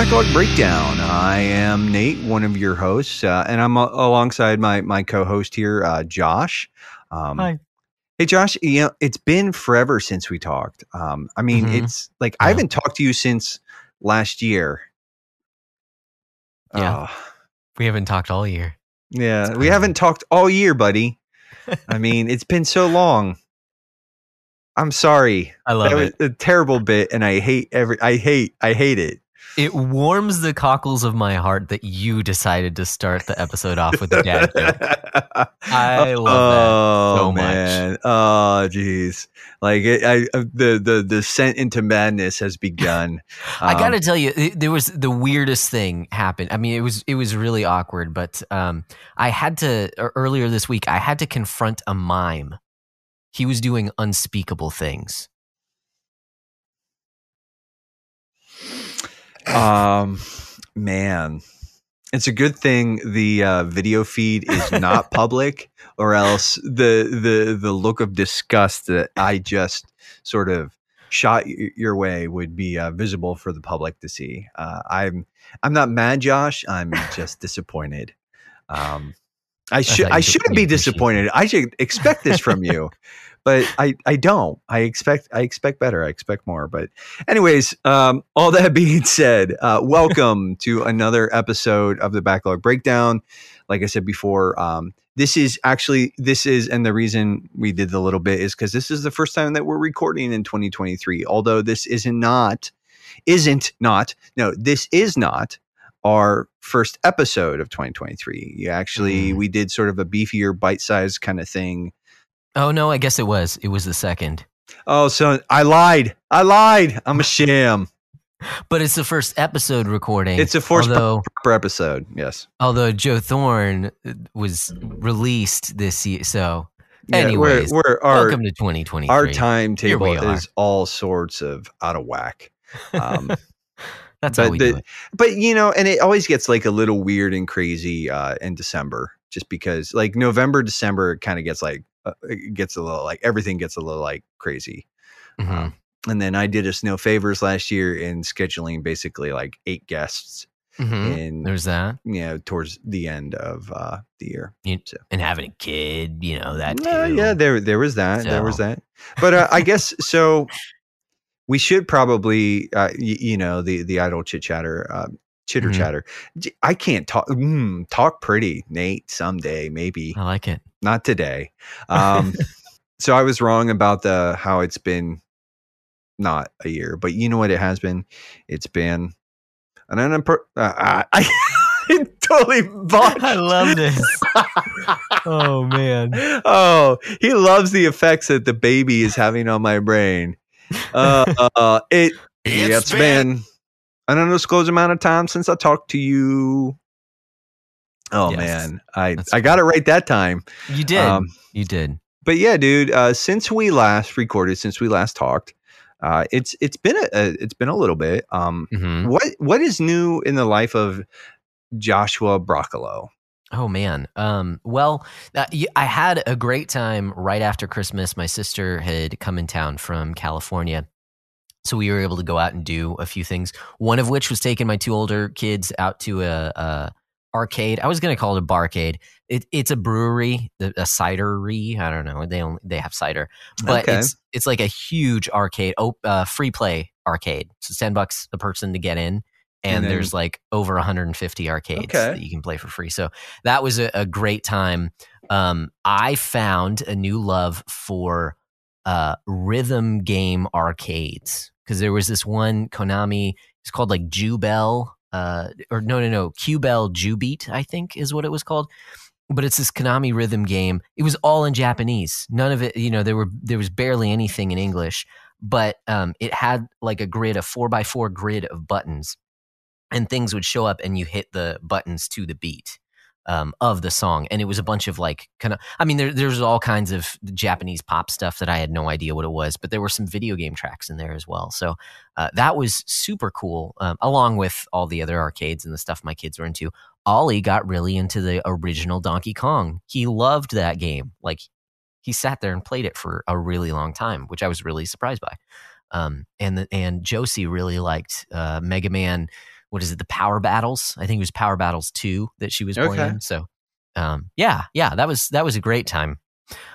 Backlog Breakdown. I am Nate, one of your hosts, uh, and I'm uh, alongside my my co-host here, uh, Josh. Um, Hi. Hey, Josh. You know, it's been forever since we talked. Um, I mean, Mhm. it's like I haven't talked to you since last year. Yeah. Oh, We haven't talked all year. yeah. We haven't talked all year, buddy. I mean, it's been so long. I'm sorry. I love that was it. a terrible bit, and I hate every. I hate. I hate it. It warms the cockles of my heart that you decided to start the episode off with a dad joke. I love that so much. man. Oh, jeez. Like it, I, uh, the the descent into madness has begun. I Um, got to tell you, it- there was the weirdest thing happened. I mean, it was it was really awkward, but um, I had to er- earlier this week. I had to confront a mime. He was doing unspeakable things. Um, man, it's a good thing the uh, video feed is not public, or else the the the look of disgust that I just sort of shot your way would be uh, visible for the public to see. Uh, I'm I'm not mad, Josh. I'm just disappointed. Um, I should I shouldn't be disappointed. I should expect this from you. But I, I don't. I expect I expect better. I expect more. But anyways, um, all that being said, uh, welcome to another episode of the Backlog Breakdown. Like I said before, um, this is actually this is, and the reason we did the little bit is because this is the first time that we're recording in 2023. Although this isn't not isn't not no, this is not our first episode of 2023. You actually Mm. we did sort of a beefier, bite-sized kind of thing. Oh no, I guess it was. It was the second, Oh, so I lied. I lied. I'm a sham. but it's the first episode recording. It's a first although proper episode. Yes. although Joe Thorne uh, was released this year. So, Yeah, anyways, we're, we're our welcome to 2023. our timetable Here we are. is all sorts of out of whack. Um, That's how but we the- do it. but you know, and it always gets like a little weird and crazy uh, in December, just because like November, December kind of gets like uh, it gets a little like everything gets a little like crazy. Mhm. Um, and then I did us no favors last year in scheduling basically like eight guests Mhm. in There's that, you know towards the end of uh, the year. and having a kid, you know that too. Uh, yeah, there there was that. There was that. But uh, I guess so. We should probably, uh, y- you know, the the idle chit chatter, uh, chitter Mhm. chatter. I can't talk. Mm, talk pretty, Nate. Someday, maybe I like it. not today. Um, so I was wrong about the how it's been not a year, but you know what it has been. It's been an unimpro- uh, I, I totally botched. I love this. oh man, oh, he loves the effects that the baby is having on my brain. Uh, uh, it It's it's been an undisclosed amount of time since I talked to you. Oh Yes, man, I that's I got it right that time. you did. Um, you did. but yeah, dude, uh, since we last recorded, since we last talked, uh, it's it's been a, a it's been a little bit. Um, Mhm. what what is new in the life of Joshua Broccolo? Oh man. Um, well, uh, I had a great time right after Christmas. My sister had come in town from California. So we were able to go out and do a few things. One of which was taking my two older kids out to a, a arcade. I was going to call it a barcade. It, it's a brewery, a cidery. I don't know. They only they have cider, but Okay. it's it's like a huge arcade, op, uh, free play arcade. So ten bucks a person to get in, and, And then- there's like over 150 arcades Okay. that you can play for free. So that was a, a great time. Um, I found a new love for uh, rhythm game arcades because there was this one Konami. It's called like Jubel, uh, or no, no, no, Qbel Jubeat, I think is what it was called. But it's this Konami rhythm game. It was all in Japanese. None of it, you know, there were there was barely anything in English. But um, it had like a grid, a four by four grid of buttons, and things would show up, and you hit the buttons to the beat um, of the song, and it was a bunch of like kind of. I mean, there, there's all kinds of Japanese pop stuff that I had no idea what it was, but there were some video game tracks in there as well. So uh, that was super cool, um, along with all the other arcades and the stuff my kids were into. Ollie got really into the original Donkey Kong. He loved that game. Like he sat there and played it for a really long time, which I was really surprised by. Um, and the, and Josie really liked uh, Mega Man. What is it? The Power Battles. I think it was Power Battles Two that she was Okay. playing. So, um, yeah, yeah, that was that was a great time.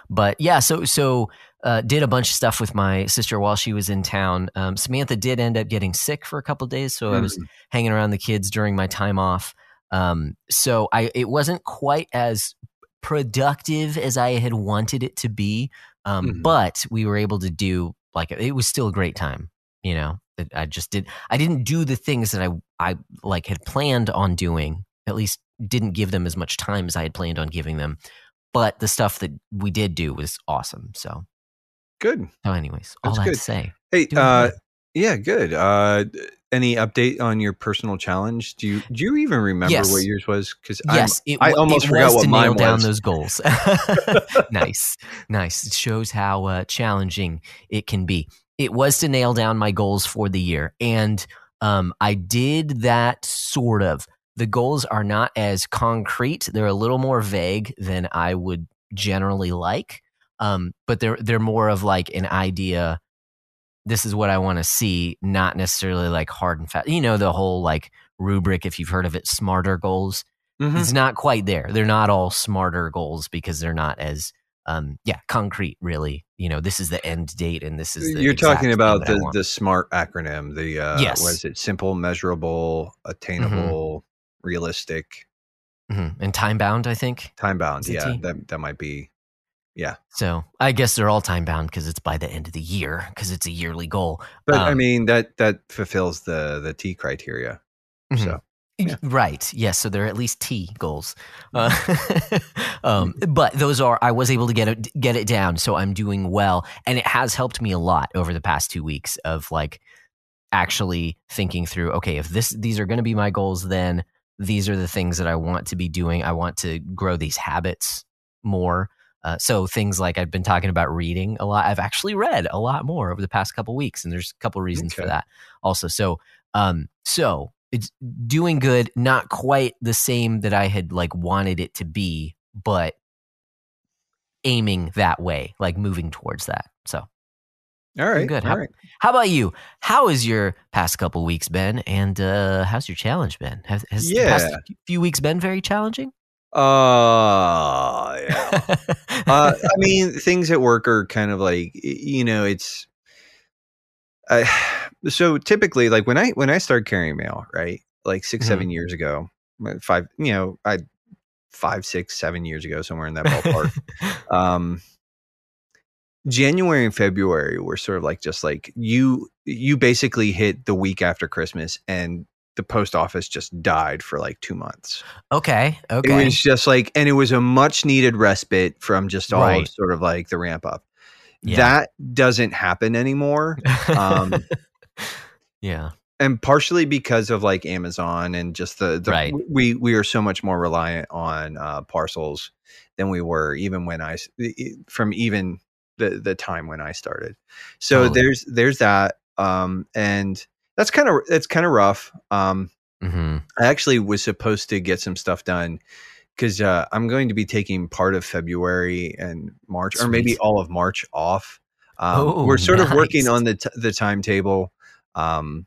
But yeah, so so uh, did a bunch of stuff with my sister while she was in town. Um, Samantha did end up getting sick for a couple of days, so I was Mhm. hanging around the kids during my time off. Um, so I it wasn't quite as productive as I had wanted it to be, um, Mhm. but we were able to do like it was still a great time. You know, I just did. I didn't do the things that I I like had planned on doing. At least didn't give them as much time as I had planned on giving them. But the stuff that we did do was awesome. So, Good. so anyways, all That's that good. to say, Hey, uh, yeah, good. Uh, any update on your personal challenge? Do you do you even remember Yes. what yours was? Because yes, it, I almost it forgot was what to mine nail down was. those goals. nice, nice. It shows how uh, challenging it can be. It was to nail down my goals for the year, and um, I did that sort of. The goals are not as concrete; they're a little more vague than I would generally like. Um, but they're they're more of like an idea. This is what I want to see, not necessarily like hard and fast. You know, the whole like rubric, if you've heard of it, smarter goals Mhm. it's not quite there. They're not all smarter goals because they're not as um yeah concrete really. You know, this is the end date and this is the You're talking about the, the SMART acronym. The uh, Yes. what is it? Simple, measurable, attainable, realistic, Mhm. and time bound. I think time bound. Yeah, that that might be. Yeah, so. I guess they're all time bound because it's by the end of the year because it's a yearly goal. but I Um, mean that that fulfills the the T criteria. Mhm. So Yeah. Right. Yes. So they're at least T goals. Uh, um, but those are, I was able to get it, get it down. So I'm doing well. And it has helped me a lot over the past two weeks of like actually thinking through, okay, if this, these are going to be my goals, then these are the things that I want to be doing. I want to grow these habits more. Uh, so things like I've been talking about reading a lot. I've actually read a lot more over the past couple weeks, and there's a couple reasons for that also. So, um, so it's doing good, not quite the same that I had like wanted it to be, but aiming that way, like moving towards that. So, all right, good. all How- right. how about you? How has your past couple weeks been, and uh, how's your challenge been? Has, has the past few weeks been very challenging? Uh, yeah. uh, I mean, things at work are kind of like you know, it's. So typically, like when I when I started carrying mail, right, like 6 Mhm. seven years ago, uh, five, you know, I five, six, seven years ago, somewhere in that ballpark. um, January and February were sort of like just like you you basically hit the week after Christmas and the post office just died for like two months. okay. Okay. It was just like, and it was a much needed respite from just all sort of like the ramp up. Yeah. That doesn't happen anymore. um, yeah. and partially because of like Amazon and just the, the Right. we we are so much more reliant on uh, parcels than we were even when I from even the the time when I started. So Totally. there's there's that um and that's kind of it's kind of rough. Um hmm I actually was supposed to get some stuff done because uh, I'm going to be taking part of February and March, or maybe all of March off. Um, Oh, we're sort of working on the t- the timetable. Um,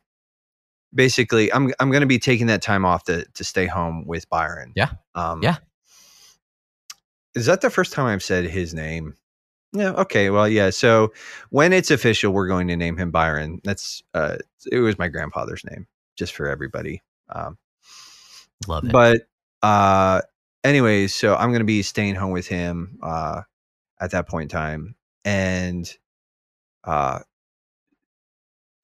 basically, I'm I'm going to be taking that time off to to stay home with Byron. Yeah. Um, Yeah. Is that the first time I've said his name? Yeah. Okay. Well, yeah. So when it's official, we're going to name him Byron. That's uh, it was my grandfather's name, just for everybody. Um, Love it. but uh anyways so i'm gonna be staying home with him uh at that point in time and uh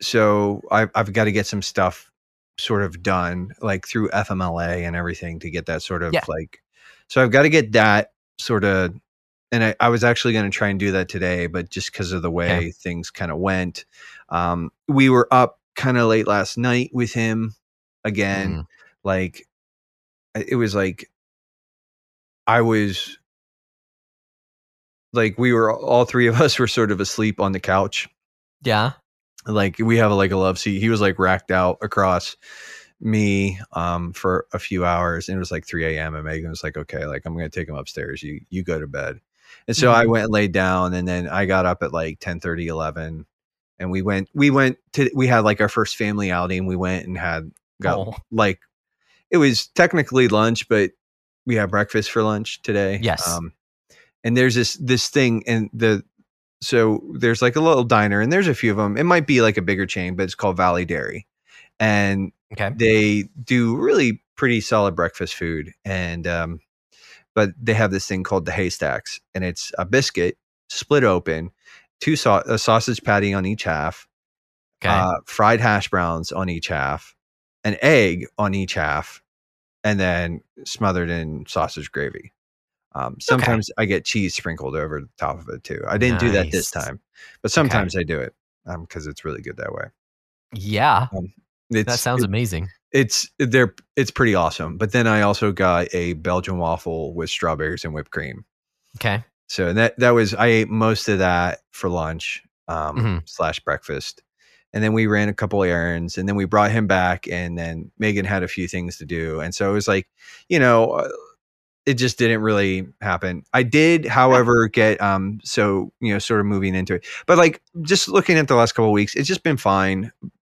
so i've, I've got to get some stuff sort of done like through fmla and everything to get that sort of Yeah. like so i've got to get that sort of and I, I was actually going to try and do that today but just because of the way things kind of went um we were up kind of late last night with him again Mm. like it was like i was like we were all three of us were sort of asleep on the couch yeah. like we have like a love seat he was like racked out across me um for a few hours and it was like 3 a.m and megan was like okay like i'm gonna take him upstairs you you go to bed and so i Mhm. went and laid down and then i got up at like 10 30 11 and we went we went to we had like our first family outing. We went and had got Oh. like it was technically lunch, but we had breakfast for lunch today. Yes. Um, and there's this this thing and the so there's like a little diner and there's a few of them. It might be like a bigger chain, but it's called Valley Dairy, and Okay. they do really pretty solid breakfast food and um but they have this thing called the haystacks and it's a biscuit split open two sau- a sausage patty on each half Okay. uh, fried hash browns on each half an egg on each half and then smothered in sausage gravy um, sometimes i get cheese sprinkled over the top of it too i didn't do that this time but sometimes i do it because it's really good that way yeah. it's, That sounds it- amazing. it's they're it's pretty awesome. But then I also got a Belgian waffle with strawberries and whipped cream. Okay. So that that was I ate most of that for lunch um, Mhm. slash breakfast, and then we ran a couple errands, and then we brought him back, and then Megan had a few things to do, and so it was like, you know. Uh, it just didn't really happen. I did, however, get um so you know sort of moving into it, but like just looking at the last couple of weeks, it's just been fine.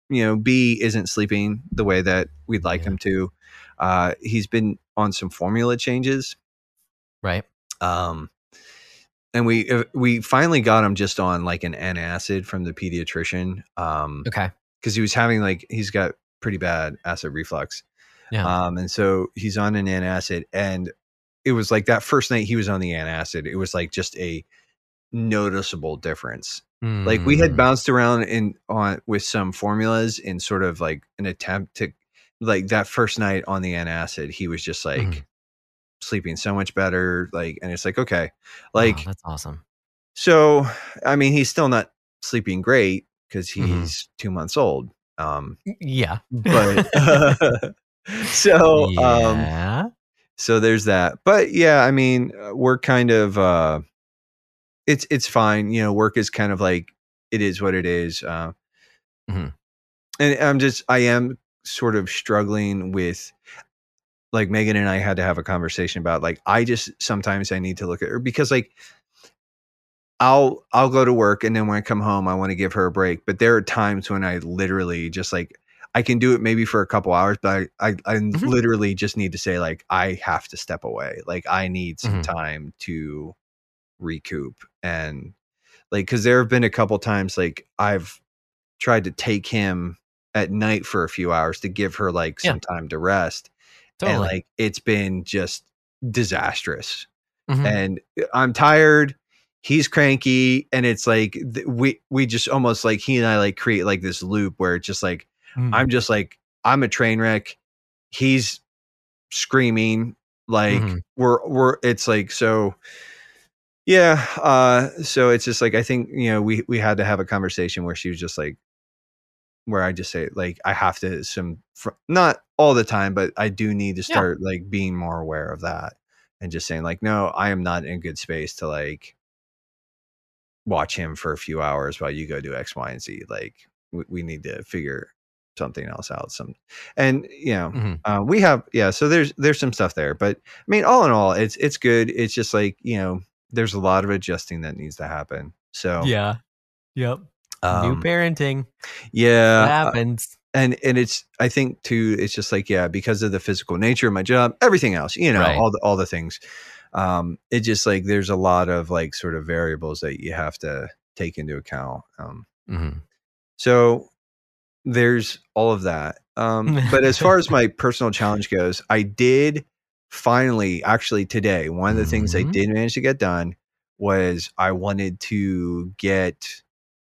You know, B isn't sleeping the way that we'd like Yeah. him to. Uh, he's been on some formula changes, Right. um, and we uh, we finally got him just on like an antacid from the pediatrician, um, Okay. because he was having like he's got pretty bad acid reflux, Yeah. um, and so he's on an antacid, and it was like that first night he was on the antacid, it was like just a noticeable difference. Like we had Mm. bounced around in on with some formulas in sort of like an attempt to like that first night on the antacid, he was just like Mhm. Sleeping so much better. Like, and it's like okay, Oh, like that's awesome. so. I mean, he's still not sleeping great because he's Mhm. two months old. Um, Yeah. but so um, yeah. so there's that but yeah i mean uh, we're kind of uh it's it's fine you know work is kind of like it is what it is uh Mhm. and i'm just i am sort of struggling with like megan and i had to have a conversation about like i just sometimes i need to look at her because like i'll i'll go to work and then when i come home i want to give her a break but there are times when i literally just like i can do it maybe for a couple hours but i i, I Mhm. literally just need to say like i have to step away like i need some Mhm. time to recoup and like because there have been a couple times like i've tried to take him at night for a few hours to give her like some time to rest Totally. and like it's been just disastrous Mhm. and i'm tired he's cranky and it's like th- we we just almost like he and i like create like this loop where it's just like Mm. i'm just like i'm a train wreck he's screaming like Mhm. we're we're it's like so yeah uh so it's just like i think you know we we had to have a conversation where she was just like where i just say like i have to some fr- not all the time but i do need to Yeah. start like being more aware of that and just saying like no i am not in a good space to like watch him for a few hours while you go do x y and z like we, we need to figure something else out some and you know Mhm. uh, we have yeah so there's there's some stuff there but i mean all in all it's it's good it's just like you know there's a lot of adjusting that needs to happen so Yeah. Yep. New um, parenting yeah uh, happens. and and it's i think too it's just like yeah because of the physical nature of my job everything else you know Right. all the all the things um it just like there's a lot of like sort of variables that you have to take into account um Mhm. so there's all of that. Um, but as far as my personal challenge goes, I did finally, actually today, one of the things I Mhm. did manage to get done was I wanted to get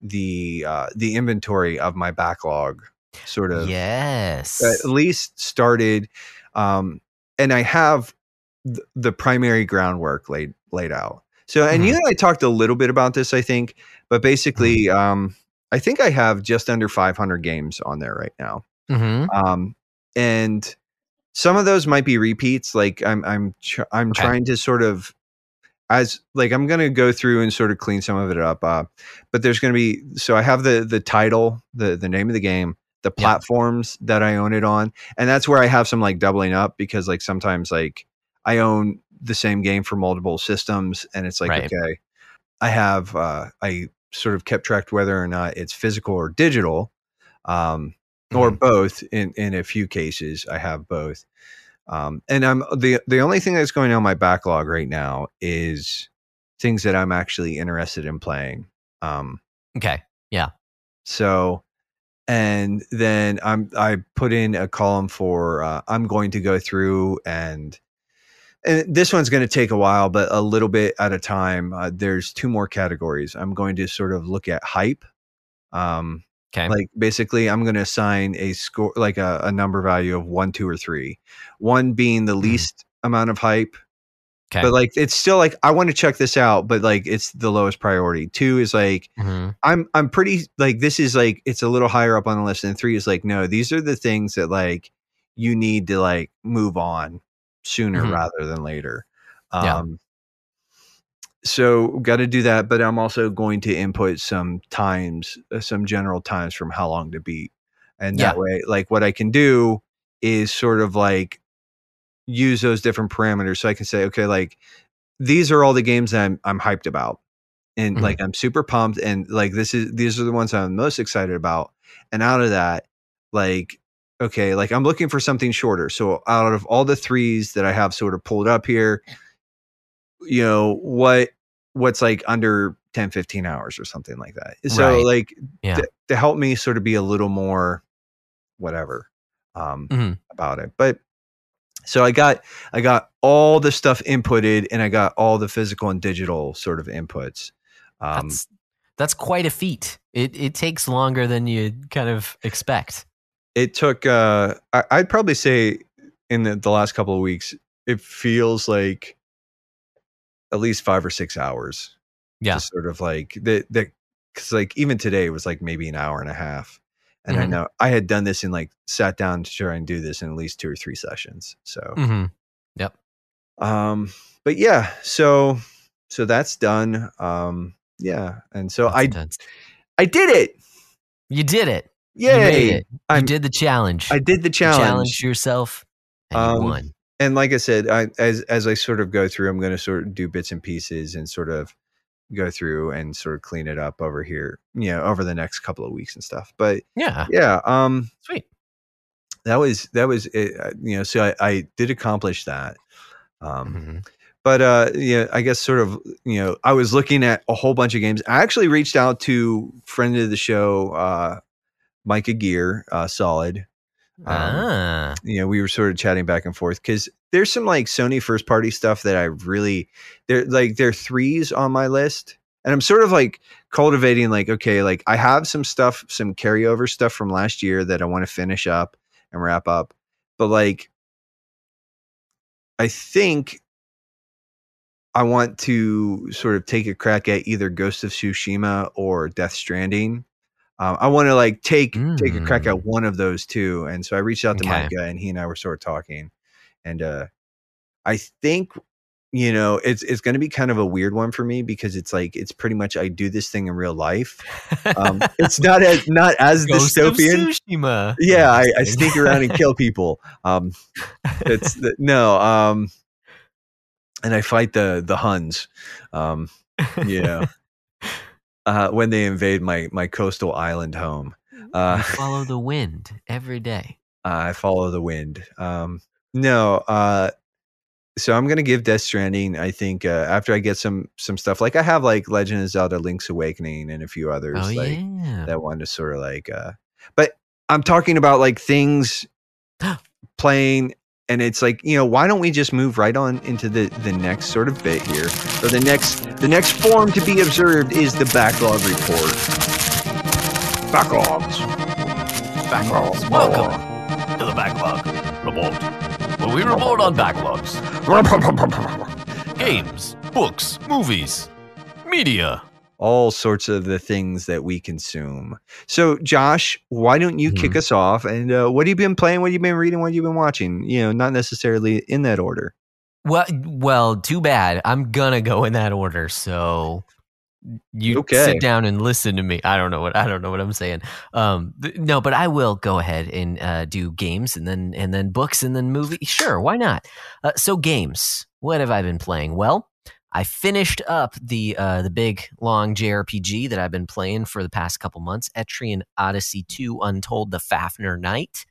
the uh, the inventory of my backlog sort of Yes. at least started um and i have th- the primary groundwork laid laid out. So and you and i talked a little bit about this i think but basically um i think i have just under 500 games on there right now. Hmm um and some of those might be repeats like i'm i'm tr- i'm Okay. trying to sort of as like i'm going to go through and sort of clean some of it up uh, but there's going to be so i have the the title the the name of the game the Yeah. platforms that i own it on and that's where i have some like doubling up because like sometimes like i own the same game for multiple systems and it's like Right. okay i have uh i sort of kept track whether or not it's physical or digital, um, or Mhm. both. In in a few cases, I have both. Um, and I'm the the only thing that's going on my backlog right now is things that I'm actually interested in playing. Um, Okay. Yeah. So, and then I'm I put in a column for uh, I'm going to go through and and this one's going to take a while, but a little bit at a time. Uh, there's two more categories. I'm going to sort of look at hype. Um, Okay. like basically, I'm going to assign a score, like a, a number value of one, two, or three. One being the least amount of hype, okay. but like it's still like I want to check this out, but like it's the lowest priority. Two is like Mhm. I'm I'm pretty like this is like it's a little higher up on the list, and three is like no, these are the things that like you need to like move on sooner Mhm. rather than later. Yeah. Um, so got to do that, but I'm also going to input some times, uh, some general times from how long to beat, and that Yeah. way, like what I can do is sort of like use those different parameters, so I can say, okay, like these are all the games that I'm I'm hyped about and Mhm. like I'm super pumped and like this is these are the ones I'm most excited about. And out of that, like okay, like I'm looking for something shorter. So out of all the threes that I have sort of pulled up here, you know, what what's like under 10 15 hours or something like that. So Right. like Yeah. to, to help me sort of be a little more whatever um Mhm. about it. But so I got I got all the stuff inputted and I got all the physical and digital sort of inputs. Um, That's that's quite a feat. It it takes longer than you kind of expect. it took uh I, I'd probably say in the, the last couple of weeks, it feels like at least five or six hours. Yeah. To sort of like the the because like even today it was like maybe an hour and a half. And I Mhm. know I had done this in like sat down to try and do this in at least two or three sessions. So hmm um but yeah, so so that's done. Um yeah. And so I I did it. You did it. Yay. You it. You did the challenge. I did the You challenge. challenged yourself and Um, you won. And like I said, I, as as I sort of go through, I'm going to sort of do bits and pieces and sort of go through and sort of clean it up over here, you know, over the next couple of weeks and stuff. But Yeah. yeah, um, Sweet. that was that was it, uh, you know, so I, I did accomplish that. Um, Mhm. but uh, yeah, I guess sort of you know, I was looking at a whole bunch of games. I actually reached out to friend of the show, uh, Micah Gear, uh, Solid. Um, ah. you know, we were sort of chatting back and forth because there's some like Sony first party stuff that I really they're like they're threes on my list. And I'm sort of like cultivating like, okay, like I have some stuff, some carryover stuff from last year that I want to finish up and wrap up. But like I think I want to sort of take a crack at either Ghost of Tsushima or Death Stranding. Um, I want to like take take a crack Mm. at one of those two, and so I reached out to Okay. Micah, and he and I were sort of talking, and uh, I think you know it's it's going to be kind of a weird one for me because it's like it's pretty much I do this thing in real life. Um, it's not as not as Ghost dystopian. Tsushima. Yeah, I, I sneak around and kill people. Um, it's the, no, um, and I fight the the Huns. Um, yeah, uh, when they invade my my coastal island home, you uh, follow the wind every day. I follow the wind. Um, no, uh, so I'm gonna give Death Stranding. I think uh, after I get some some stuff like I have like Legend of Zelda: Link's Awakening and a few others Oh like yeah. that one to sort of like uh but i'm talking about like things playing and it's like you know why don't we just move right on into the the next sort of bit here? So the next the next form to be observed is the backlog report. Backlogs. Backlogs. Welcome to the backlog report. Where we report on backlogs, games, books, movies, media. All sorts of the things that we consume so josh why don't you kick Mhm. us off and uh, what have you been playing what have you been reading what have you been watching you know not necessarily in that order Well, well, too bad. I'm gonna go in that order. So you Okay. sit down and listen to me. I don't know what I don't know what I'm saying. Um, th- no, but I will go ahead and uh, do games and then and then books and then movie. Sure, why not? Uh, so games. What have I been playing? Well, I finished up the uh, the big long JRPG that I've been playing for the past couple months, Etrian Odyssey 2 Untold the Fafnir Knight.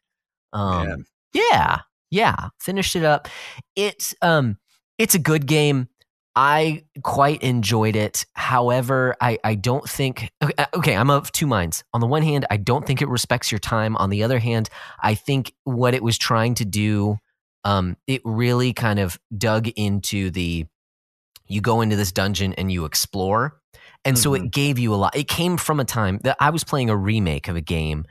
Um, yeah, yeah, finished it up. It's um it's a good game. I quite enjoyed it. However, I, I don't think okay, uh, okay, I'm of two minds. On the one hand, I don't think it respects your time. On the other hand, I think what it was trying to do, um, it really kind of dug into the you go into this dungeon and you explore. And mm-hmm. so it mm-hmm. gave you a lot. It came from a time that I was playing a remake of a game.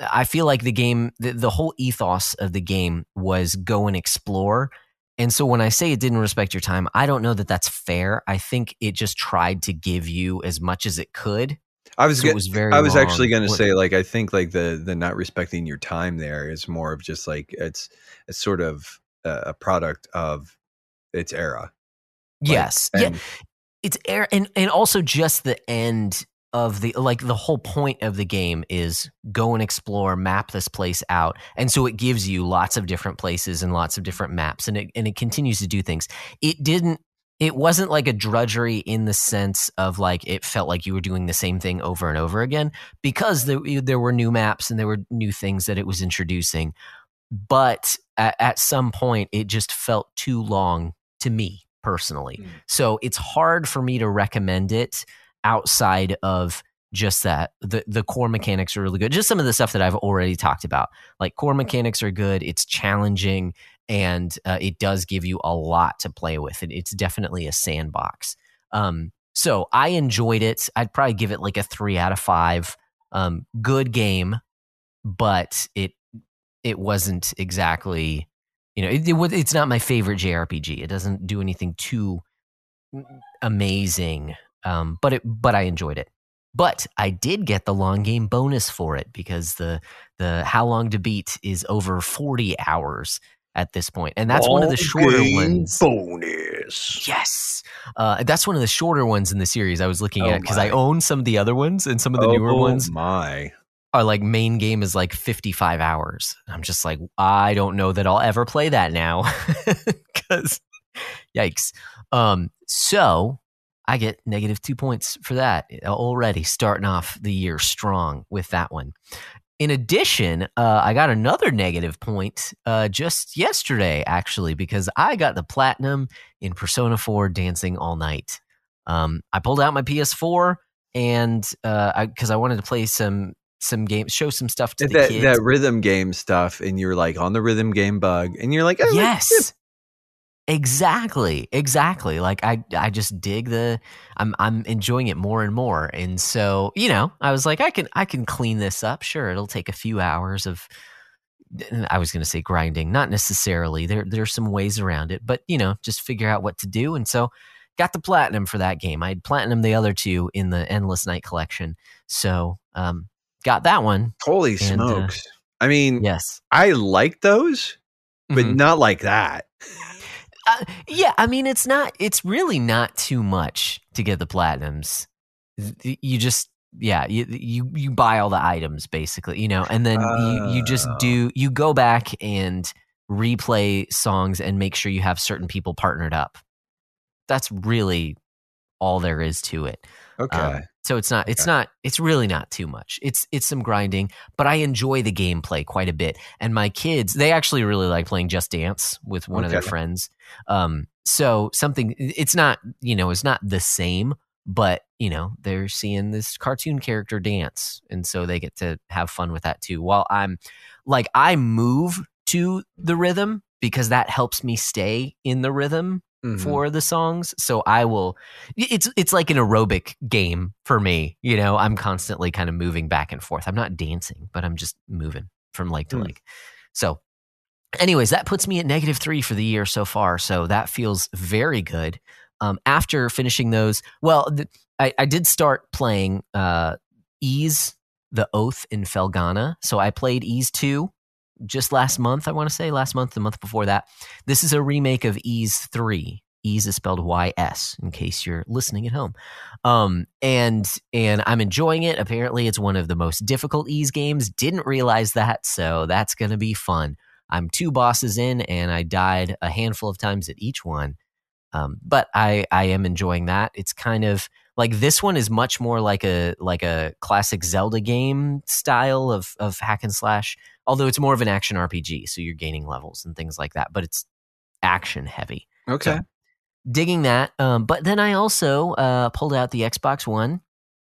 I feel like the game, the, the whole ethos of the game was go and explore. And so when I say it didn't respect your time, I don't know that that's fair. I think it just tried to give you as much as it could. I was, so get, was very I was long. actually going to say like I think like the the not respecting your time there is more of just like it's it's sort of a, a product of its era. Yes. Like, yeah. It's air and and also just the end of the like the whole point of the game is go and explore, map this place out. And so it gives you lots of different places and lots of different maps and it and it continues to do things. It didn't it wasn't like a drudgery in the sense of like it felt like you were doing the same thing over and over again because there, there were new maps and there were new things that it was introducing but at, at some point it just felt too long to me personally. Mm. So it's hard for me to recommend it outside of just that the the core mechanics are really good. Just some of the stuff that i've already talked about. Like core mechanics are good it's challenging and uh, it does give you a lot to play with it, it's definitely a sandbox. Um, so i enjoyed it. I'd probably give it like a three out of five. Um, good game but it it wasn't exactly you know, it, it, it's not my favorite JRPG. It doesn't do anything too amazing, um, but it but I enjoyed it. But I did get the long game bonus for it because the the how long to beat is over forty hours at this point, and that's long one of the shorter ones. Bonus, yes, uh, that's one of the shorter ones in the series I was looking oh at because I own some of the other ones and some of the oh newer ones. My, our like main game is like 55 hours. I'm just like, I don't know that I'll ever play that now. Cause yikes. Um, so I get negative two points for that already starting off the year strong with that one. In addition, uh, I got another negative point uh, just yesterday, actually, because I got the platinum in Persona 4 Dancing All Night. Um, I pulled out my PS4 and because uh, I, I, wanted to play some some games, show some stuff to that, kids. That rhythm game stuff, and you're like on the rhythm game bug, and you're like, oh, yes. Exactly, exactly. Like I, I just dig the. I'm, I'm enjoying it more and more, and so you know, I was like, I can, I can clean this up. Sure, it'll take a few hours of. I was going to say grinding, not necessarily. There, there's some ways around it, but you know, just figure out what to do. And so, got the platinum for that game. I had platinum the other two in the Endless Night collection. So, um, got that one. Holy and, uh, smokes. Uh, I mean, yes, I like those, but mm-hmm. not like that. Uh, yeah, I mean, it's not, it's really not too much to get the platinums. You just, yeah, you, you, you buy all the items basically, you know, and then uh, you, you just do, oh. you go back and replay songs and make sure you have certain people partnered up. That's really all there is to it. Okay. Um, so it's not it's okay. not it's really not too much. It's it's some grinding, but I enjoy the gameplay quite a bit. And my kids, they actually really like playing Just Dance with one okay. of their friends. Um so something it's not, you know, it's not the same, but you know, they're seeing this cartoon character dance and so they get to have fun with that too. While I'm like I move to the rhythm because that helps me stay in the rhythm mm-hmm. for the songs. So I will it's it's like an aerobic game for me. You know, I'm constantly kind of moving back and forth. I'm not dancing, but I'm just moving from leg to mm. leg. So anyways, that puts me at negative three for the year so far. So that feels very good. Um, after finishing those, well, th- I, I, did start playing uh, Ys, the Oath in Felghana. So I played Ys 2 just last month, I want to say, last month, the month before that. This is a remake of Ys 3. Ys is spelled Y S in case you're listening at home. Um, and and I'm enjoying it. Apparently, it's one of the most difficult Ys games. Didn't realize that, so that's gonna be fun. I'm two bosses in, and I died a handful of times at each one. Um, but I I am enjoying that. It's kind of like this one is much more like a like a classic Zelda game style of of hack and slash. Although it's more of an action RPG, so you're gaining levels and things like that. But it's action heavy. Okay. So, digging that. Um, but then I also uh, pulled out the Xbox One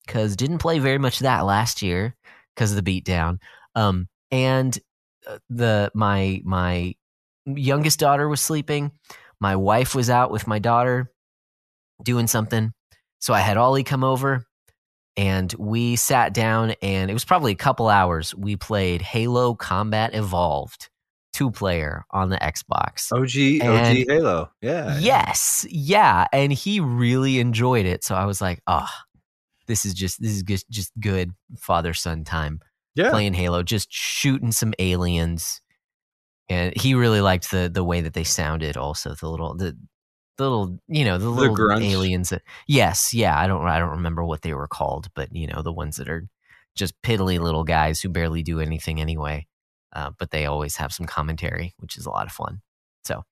because didn't play very much of that last year because of the beatdown. Um, and uh, the my my youngest daughter was sleeping. My wife was out with my daughter doing something. So I had Ollie come over and we sat down and it was probably a couple hours. We played Halo Combat Evolved two player on the Xbox. OG And- OG Halo. Yeah. Yes, yeah, and he really enjoyed it. So I was like, "Oh, this is just this is just just good father son time Yeah. playing Halo, just shooting some aliens." And he really liked the the way that they sounded. Also, the little the the little you know the little aliens. That, yes, yeah. I don't I don't remember what they were called, but you know the ones that are just piddly little guys who barely do anything anyway. Uh, but they always have some commentary, which is a lot of fun. So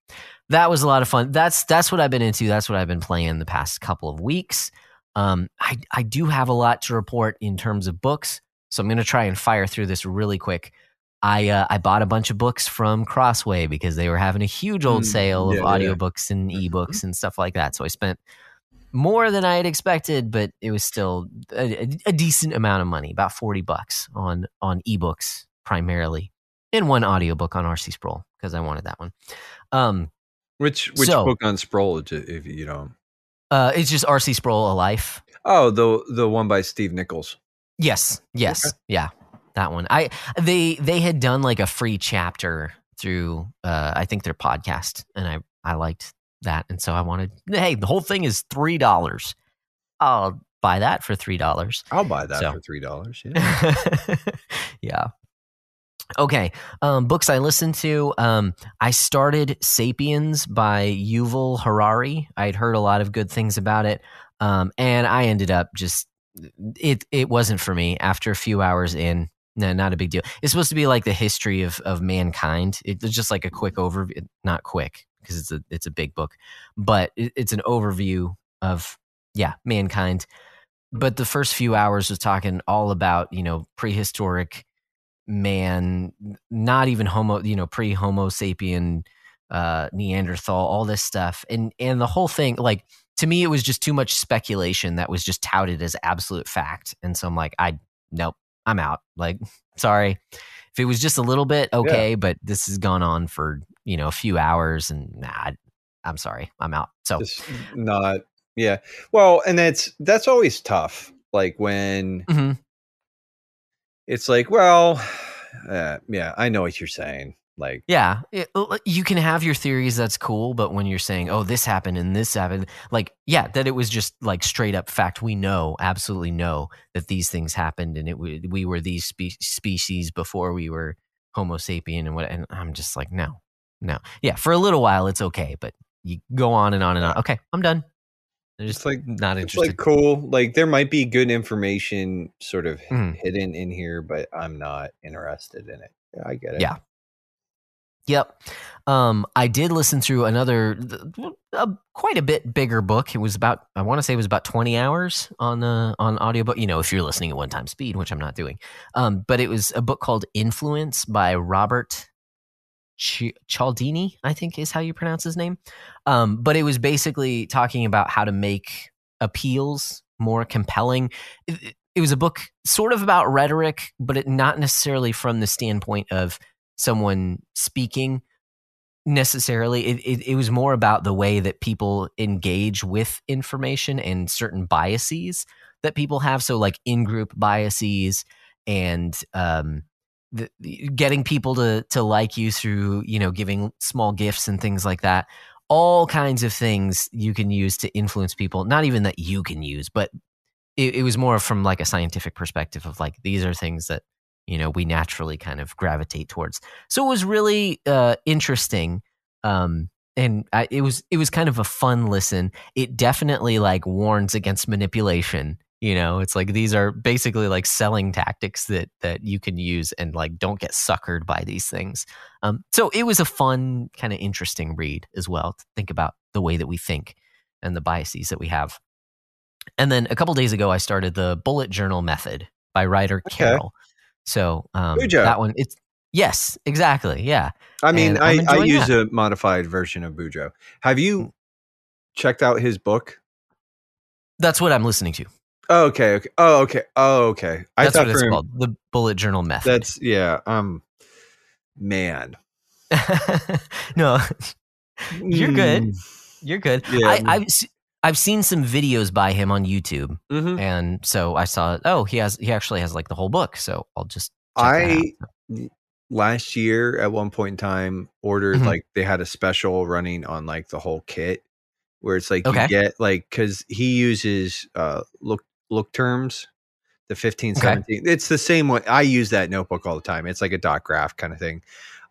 that was a lot of fun. That's that's what I've been into. That's what I've been playing the past couple of weeks. Um, I I do have a lot to report in terms of books, so I'm going to try and fire through this really quick. I uh, I bought a bunch of books from Crossway because they were having a huge old Mm, sale of yeah, yeah. audiobooks and Mhm. ebooks and stuff like that. So I spent more than I had expected, but it was still a, a- decent amount of money, about forty bucks on on ebooks primarily, and one audiobook on RC Sproul because I wanted that one. Um, Which which So- book on Sproul if if you don't uh, it's just RC Sproul a life. Oh, the the one by Steve Nichols. Yes, yes, yeah, that one. I they they had done like a free chapter through uh I think their podcast, and I I liked that, and so I wanted. Hey, the whole thing is three dollars. I'll buy that for three dollars. I'll buy that So. for three dollars. Yeah. yeah. Okay. Um, books I listened to. Um, I started *Sapiens* by Yuval Harari. I'd heard a lot of good things about it, um, and I ended up just it. It wasn't for me. After a few hours in, no, not a big deal. It's supposed to be like the history of of mankind. It's just like a quick overview. Not quick because it's a it's a big book, but it, it's an overview of yeah mankind. But the first few hours was talking all about you know prehistoric man, not even homo, you know, pre Homo sapien, uh, Neanderthal, all this stuff, and and the whole thing, like to me, it was just too much speculation that was just touted as absolute fact, and so I'm like, I nope, I'm out. Like, sorry, if it was just a little bit, okay, but this has gone on for you know a few hours, and nah, I- I'm sorry, I'm out. So Just not. Yeah. Well, and that's that's always tough. Like when mhm. it's like, well, uh, yeah, I know what you're saying. Like, Yeah, it- uh, you can have your theories. That's cool, but when you're saying, "Oh, this happened and this happened," like, yeah, that it was just like straight up fact. We know, absolutely know that these things happened, and it we were these spe- species before we were Homo sapien, and what. And I'm just like, no, no, yeah. For a little while, it's okay, but you go on and on and on. Okay, I'm done. I'm just It's like- not it's interested. like cool. Like there might be good information sort of Mhm. hidden in here, but I'm not interested in it. Yeah, I get it. Yeah. Yep. Um, I did listen through another, uh, quite a bit bigger book. It was about, I want to say it was about 20 hours on uh, on audiobook. You know, if you're listening at one time speed, which I'm not doing. Um, but it was a book called Influence by Robert Ch- Cialdini, I think is how you pronounce his name. Um, but it was basically talking about how to make appeals more compelling. It, it was a book sort of about rhetoric, but it not necessarily from the standpoint of someone speaking necessarily. It, it, it was more about the way that people engage with information and certain biases that people have. So, like in group biases and um, the, getting people to to like you through you know giving small gifts and things like that. All kinds of things you can use to influence people. Not even that you can use, but it, it was more from like a scientific perspective of like these are things that you know we naturally kind of gravitate towards so it was really uh interesting um and I, it was it was kind of a fun listen it definitely like warns against manipulation You know, it's like these are basically like selling tactics that that you can use and like don't get suckered by these things. Um, so it was a fun, kind of interesting read as well to think about the way that we think and the biases that we have. And then a couple days ago, I started the bullet journal method by Ryder Okay. Carroll. So um, that one, it's yes, exactly, yeah. I mean, And I, I use that. a modified version of Bujo. Have you checked out his book? That's what I'm listening to. Oh, okay, okay. Oh, okay. Oh, okay. I That's thought what it's him- called, the bullet journal method. That's yeah. Um, man, no, You're good. Mm, you're good. Yeah, I. I've I've seen some videos by him on YouTube, mhm. and so I saw. Oh, he has he actually has like the whole book. So I'll just I last year at one point in time ordered Mhm. like they had a special running on like the whole kit where it's like Okay. you get like because he uses uh look look terms the 15 Okay. 17 it's the same one i use that notebook all the time it's like a dot graph kind of thing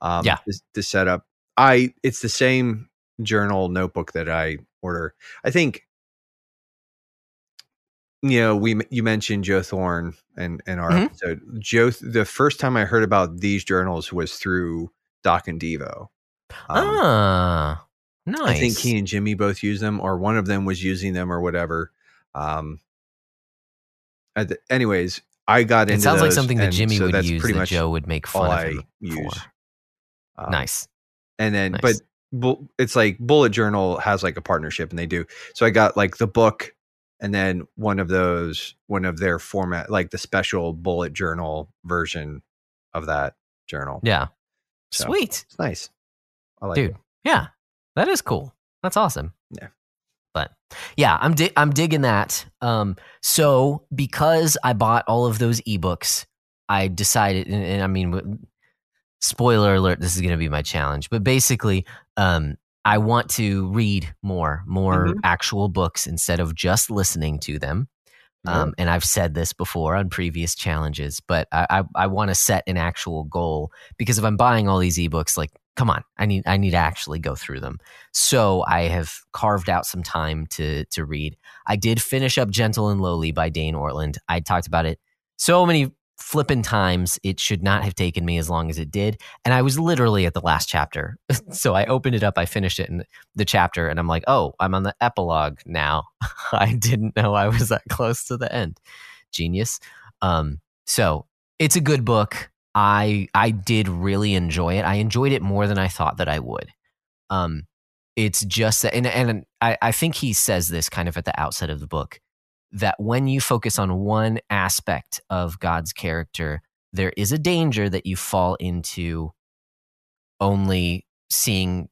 um Yeah. to, to set up i it's the same journal notebook that i order i think you know we you mentioned joe thorn and and our Mhm. episode joe the first time i heard about these journals was through doc and devo Um, ah, nice. I think he and Jimmy both use them, or one of them was using them, or whatever. Um, the- anyways, I got it into sounds like something that Jimmy so would use pretty that much Joe would make fun of him use. Um, nice. and then, Nice. but bu- it's like Bullet Journal has like a partnership, and they do. So I got like the book, and then one of those, one of their format, like the special Bullet Journal version of that journal. Yeah. So, Sweet. It's nice. I like Dude. it. Yeah. That is cool. That's awesome. Yeah. But yeah, I'm di- I'm digging that. Um, so because I bought all of those ebooks, I decided, and, and I mean, spoiler alert, this is going to be my challenge. But basically, um, I want to read more, more Mhm. actual books instead of just listening to them. Um, and I've said this before on previous challenges, but I, I, I want to set an actual goal because if I'm buying all these ebooks, like, come on, I need I need to actually go through them. So I have carved out some time to to read. I did finish up Gentle and Lowly by Dane Ortlund. I talked about it so many flippin' times. It should not have taken me as long as it did, and I was literally at the last chapter. so I opened it up, I finished it in the chapter, and I'm like, oh, I'm on the epilogue now. I didn't know I was that close to the end. Genius. Um, so it's a good book. I I did really enjoy it. I enjoyed it more than I thought that I would. Um, it's just that, and and I, I think he says this kind of at the outset of the book that when you focus on one aspect of God's character, there is a danger that you fall into only seeing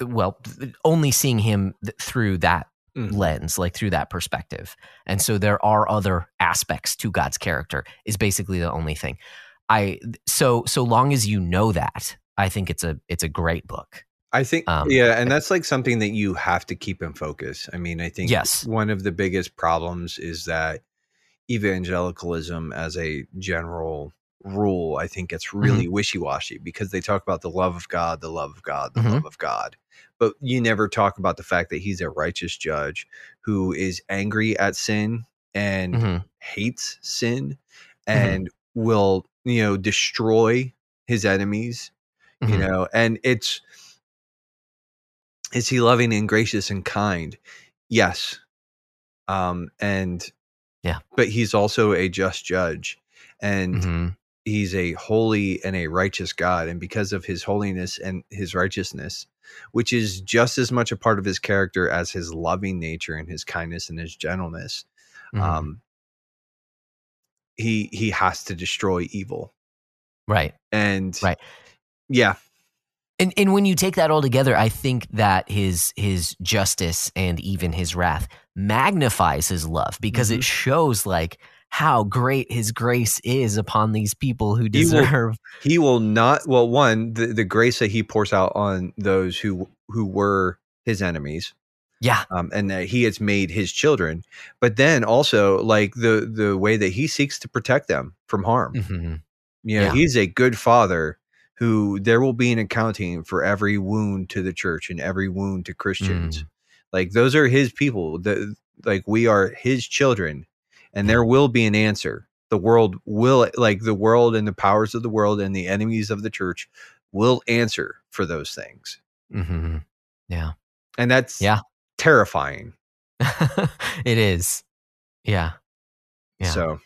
well only seeing him th- through that Mhm. lens like through that perspective. And so there are other aspects to god's character is basically the only thing. I so so long as you know that i think it's a it's a great book I think, Um, yeah, and that's like something that you have to keep in focus. I mean, I think Yes. one of the biggest problems is that evangelicalism, as a general rule, I think it's Mm-hmm. really wishy washy because they talk about the love of God, the love of God, the Mhm. love of God. But you never talk about the fact that he's a righteous judge who is angry at sin and Mhm. hates sin Mm-hmm. and will, you know, destroy his enemies you Mhm. know and it's is he loving and gracious and kind yes um and Yeah. but he's also a just judge and Mhm. he's a holy and a righteous god and because of his holiness and his righteousness which is just as much a part of his character as his loving nature and his kindness and his gentleness Mhm. um he he has to destroy evil right and Right. yeah and and when you take that all together i think that his his justice and even his wrath magnifies his love because Mhm. it shows like how great his grace is upon these people who He will- deserve he will not well one the, the grace that he pours out on those who who were his enemies yeah um, and that he has made his children but then also like the the way that he seeks to protect them from harm Mhm. you know Yeah. he's a good father who there will be an accounting for every wound to the church and every wound to christians Mm. like those are his people the like we are his children and there will be an answer. The world will, like the world and the powers of the world and the enemies of the church, will answer for those things, Mm-hmm. Yeah. and that's Yeah. terrifying. it is. Yeah. Yeah. So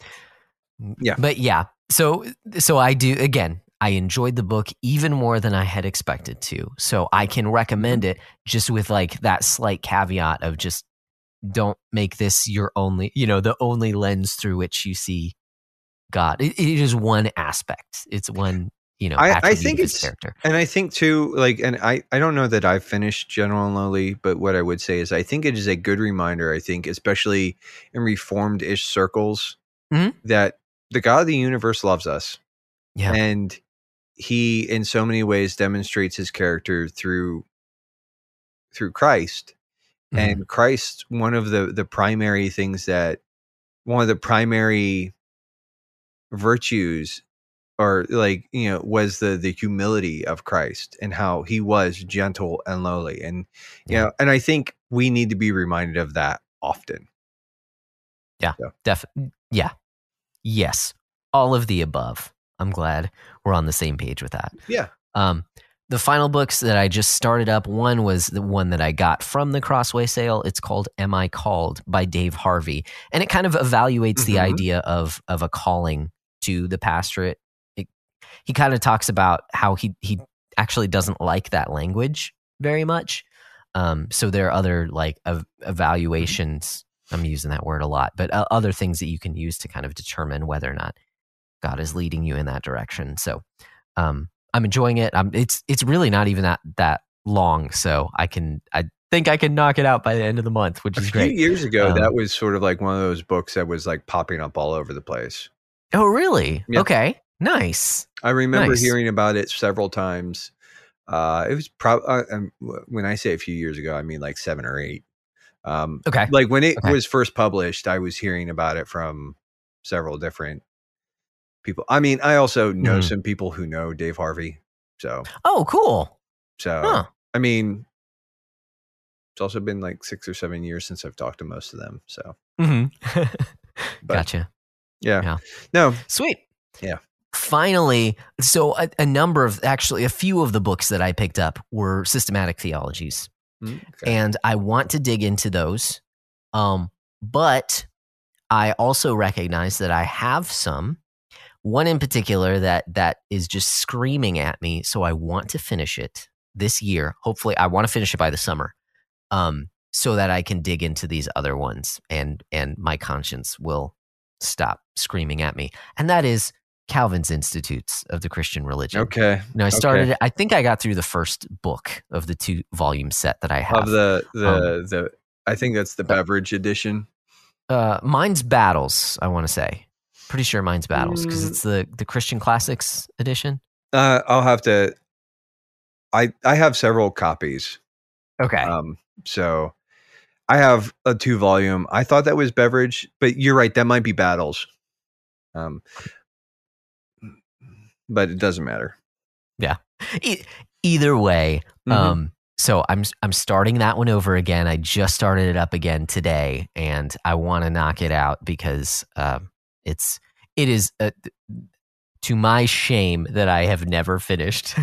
Yeah. But yeah. So so I do again, I enjoyed the book even more than I had expected to. So I can recommend it just with like that slight caveat of just don't make this your only, you know, the only lens through which you see God. It, it is one aspect. It's one, you know, I- I think of it's- character. And I think too, like, and I, I don't know that I've finished Gentle and Lowly, but what I would say is I think it is a good reminder, I think, especially in reformed ish circles, Mhm. that the God of the universe loves us. Yeah. And he in so many ways demonstrates his character through through Christ. Mhm. And Christ, one of the the primary things that one of the primary virtues or like you know was the the humility of Christ and how he was gentle and lowly and you Yeah. know and I think we need to be reminded of that often. Yeah. Def- yeah. Yes. All of the above. I'm glad we're on the same page with that. Yeah. Um, the final books that I just started up, one was the one that I got from the Crossway sale. It's called Am I Called by Dave Harvey. And it kind of evaluates the Mhm. idea of of a calling to the pastorate. It, he kind of talks about how he he actually doesn't like that language very much. Um, so there are other like ev- evaluations. I'm using that word a lot, but uh, other things that you can use to kind of determine whether or not God is leading you in that direction. So um, I'm enjoying it. I'm, it's it's really not even that that long, so I can I think I can knock it out by the end of the month, which A is few great. years ago, Um, that was sort of like one of those books that was like popping up all over the place. Oh, really? Yeah. Okay, nice. I remember Nice. hearing about it several times. Uh, it was probably uh, um, when I say a few years ago, I mean like seven or eight. Um, Okay, like when it Okay. was first published, I was hearing about it from several different people. I mean, I also know Mhm. some people who know Dave Harvey. So, Oh, cool. so Huh. I mean, it's also been like six or seven years since I've talked to most of them. So, hmm But- gotcha. yeah, Yeah. no, Sweet. Yeah. Finally, so a, a number of actually a few of the books that I picked up were systematic theologies. Mm, okay. and I want to dig into those. Um, but I also recognize that I have some. One in particular that that is just screaming at me, so I want to finish it this year. Hopefully, I want to finish it by the summer, um, so that I can dig into these other ones, and and my conscience will stop screaming at me. And that is Calvin's Institutes of the Christian Religion. okay. No, I Okay. started. I think I got through the first book of the two volume set that I have. Of the the Um, the, I think that's the Beveridge edition. Uh, mine's Battles. I want to say, pretty sure mine's Battles because Mm. it's the the Christian Classics edition. Uh, I'll have to. I I have several copies. Okay. Um, so I have a two volume. I thought that was Beveridge, but you're right. That might be battles. Um, but it doesn't matter. E- either way, Mhm. um, so I'm I'm starting that one over again. I just started it up again today, and I want to knock it out because um, it's it is uh to my shame that I have never finished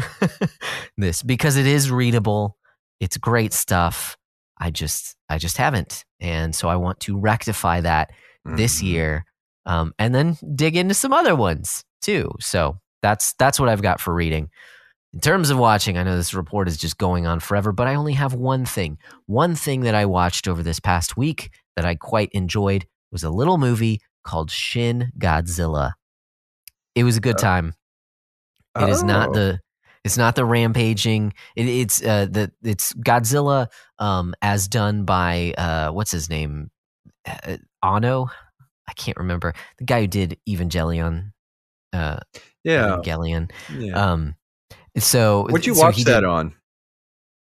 this because it is readable. It's great stuff. I just I just haven't, and so I want to rectify that this Mhm. year, um, and then dig into some other ones too. So that's that's what I've got for reading. In terms of watching, I know this report is just going on forever, but I only have one thing. One thing that I watched over this past week that I quite enjoyed was a little movie called Shin Godzilla. It was a good Oh. time. It is not Oh. the it's not the rampaging. It, it's uh the it's Godzilla um as done by uh what's his name uh, Anno. I can't remember the guy who did Evangelion. Uh, yeah. Evangelion. yeah. Um, so What'd you so watch that did- on?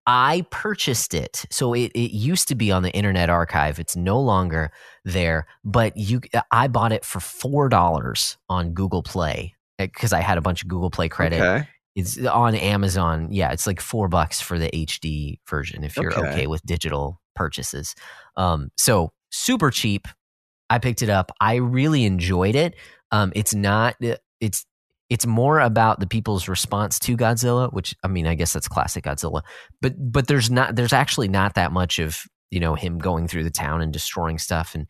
I purchased it. So it, it used to be on the Internet Archive. It's no longer there, but you I bought it for four dollars on Google Play because I had a bunch of Google Play credit. Okay. It's on Amazon. Yeah, it's like four bucks for the HD version if you're Okay. okay, with digital purchases. Um, so super cheap. I picked it up. I really enjoyed it. Um, it's not. It's it's more about the people's response to Godzilla, which I mean, I guess that's classic Godzilla. But but there's not. There's actually not that much of you know him going through the town and destroying stuff and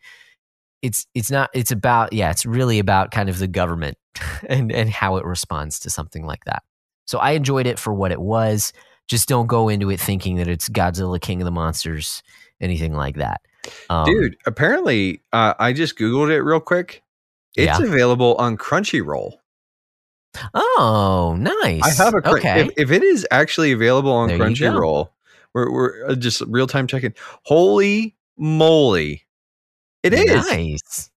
it's it's not it's about yeah it's really about kind of the government and and how it responds to something like that so i enjoyed it for what it was just don't go into it thinking that it's godzilla king of the monsters anything like that um, dude apparently uh, i just googled it real quick it's yeah. available on crunchyroll oh nice i have a cr- okay if, if, it is actually available on there crunchyroll we're, we're uh, just real time checking holy moly it is nice,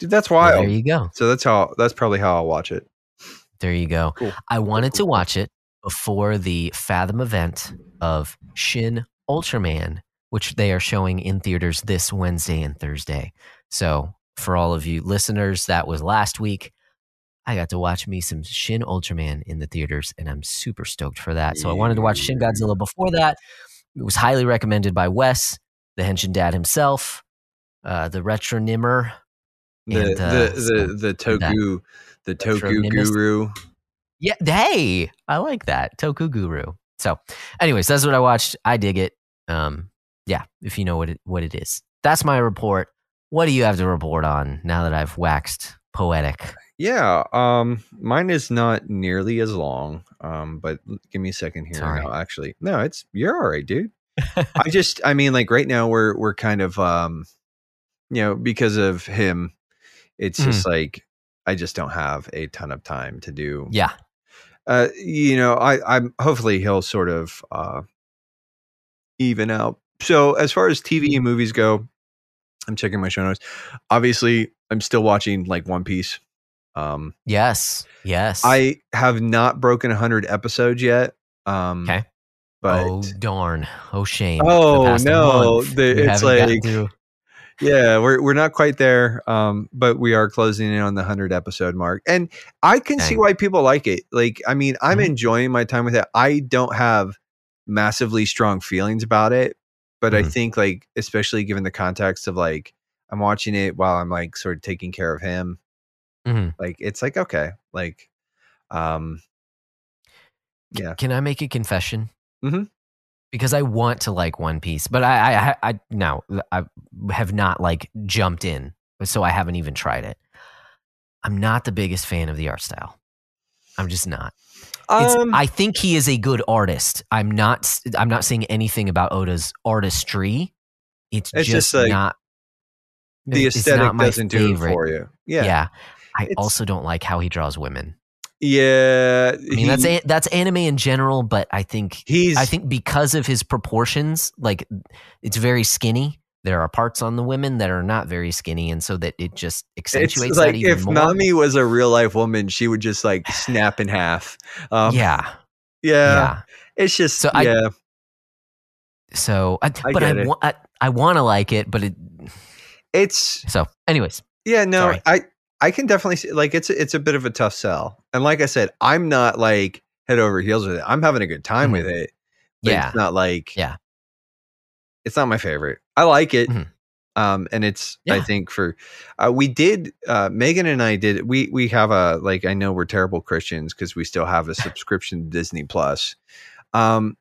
dude. That's wild. Well, there you go. So that's how. That's probably how I'll watch it. There you go. Cool. I wanted cool. to watch it before the Fathom event of Shin Ultraman, which they are showing in theaters this Wednesday and Thursday. So for all of you listeners, that was last week. I got to watch me some Shin Ultraman in the theaters, and I'm super stoked for that. So I wanted to watch Shin Godzilla before that. It was highly recommended by Wes, the Henshin dad himself uh, the retro nimmer, the and, uh, the the the toku the toku guru. Yeah, hey, I like that toku guru. So, anyways, that's what I watched. I dig it. Um, yeah, if you know what it what it is, that's my report. What do you have to report on now that I've waxed poetic? Yeah, um, mine is not nearly as long. Um, but give me a second here. Sorry. No, actually, no, it's you're all right, dude. I just, I mean, like right now we're we're kind of um you know, because of him, it's mm. just like I just don't have a ton of time to do. Yeah. Uh, you know, I, I'm hopefully he'll sort of uh, even out. So as far as TV and movies go, I'm checking my show notes. Obviously, I'm still watching like One Piece. Um, yes, yes. I have not broken 100 episodes yet. Um, okay. But oh darn! Oh shame! Oh no! The, it's like yeah, we're we're not quite there, um, but we are closing in on the hundred episode mark, and I can Dang. see why people like it. Like, I mean, I'm mm-hmm. enjoying my time with it. I don't have massively strong feelings about it, but mm-hmm. I think, like, especially given the context of like I'm watching it while I'm like sort of taking care of him, mm-hmm. like it's like okay, like, um, yeah. Can I make a confession? Mm-hmm because I want to like One Piece, but I, I, I, no, I have not like jumped in, so I haven't even tried it. I'm not the biggest fan of the art style. I'm just not. Um, I think he is a good artist. I'm not. I'm not saying anything about Oda's artistry. It's, it's just, just like not. The aesthetic doesn't do it for you. Yeah. Yeah. I also don't like how he draws women. Yeah, I mean he, that's a, that's anime in general, but I think he's I think because of his proportions, like it's very skinny. There are parts on the women that are not very skinny, and so that it just accentuates it's like that if more. Nami was a real life woman, she would just like snap in half. Um, yeah. yeah, yeah. It's just so yeah. I, so, I, I but I, I I want to like it, but it. It's so. Anyways, yeah, no, Sorry. I I can definitely see like it's it's a bit of a tough sell. And like I said, I'm not like head over heels with it. I'm having a good time mm-hmm. with it. yeah. It's not like Yeah. It's not my favorite. I like it. Mm-hmm. Um, and it's yeah. I think for uh, we did uh, Megan and I did we we have a like I know we're terrible Christians because we still have a subscription to Disney Plus. Um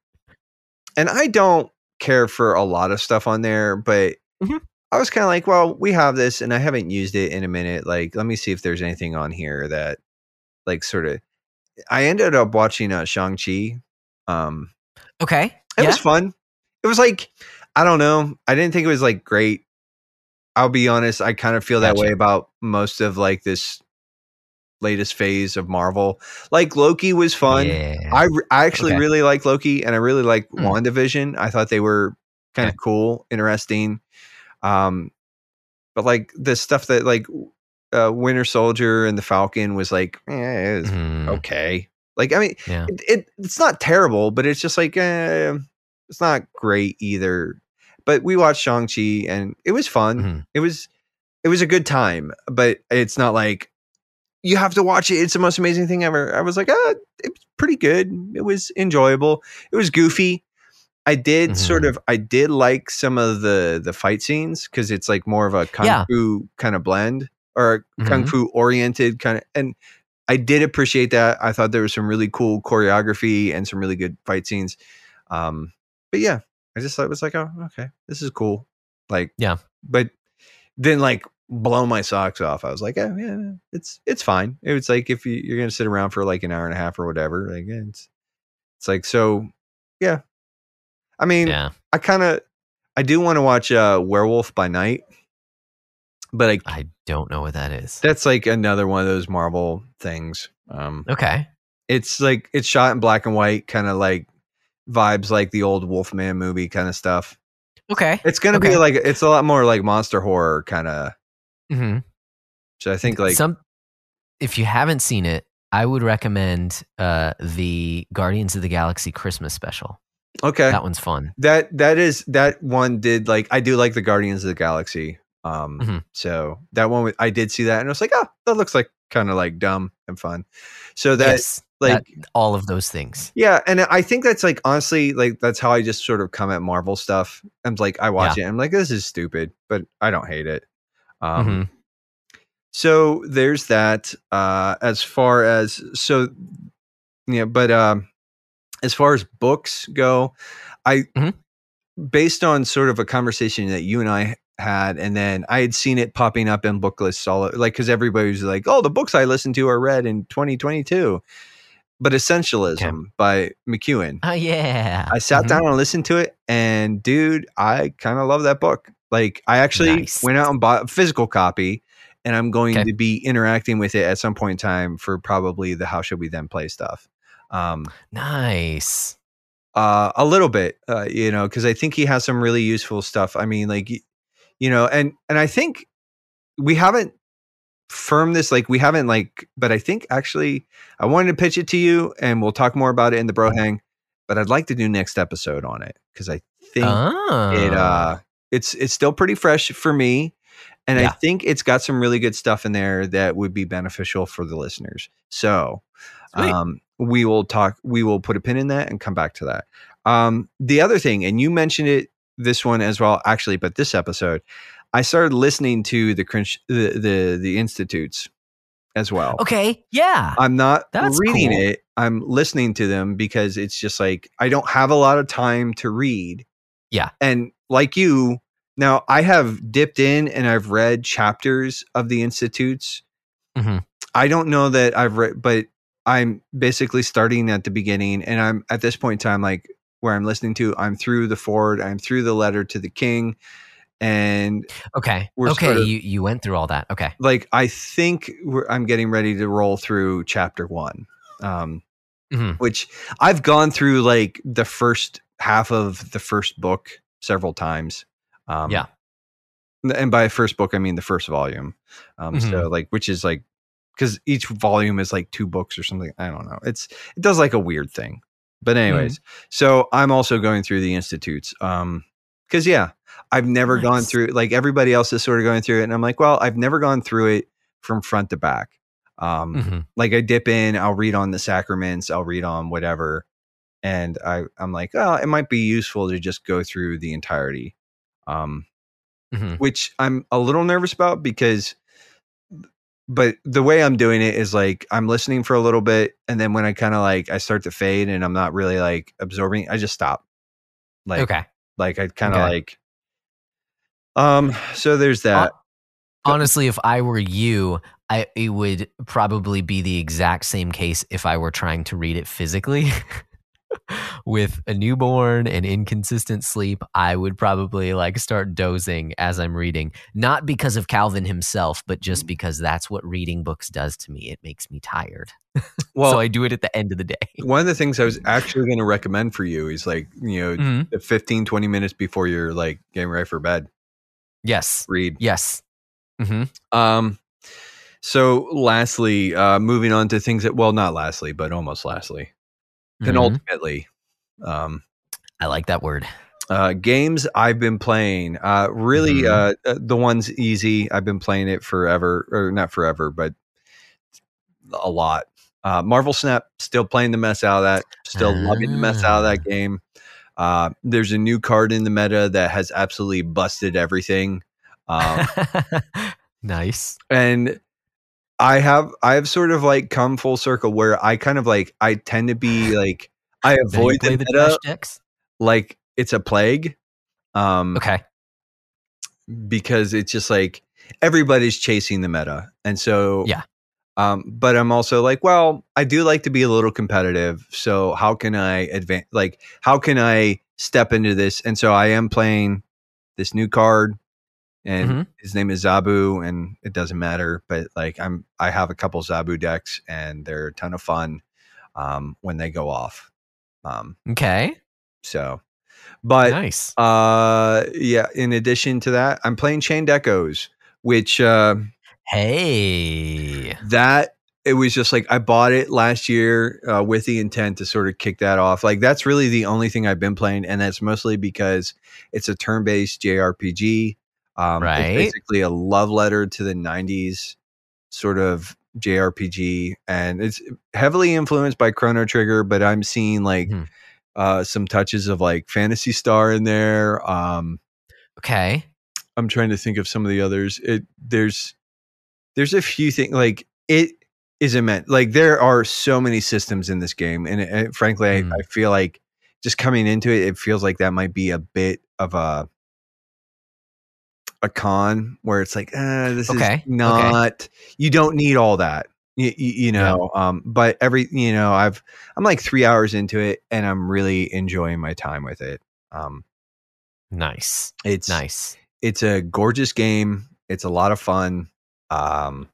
and I don't care for a lot of stuff on there, but mm-hmm. I was kind of like, well, we have this and I haven't used it in a minute. Like, let me see if there's anything on here that, like, sort of. I ended up watching uh, Shang-Chi. Um, okay. It yeah. was fun. It was like, I don't know. I didn't think it was like great. I'll be honest. I kind of feel that way about most of like this latest phase of Marvel. Like Loki was fun. Yeah. I, I actually okay. really like Loki and I really like mm. WandaVision. I thought they were kind of okay. cool, interesting. Um, but like the stuff that like uh, Winter Soldier and the Falcon was like, eh, was mm. okay. Like I mean, yeah. it, it, it's not terrible, but it's just like eh, it's not great either. But we watched Shang Chi and it was fun. Mm-hmm. It was it was a good time, but it's not like you have to watch it. It's the most amazing thing ever. I was like, ah, it was pretty good. It was enjoyable. It was goofy. I did sort Mhm. of I did like some of the the fight scenes because it's like more of a kung Yeah. fu kind of blend or kung Mhm. fu oriented kind of and I did appreciate that. I thought there was some really cool choreography and some really good fight scenes. Um, but yeah, I just thought it was like, oh, okay, this is cool. Like, Yeah. but then like blow my socks off. I was like, oh yeah, it's it's fine. It was like if you, you're gonna sit around for like an hour and a half or whatever, like it's it's like so yeah. I mean, Yeah. I kind of I do want to watch uh Werewolf by Night, but I, I don't know what that is. that's like another one of those Marvel things. Um, Okay. it's like it's shot in black and white, kind of like vibes like the old Wolfman movie kind of stuff. Okay. It's gonna be like it's a lot more like monster horror kind of. Mm-hmm. So I think like some if you haven't seen it i would recommend uh the guardians of the galaxy christmas special okay that one's fun that that is that one did like I do like the Guardians of the Galaxy. Um, Mhm. so that one I did see that and I was like, oh, that looks like kind of like dumb and fun. So that yes like that- all of those things Yeah, and I think that's like honestly, like that's how I just sort of come at Marvel stuff. I'm like, I watch it, I'm like, this is stupid, but I don't hate it. Um, Mhm. So there's that. Uh, as far as so, yeah, but um, as far as books go, I Mhm. based on sort of a conversation that you and I had, and then I had seen it popping up in book lists all like because everybody was like, "Oh, the books I listened to are read in 2022." But Essentialism by McKeown. oh yeah I sat Mhm. down and listened to it, and dude, I kind of love that book. Like, I actually Nice. went out and bought a physical copy, and I'm going Okay. to be interacting with it at some point in time for probably the How Should We Then Play stuff. Um, nice uh, a little bit, uh, you know, because I think he has some really useful stuff. I mean, like, you know, and and I think we haven't firm this, like, we haven't like, but I think actually, I wanted to pitch it to you, and we'll talk more about it in the bro hang. But I'd like to do next episode on it because I think oh. it uh it's it's still pretty fresh for me and i think it's got some really good stuff in there that would be beneficial for the listeners so. Um we will talk we will put a pin in that and come back to that um the other thing and you mentioned it this one as well actually but this episode i started listening to the cringe the the, the institutes as well okay yeah I'm not That's reading cool. it. I'm listening to them because it's just like I don't have a lot of time to read. Yeah. And like you, now I have dipped in and I've read chapters of the institutes. Mhm. I don't know that I've read, but I'm basically starting at the beginning and I'm at this point in time, like where I'm listening to, I'm through the Ford, I'm through the letter to the king. And okay We're okay sort of- you you went through all that okay like, I think we're, I'm getting ready to roll through chapter one. Um, Mhm. which I've gone through like the first half of the first book several times. Um, Yeah. And by first book, I mean the first volume. Um, Mm-hmm. So like, which is like, because each volume is like two books or something. I don't know. It's it does like a weird thing. But anyways, so I'm also going through the institutes. Um, because yeah, I've never gone through like everybody else is sort of going through it, and I'm like, well, I've never gone through it from front to back. Um, Mhm. like I dip in, I'll read on the sacraments, I'll read on whatever, and I I'm like, oh, it might be useful to just go through the entirety, um, Mhm. which I'm a little nervous about because, but the way I'm doing it is like I'm listening for a little bit, and then when I kind of like I start to fade and I'm not really like absorbing, I just stop. Like okay like I kind of Okay. like, um. So there's that. Honestly, if I were you, I it would probably be the exact same case if I were trying to read it physically. With a newborn and inconsistent sleep, I would probably like start dozing as I'm reading. Not because of Calvin himself, but just Mm-hmm. because that's what reading books does to me. It makes me tired. Well, so I do it at the end of the day. one of the things I was actually going to recommend for you is like you know Mhm. 15 20 minutes before you're like getting ready for bed Yes. read Yes. hmm um so lastly uh moving on to things that well not lastly but almost lastly Mm-hmm. penultimately um I like that word. uh games i've been playing uh really Mhm. uh uh, the one's easy i've been playing it forever or not forever but a lot uh marvel snap still playing the mess out of that still loving the mess out of that game Uh, there's a new card in the meta that has absolutely busted everything. Um, nice. and I have I have sort of like come full circle where I kind of like I tend to be like I avoid the the meta decks. like it's a plague. Um, Okay. because it's just like everybody's chasing the meta. And so Yeah. Um, but I'm also like, well, I do like to be a little competitive. So how can I advance? Like, how can I step into this? And so I am playing this new card, and Mhm. his name is Zabu, and it doesn't matter. But like, I'm I have a couple Zabu decks, and they're a ton of fun um, when they go off. Um, Okay. so, but nice. uh, yeah. In addition to that, I'm playing Chained Echoes, which. Uh, Hey. that it was just like I bought it last year uh, with the intent to sort of kick that off. Like that's really the only thing I've been playing, and that's mostly because it's a turn-based JRPG. Um, Right. It's basically a love letter to the '90s sort of JRPG, and it's heavily influenced by Chrono Trigger. But I'm seeing like Hmm. uh, some touches of like Phantasy Star in there. Um, Okay. I'm trying to think of some of the others. It there's there's a few things like it is immense. Like there are so many systems in this game, and, it, frankly, Mm. I, I feel like just coming into it, it feels like that might be a bit of a a con where it's like, uh, this Okay, okay. is not. You don't need all that. You, you know, um, but every you know, I've I'm like three hours into it, and I'm really enjoying my time with it. Um, Nice. it's Nice. it's a gorgeous game. It's a lot of fun. Um,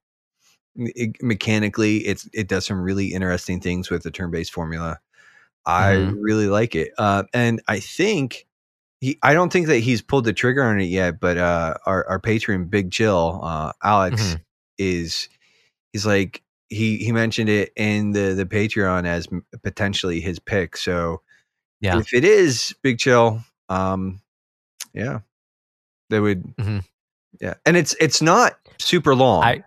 it- mechanically, it's it does some really interesting things with the turn-based formula. I Mhm. really like it, uh, and I think he. I don't think that he's pulled the trigger on it yet, but uh, our our patron Big Chill, uh, Alex, Mhm. is he's like he he mentioned it in the the Patreon as potentially his pick. So Yeah. if it is Big Chill, um, yeah, they would. Mm-hmm. Yeah, and it's it's not super long. I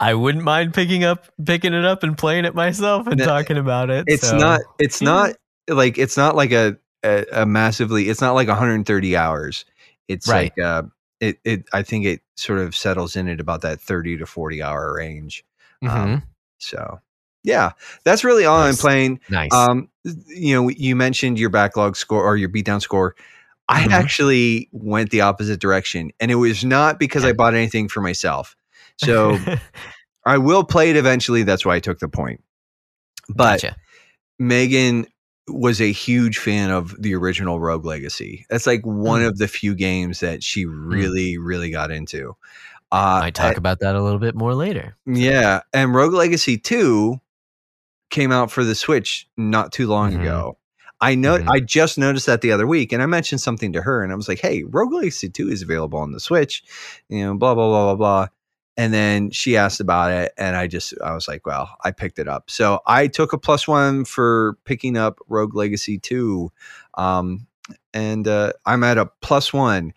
I wouldn't mind picking up picking it up and playing it myself and No, talking about it. it's so- not. It's not like it's not like a, a a massively. It's not like 130 hours. It's Right. like uh, it it. I think it sort of settles in at about that 30 to 40 hour range. Mhm. Um, so yeah, that's really all I'm playing. nice. Um, you know, you mentioned your backlog score or your beatdown score. I Mhm. actually went the opposite direction, and it was not because I bought anything for myself. So I will play it eventually. That's why I took the point. But gotcha. Megan was a huge fan of the original Rogue Legacy. That's like one Mm. of the few games that she really, really got into. Uh, Might talk about that a little bit more later. yeah, and Rogue Legacy 2 came out for the Switch not too long Mhm. ago. I know Mhm. I just noticed that the other week and I mentioned something to her and I was like, "Hey, Rogue Legacy 2 is available on the Switch." You know, blah blah blah blah blah. And then she asked about it and I just I was like, "Well, I picked it up." So I took a plus 1 for picking up Rogue Legacy 2. Um and uh I'm at a plus 1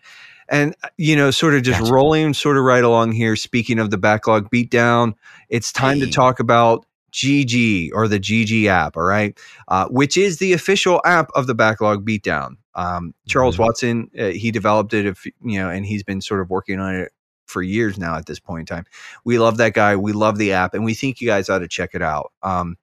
and you know sort of just Gotcha. rolling sort of right along here speaking of the backlog beatdown it's time to talk about gg or the gg app all right uh, which is the official app of the backlog beatdown um, charles Mhm. watson uh, he developed it if you know and he's been sort of working on it for years now at this point in time we love that guy we love the app and we think you guys ought to check it out um,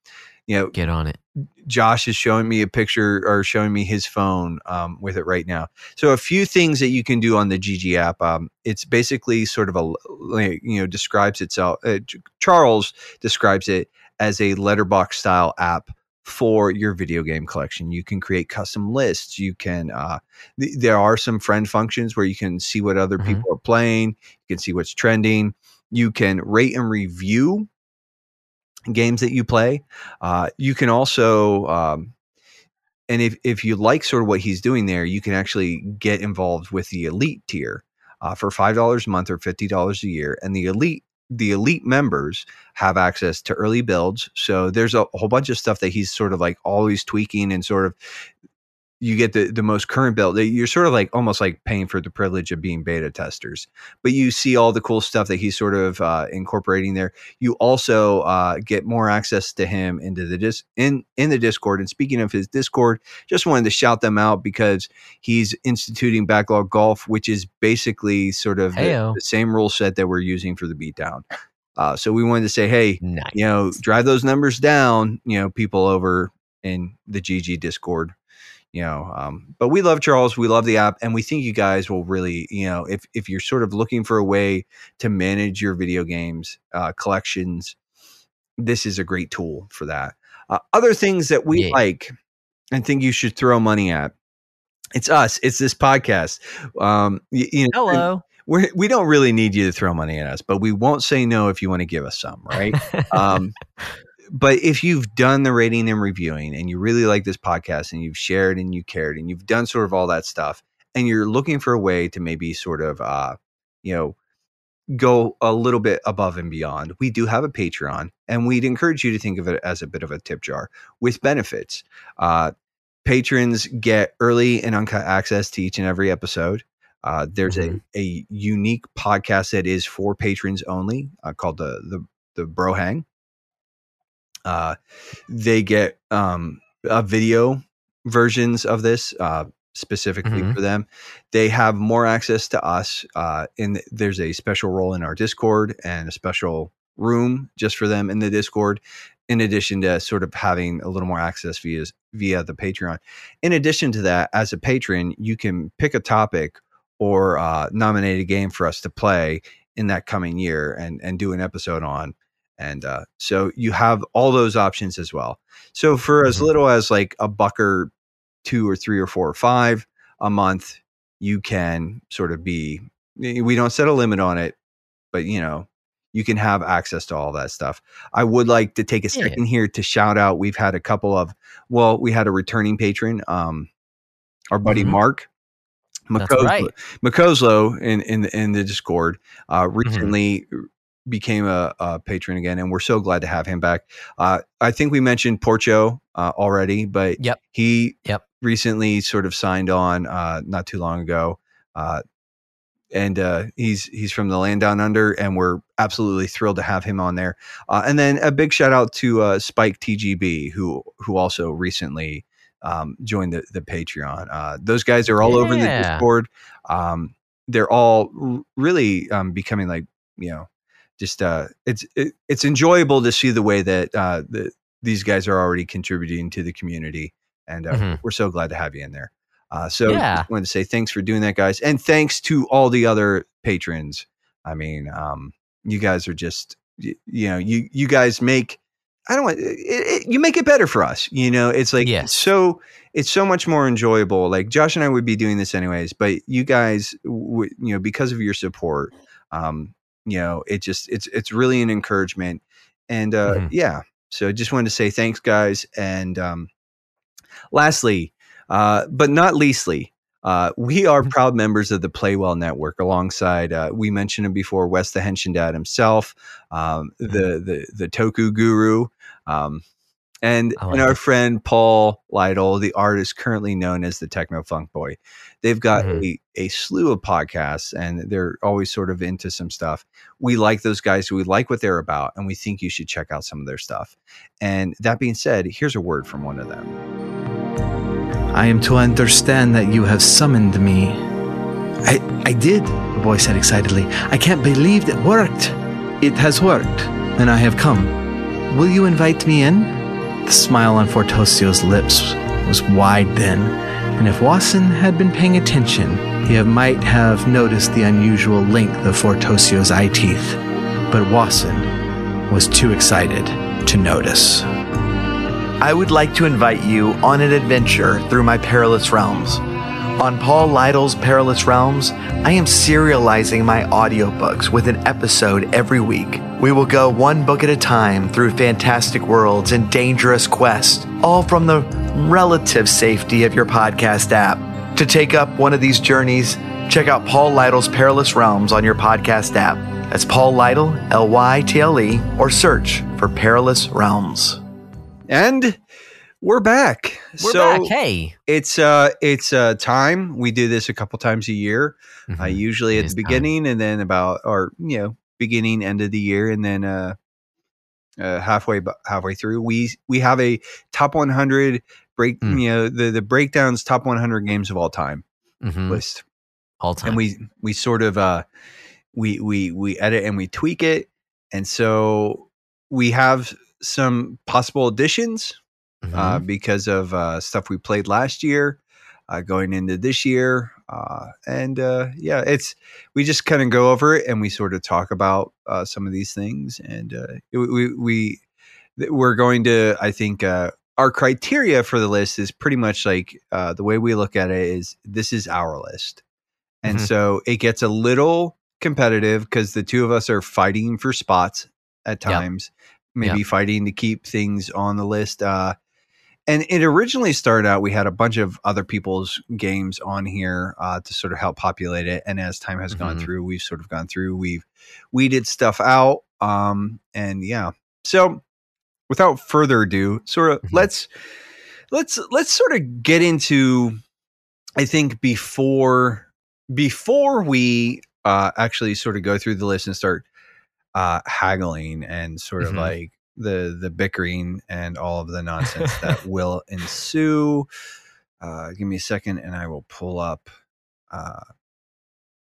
you know Get on it. Josh is showing me a picture or showing me his phone um, with it right now. So a few things that you can do on the GG app. Um, it's basically sort of a like, you know describes itself. Uh, Charles describes it as a Letterboxd style app for your video game collection. You can create custom lists. You can. Uh, th- there are some friend functions where you can see what other Mhm. people are playing. You can see what's trending. You can rate and review games that you play. Uh, you can also, um, and if if you like sort of what he's doing there, you can actually get involved with the elite tier uh, for five dollars a month or fifty dollars a year, and the elite the elite members have access to early builds. So there's a whole bunch of stuff that he's sort of like always tweaking and sort of you get the, the most current build. You're sort of like almost like paying for the privilege of being beta testers, but you see all the cool stuff that he's sort of uh, incorporating there. You also uh, get more access to him into the dis- in in the Discord. And speaking of his Discord, just wanted to shout them out because he's instituting backlog golf, which is basically sort of the, the, same rule set that we're using for the beatdown. Uh, so we wanted to say, hey, nice. you know, drive those numbers down. You know, people over in the GG Discord you know um, but we love charles we love the app and we think you guys will really you know if if you're sort of looking for a way to manage your video games uh, collections this is a great tool for that uh, other things that we yeah. like and think you should throw money at it's us it's this podcast um, you, you know hello we're, we don't really need you to throw money at us, but we won't say no if you want to give us some, right? um, but if you've done the rating and reviewing and you really like this podcast and you've shared and you cared and you've done sort of all that stuff and you're looking for a way to maybe sort of uh you know go a little bit above and beyond we do have a patreon and we'd encourage you to think of it as a bit of a tip jar with benefits. Uh patrons get early and uncut access to each and every episode. Uh, there's mm-hmm. a, a unique podcast that is for patrons only uh, called the the the bro hang uh, they get um, a video versions of this uh, specifically mm-hmm. for them. They have more access to us. Uh, in there's a special role in our Discord and a special room just for them in the Discord. In addition to sort of having a little more access via via the Patreon. In addition to that, as a patron, you can pick a topic or uh, nominate a game for us to play in that coming year and and do an episode on and uh, so you have all those options as well. So for mm-hmm. as little as like a buck or two or three or four or five a month, you can sort of be. We don't set a limit on it, but you know you can have access to all that stuff. I would like to take a second yeah. here to shout out. We've had a couple of well, we had a returning patron, um, our buddy mm-hmm. Mark. McCoslow, right. in, in in the Discord uh, mm-hmm. recently mm-hmm became a, a, patron again, and we're so glad to have him back. Uh, I think we mentioned Porcho uh, already, but yep. he yep. recently sort of signed on uh, not too long ago, uh, and uh, he's he's from the land down under, and we're absolutely thrilled to have him on there. Uh, and then a big shout out to Spike TGB, who who also recently. Um, joined the, the Patreon. those guys are all yeah. over the Discord. Um, they're all r- really um, becoming like you know just uh, it's it, it's enjoyable to see the way that uh, the, these guys are already contributing to the community, and uh, mm-hmm. we're so glad to have you in there. Uh, so yeah. I wanted to say thanks for doing that, guys, and thanks to all the other patrons. I mean, um, you guys are just you, you, know you you guys make I don't want it, it, you make it better for us. You know, it's like yes. so it's so much more enjoyable. Like Josh and I would be doing this anyways, but you guys, w- you know, because of your support, um, you know it just it's it's really an encouragement and uh mm-hmm. yeah so just wanted to say thanks guys and um lastly uh but not leastly uh, we are mm-hmm. proud members of the Play Well Network. Alongside, uh, we mentioned him before, Wes the Henshin Dad himself, um, mm-hmm. the the the Toku Guru, um, and, like and our it. friend Paul Lytle, the artist currently known as the Techno Funk Boy. They've got mm-hmm. a, a slew of podcasts and they're always sort of into some stuff. We like those guys, we like what they're about, and we think you should check out some of their stuff. And that being said, here's a word from one of them. I am to understand that you have summoned me. I, I did, the boy said excitedly. I can't believe it worked. It has worked, and I have come. Will you invite me in? The smile on Fortosio's lips was wide then, and if Wasson had been paying attention, he might have noticed the unusual length of Fortosio's eye teeth. But Wasson was too excited to notice. I would like to invite you on an adventure through my perilous realms. On Paul Lytle's Perilous Realms, I am serializing my audiobooks with an episode every week. We will go one book at a time through fantastic worlds and dangerous quests, all from the relative safety of your podcast app. To take up one of these journeys, check out Paul Lytle's Perilous Realms on your podcast app. That's Paul Lytle, L Y T L E, or search for Perilous Realms. And we're back We're so back. Hey. it's uh it's uh time. We do this a couple times a year. Uh, Mhm. usually It at the time. beginning and then about or you know beginning end of the year and then uh, uh halfway halfway through we we have a top 100 break Mm. you know the the breakdowns top 100 games of all time Mhm. list All time. and we we sort of uh we we we edit and we tweak it and so we have some possible additions uh, Mhm. because of uh, stuff we played last year, uh, going into this year, uh, and uh, yeah, it's we just kind of go over it and we sort of talk about uh, some of these things, and uh, it- we we we're going to I think uh, our criteria for the list is pretty much like uh, the way we look at it is this is our list, and Mhm. so it gets a little competitive because the two of us are fighting for spots at Yep. times, maybe fighting to keep things on the list. Uh, and it originally started out we had a bunch of other people's games on here uh, to sort of help populate it and as time has gone Mhm. through we've sort of gone through we've weeded stuff out um, and yeah so without further ado sort of Mhm. let's let's let's sort of get into i think before before we uh, actually sort of go through the list and start uh, haggling and sort of Mhm. like the the bickering and all of the nonsense that will ensue. Uh, give me a second, and I will pull up uh,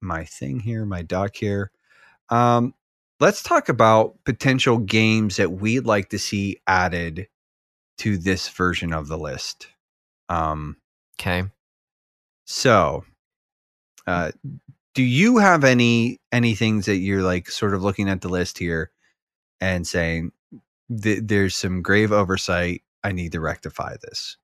my thing here, my doc here. Um, let's talk about potential games that we'd like to see added to this version of the list. Um, okay. so, uh, do you have any any things that you're like sort of looking at the list here and saying th- there's some grave oversight? I need to rectify this.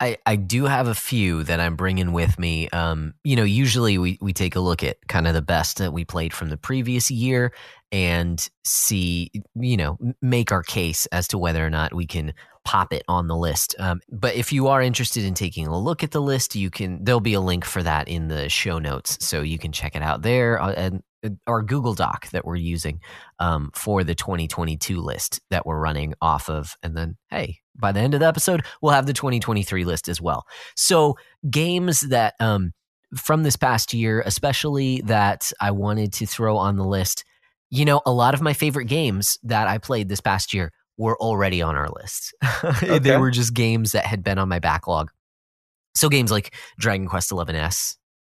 I, I do have a few that I'm bringing with me. Um, you know, usually we, we take a look at kind of the best that we played from the previous year and see, you know, make our case as to whether or not we can pop it on the list. Um, but if you are interested in taking a look at the list, you can, there'll be a link for that in the show notes. So you can check it out there uh, and our Google Doc that we're using um, for the 2022 list that we're running off of. And then, hey, by the end of the episode, we'll have the 2023 list as well. So, games that um, from this past year, especially that I wanted to throw on the list, you know, a lot of my favorite games that I played this past year were already on our list. Okay. they were just games that had been on my backlog. So, games like Dragon Quest 11S,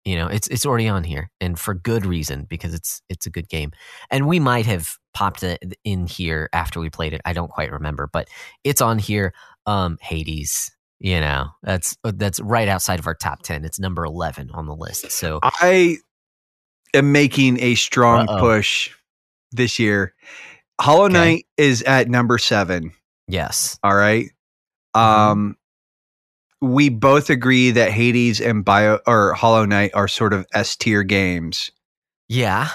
you know, it's it's already on here, and for good reason because it's it's a good game. And we might have popped it in here after we played it. I don't quite remember, but it's on here. Um, Hades, you know, that's that's right outside of our top ten. It's number eleven on the list. So I am making a strong Uh-oh. push this year. Hollow Okay. Knight is at number seven. yes, All right. Mhm. Um, we both agree that Hades and Bio or Hollow Knight are sort of S tier games. yeah,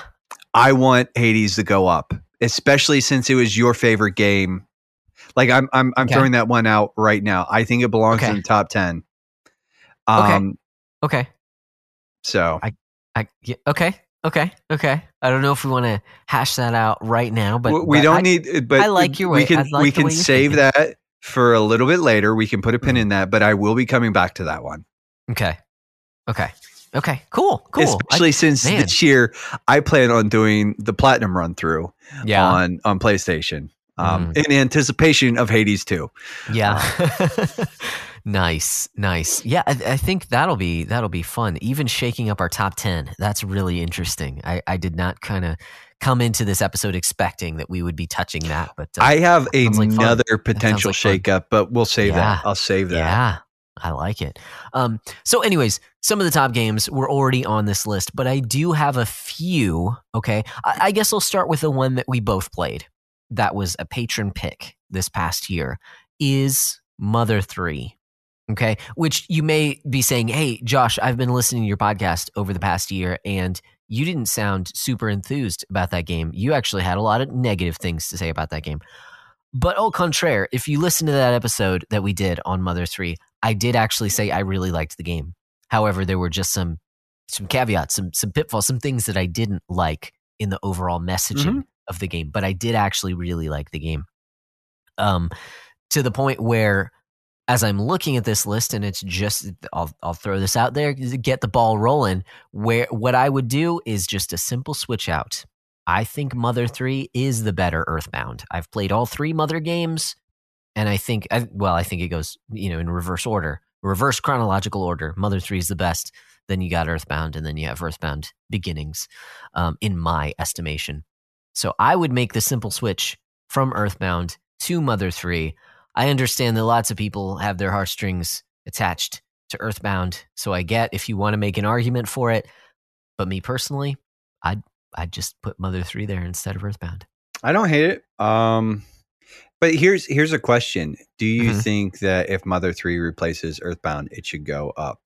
I want Hades to go up, especially since it was your favorite game. Like I'm, I'm, I'm Okay. throwing that one out right now. I think it belongs Okay. in the top ten. Okay. Um, okay, so I yeah, okay, okay, okay. I don't know if we want to hash that out right now, but W- we but don't I- need. But I like your way. we can like we can save that for a little bit later. We can put a pin Mhm. in that, but I will be coming back to that one. Okay, okay, okay. Cool, cool. I- Especially since man. this year I plan on doing the platinum run through yeah, on on PlayStation. Um, Mm. in anticipation of Hades 2. Yeah. nice, nice. Yeah, I, I think that'll be that'll be fun. Even shaking up our top ten, that's really interesting. I, I did not kind of come into this episode expecting that we would be touching that, but uh, I have sounds like another potential like shakeup, but we'll save Yeah. that. I'll save that. yeah, I like it. Um, so, anyways, some of the top games were already on this list, but I do have a few. Okay, I, I guess I'll start with the one that we both played. That was a patron pick this past year. Is Mother Three. Okay, which you may be saying, "Hey, Josh, I've been listening to your podcast over the past year, and you didn't sound super enthused about that game. You actually had a lot of negative things to say about that game." But au contraire, if you listen to that episode that we did on Mother 3, I did actually say I really liked the game. However, there were just some some caveats, some some pitfalls, some things that I didn't like in the overall messaging of the game, but I did actually really like the game. Um to the point where as I'm looking at this list, and it's just I'll I'll throw this out there get the ball rolling. Where what I would do is just a simple switch out. I think Mother Three is the better Earthbound. I've played all three Mother games, and I think I, well, I think it goes you know in reverse order, reverse chronological order. Mother Three is the best. Then you got Earthbound, and then you have Earthbound Beginnings, um, in my estimation. So I would make the simple switch from Earthbound to Mother 3. I understand that lots of people have their heartstrings attached to Earthbound, so I get if you want to make an argument for it. But me personally, I'd I'd just put Mother 3 there instead of Earthbound. I don't hate it. Um, but here's here's a question: Do you Mhm. think that if Mother Three replaces Earthbound, it should go up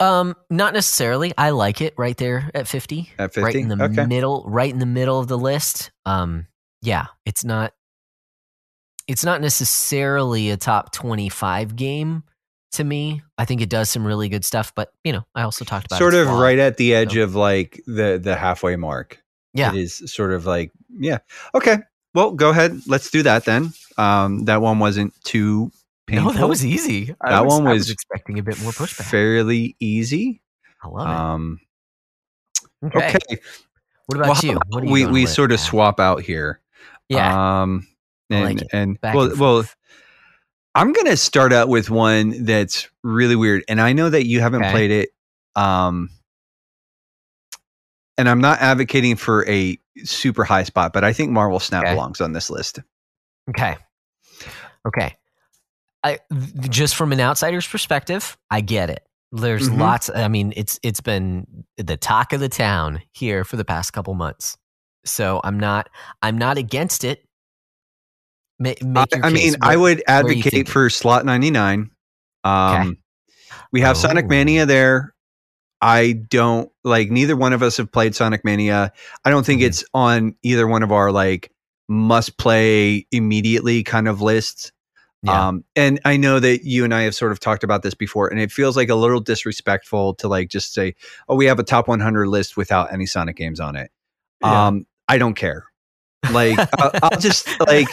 Um, not necessarily. I like it right there at 50. at fifty? Right in the okay. middle, right in the middle of the list. Um, yeah, it's not it's not necessarily a top 25 game to me. I think it does some really good stuff, but you know, I also talked about Sort of right at the edge so. of like the the halfway mark. Yeah. It is sort of like yeah. Okay. Well, go ahead. Let's do that then. Um, that one wasn't too painful. No, that was easy. I That one I was expecting a bit more pushback. fairly easy. I love Um, it. Okay. okay. What about Well, you? What you we we sort of swap out here. Yeah. Um, and like and back well, and well. I'm gonna start out with one that's really weird, and I know that you haven't Okay. played it. Um, and I'm not advocating for a super high spot, but I think Marvel Snap Okay. belongs on this list. Okay. Okay. I just from an outsider's perspective, I get it. There's Mhm. lots I mean, it's it's been the talk of the town here for the past couple months. So I'm not I'm not against it. Ma- I, I mean. I would advocate for slot 99. Um, we have Sonic Oh. Mania there. I don't like neither one of us have played Sonic Mania. I don't think Mhm. it's on either one of our like must play immediately kind of lists. Yeah. Um, and I know that you and I have sort of talked about this before, and it feels like a little disrespectful to like just say, "Oh, we have a top 100 list without any Sonic games on it." Yeah. Um, I don't care. Like, I'll, I'll just like,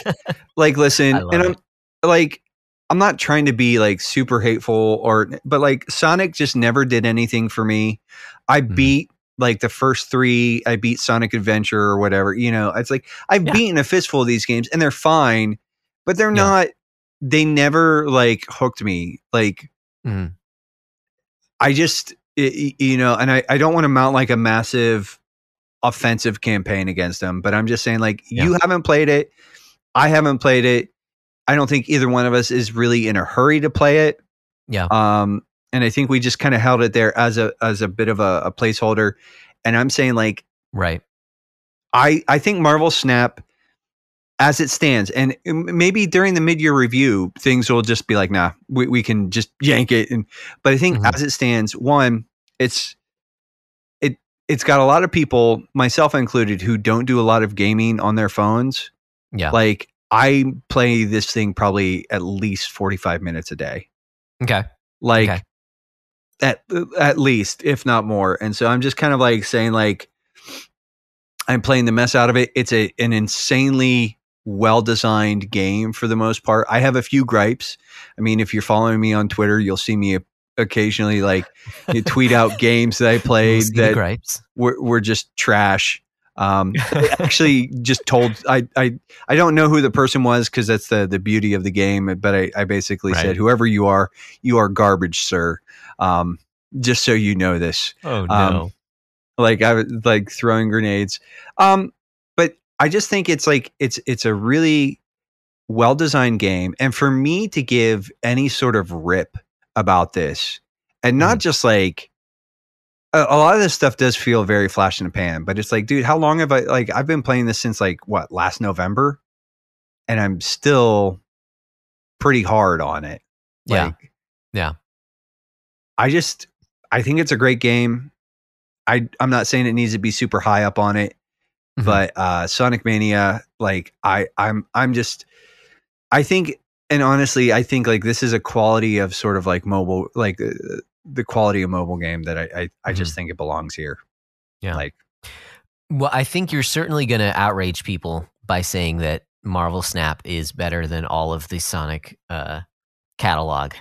like listen, and I'm it. like, I'm not trying to be like super hateful or, but like Sonic just never did anything for me. I Mhm. beat like the first three. I beat Sonic Adventure or whatever. You know, it's like I've Yeah. beaten a fistful of these games, and they're fine, but they're Yeah. not. They never like hooked me. Like Mhm. I just, i- i- you know, and I, I don't want to mount like a massive offensive campaign against them, but I'm just saying, like, you haven't played it. I haven't played it. I don't think either one of us is really in a hurry to play it. Yeah. Um, and I think we just kind of held it there as a as a bit of a, a placeholder. And I'm saying, like, Right. I I think Marvel Snap as it stands, and maybe during the mid year review, things will just be like, nah, we, we can just yank it. And but I think Mhm. as it stands, one, it's it it's got a lot of people, myself included, who don't do a lot of gaming on their phones. Yeah. Like I play this thing probably at least forty five minutes a day. Okay. Like Okay. at at least, if not more. And so I'm just kind of like saying like I'm playing the mess out of it. It's a an insanely well designed game for the most part. I have a few gripes. I mean, if you're following me on Twitter, you'll see me occasionally like you tweet out games that I played that were, were just trash. Um, I actually just told I I I don't know who the person was because that's the the beauty of the game. But I, I basically Right. said, whoever you are, you are garbage, sir. Um, just so you know this. Oh Um, Like I was like throwing grenades. Um, but I just think it's like it's it's a really well designed game, and for me to give any sort of rip about this, and not just like a, a lot of this stuff does feel very flash in the pan, but it's like, dude, how long have I like I've been playing this since like what last November, and I'm still pretty hard on it. Yeah. Like, Yeah. I just I think it's a great game. I I'm not saying it needs to be super high up on it, Mhm. but uh Sonic Mania, like I I'm I'm just I think and honestly, I think like this is a quality of sort of like mobile like uh, the quality of mobile game that I I, I just think it belongs here. Yeah. Like Well, I think you're certainly going to outrage people by saying that Marvel Snap is better than all of the Sonic uh, catalog.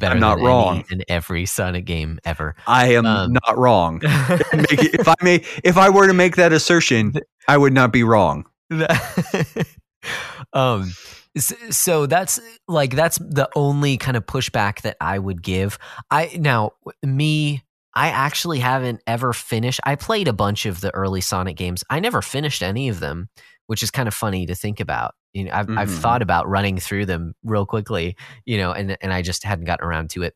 Better I'm not than wrong. in every Sonic game ever. I am Um, not wrong. Make it- if I may, if I were to make that assertion, I would not be wrong. um so that's like that's the only kind of pushback that I would give. I now me I actually haven't ever finished. I played a bunch of the early Sonic games. I never finished any of them, which is kind of funny to think about. You know, I've I've Mhm. thought about running through them real quickly, you know, and and I just hadn't gotten around to it.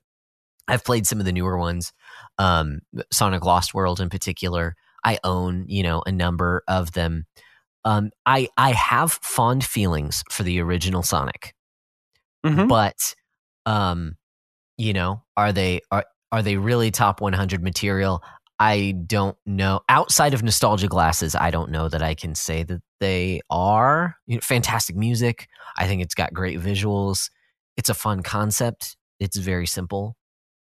I've played some of the newer ones, um, Sonic Lost World in particular. I own, you know, a number of them. Um, I I have fond feelings for the original Sonic, Mhm. but um, you know, are they are are they really top 100 material? I don't know. Outside of nostalgia glasses, I don't know that I can say that they are. You know, fantastic music. I think it's got great visuals. It's a fun concept. It's very simple.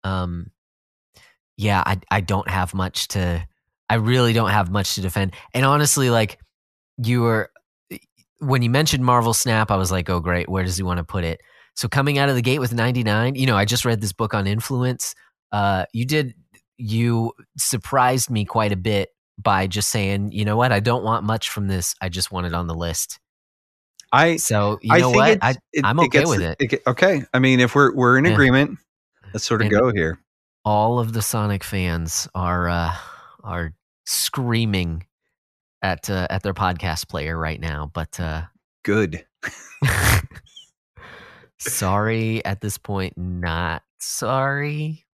Um, yeah, I I don't have much to. I really don't have much to defend. And honestly, like you were when you mentioned Marvel Snap, I was like, oh great, where does he want to put it? So coming out of the gate with 99, you know, I just read this book on influence. Uh, you did you surprised me quite a bit by just saying, you know what, I don't want much from this. I just want it on the list. I So you I know what, I, it- I'm it okay gets- with it. get- okay, I mean, if we're we're in Yeah. agreement, let's sort of And- go here. all of the Sonic fans are uh, are screaming at uh, at their podcast player right now, but uh, Good. sorry at this point, not sorry.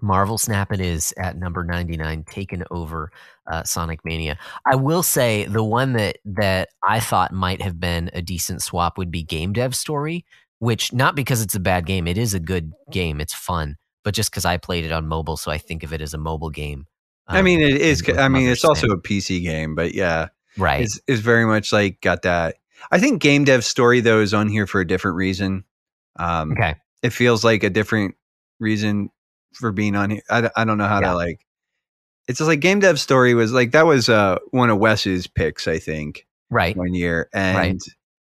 Marvel Snap it is at number 99, taken over uh, Sonic Mania. I will say the one that that I thought might have been a decent swap would be Game Dev Story, which not because it's a bad game, it is a good game, it's fun, but just because I played it on mobile, so I think of it as a mobile game. I mean, Um, it is. I mean, it's also a PC game, but yeah, right. it's it's very much like got that. I think game dev story though is on here for a different reason. Um, Okay. it feels like a different reason for being on here. I, I don't know how Yeah. to like. It's just like game dev story was like that was uh one of Wes's picks, I think, Right. one year, and Right.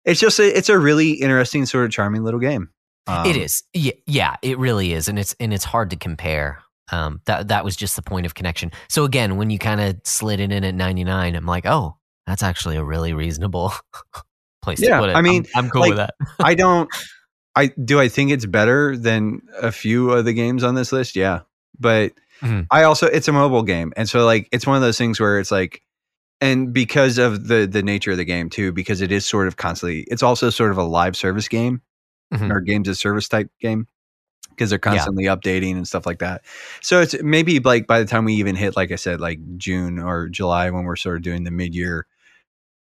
it's just a, it's a really interesting sort of charming little game. Um, it is. Yeah, yeah, it really is, and it's and it's hard to compare. Um, that that was just the point of connection. So again, when you kind of slid it in at ninety nine, I'm like, oh, that's actually a really reasonable place Yeah, to put it. I mean, I'm, I'm cool like, with that. I don't. I do. I think it's better than a few of the games on this list. Yeah, but Mhm. I also it's a mobile game, and so like it's one of those things where it's like, and because of the the nature of the game too, because it is sort of constantly. It's also sort of a live service game Mhm. or games as service type game because they're Yeah. constantly updating and stuff like that. So it's maybe like by the time we even hit, like I said, like June or July when we're sort of doing the mid year.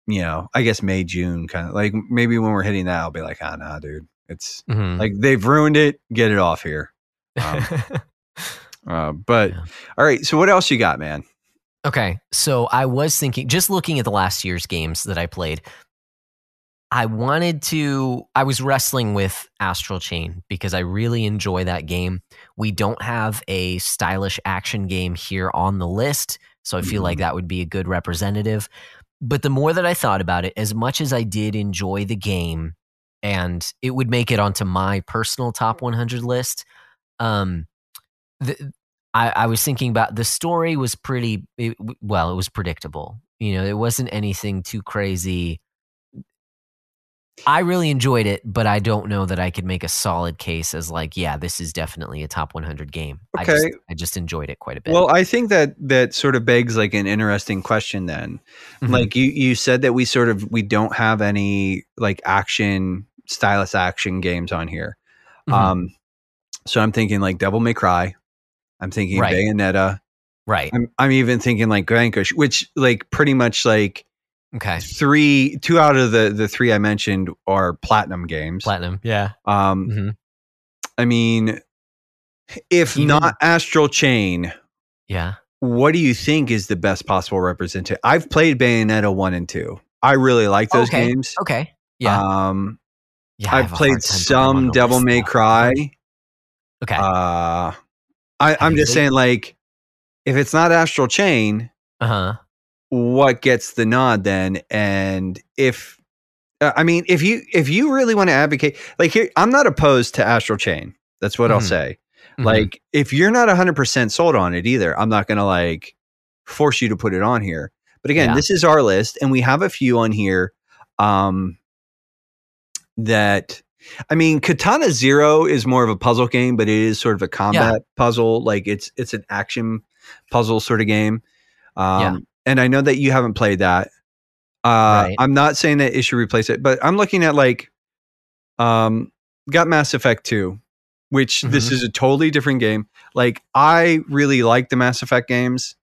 You know, I guess May, June, kind of like maybe when we're hitting that, I'll be like, ah, nah, dude, it's Mhm. like they've ruined it. Get it off here. um, Uh, but Yeah. all right. So what else you got, man? Okay, so I was thinking, just looking at the last year's games that I played, I wanted to. I was wrestling with Astral Chain because I really enjoy that game. We don't have a stylish action game here on the list, so I feel like Mhm. that would be a good representative. But the more that I thought about it, as much as I did enjoy the game, and it would make it onto my personal top 100 list, um, the, I, I was thinking about the story was pretty it, well it was predictable you know it wasn't anything too crazy i really enjoyed it but i don't know that i could make a solid case as like yeah this is definitely a top 100 game i just Okay. i just enjoyed it quite a bit Well, I think that that sort of begs like an interesting question. Then, Mhm. like you you said that we sort of we don't have any like action stylish action games on here. Mhm. Um, so I'm thinking like Devil May Cry. I'm thinking Right. Bayonetta. right I'm I'm even thinking like Vanquish, which like pretty much like okay three two out of the the three I mentioned are platinum games. platinum yeah Um, Mhm. I mean, if Even- not Astral Chain, yeah what do you think is the best possible representation? I've played Bayonetta one and two. I really like those Okay. games. okay yeah Um, yeah I've played hard time putting them on some Devil May though. Cry. okay Uh, I, I'm just saying, like, if it's not Astral Chain, uh-huh what gets the nod then? And if Uh, I mean, if you if you really want to advocate, like here, I'm not opposed to Astral Chain. That's what I'll Mhm. say. Mhm. Like, if you're not 100 percent sold on it either, I'm not going to like force you to put it on here. But again, Yeah. this is our list, and we have a few on here. Um, that I mean, Katana Zero is more of a puzzle game, but it is sort of a combat puzzle. Like it's it's an action puzzle sort of game. Um, Yeah. And I know that you haven't played that. Uh, Right. I'm not saying that it should replace it, but I'm looking at like, um, got Mass Effect 2, which this Mhm. is a totally different game. Like I really like the Mass Effect games.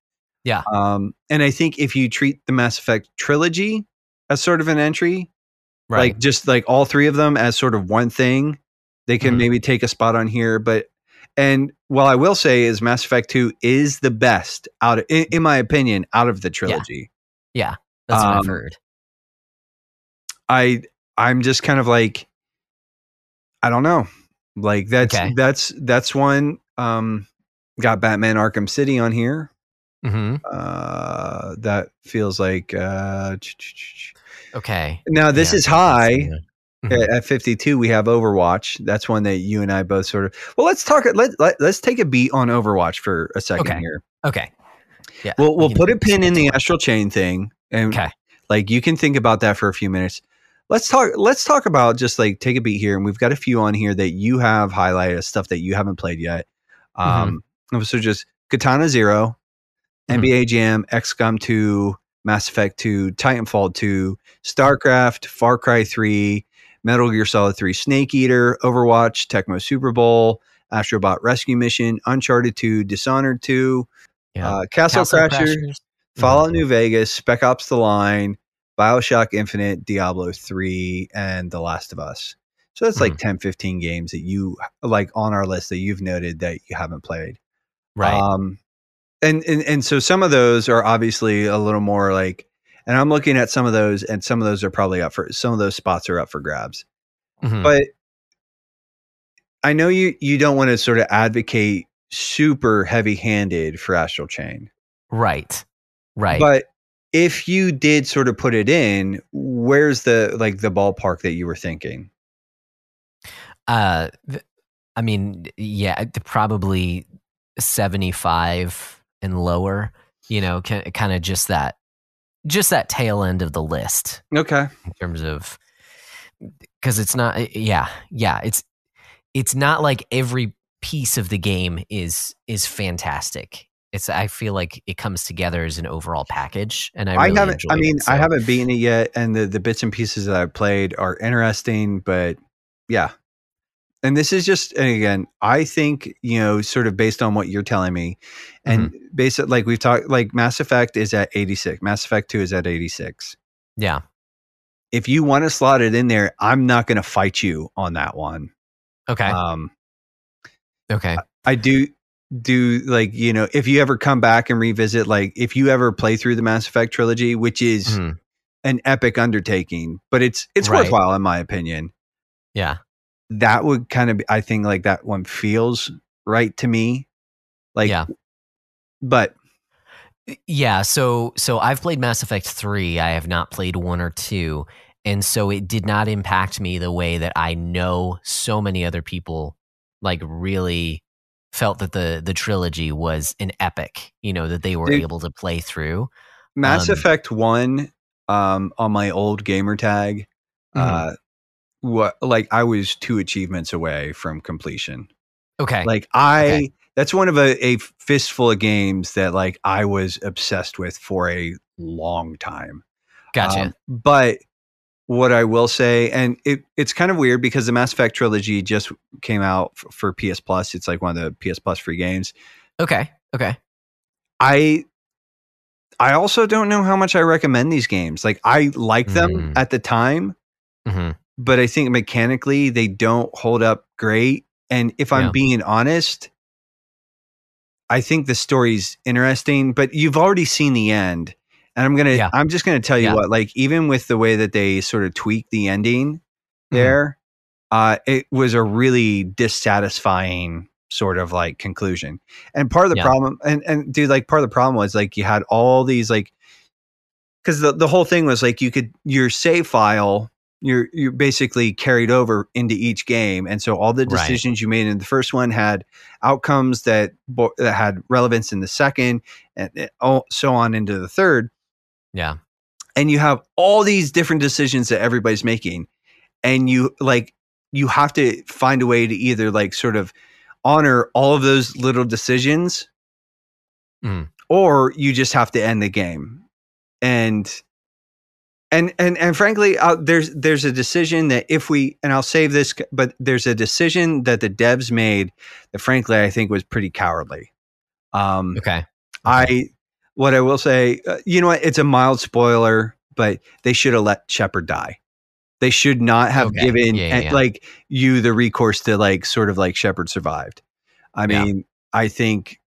Yeah. Um, and I think if you treat the Mass Effect trilogy as sort of an entry, right. like just like all three of them as sort of one thing they can Mhm. maybe take a spot on here but and what i will say is mass effect 2 is the best out of in, in my opinion out of the trilogy Yeah. That's what I've um, heard. i i'm just kind of like i don't know like that's Okay. that's that's one um got batman arkham city on here hmm uh that feels like uh Okay. now this Yeah, is high Mhm. at, at 52 we have overwatch that's one that you and i both sort of well let's talk let, let, let's take a beat on overwatch for a second Okay. here Okay. Yeah. we'll, we'll put a pin in the astral chain thing and Okay. like you can think about that for a few minutes let's talk let's talk about just like take a beat here and we've got a few on here that you have highlighted stuff that you haven't played yet um so just katana 0 Mhm. nba jam xcom 2 mass effect 2 titanfall 2 starcraft far cry 3 metal gear solid 3 snake eater overwatch tecmo super bowl astrobot rescue mission uncharted 2 dishonored 2 Yeah. uh, castle, Castle crasher Crashers. Fallout Mhm. New Vegas, Spec Ops The Line, Bioshock Infinite, Diablo 3, and The Last of Us. So that's like 10, 15 games that you like on our list that you've noted that you haven't played. Right. Um, and, and and so some of those are obviously a little more like, and I'm looking at some of those, and some of those are probably up for some of those spots are up for grabs. Mhm. But I know you you don't want to sort of advocate super heavy handed for Astral Chain. right. Right. But if you did sort of put it in, where's the like the ballpark that you were thinking? Uh, th- I mean, yeah, probably seventy-five and lower. You know, kind of just that, just that tail end of the list Okay. in terms of because it's not. eh, Yeah, yeah, it's it's not like every piece of the game is is fantastic. It's I feel like it comes together as an overall package, and I I, haven't I mean, it, I haven't beaten it yet and the the bits and pieces that I've played are interesting, but yeah. And this is just and again, I think, you know, sort of based on what you're telling me and Mm-hmm. based on like we've talked like Mass Effect is at 86. Mass Effect 2 is at 86. Yeah. If you want to slot it in there, I'm not going to fight you on that one. Okay. Um okay. I do do like you know if you ever come back and revisit like if you ever play through the Mass Effect trilogy, which is Mhm. an epic undertaking, but it's it's Right. worthwhile in my opinion. Yeah. That would kind of be, I think like that one feels right to me. Like Yeah. but Yeah, so so I've played Mass Effect 3. I have not played 1 or 2. And so it did not impact me the way that I know so many other people like really felt that the the trilogy was an epic, you know, that they were Dude. able to play through. Mass Um, Effect 1 um on my old gamer tag Mhm. uh what like I was two achievements away from completion. Okay. Like I Okay. that's one of a, a fistful of games that like I was obsessed with for a long time. gotcha. Um, but what I will say, and it, it's kind of weird because the Mass Effect trilogy just came out f- for PS Plus. It's like one of the PS Plus free games. okay. Okay. I I also don't know how much I recommend these games. Like I like them Mm. at the time, Mhm. But I think mechanically they don't hold up great. And if I'm Yeah. being honest, I think the story's interesting, but you've already seen the end. And I'm gonna Yeah. I'm just gonna tell you Yeah. what, like even with the way that they sort of tweak the ending Mhm. there, uh, it was a really dissatisfying sort of like conclusion. And part of the problem and, and dude, like part of the problem was like you had all these like because the, the whole thing was like you could your save file you're you're basically carried over into each game, and so all the Right. decisions you made in the first one had outcomes that bo- that had relevance in the second, and and all- so on into the third. Yeah. and you have all these different decisions that everybody's making and you like you have to find a way to either like sort of honor all of those little decisions Mm. or you just have to end the game and and and and frankly uh, there's there's a decision that if we and I'll save this but there's a decision that the devs made that frankly I think was pretty cowardly um Okay. I what I will say, uh, you know what? It's a mild spoiler, but they should have let Shepard die. They should not have Okay. given Yeah, yeah, yeah. like you the recourse to like sort of like Shepard survived. I mean, I think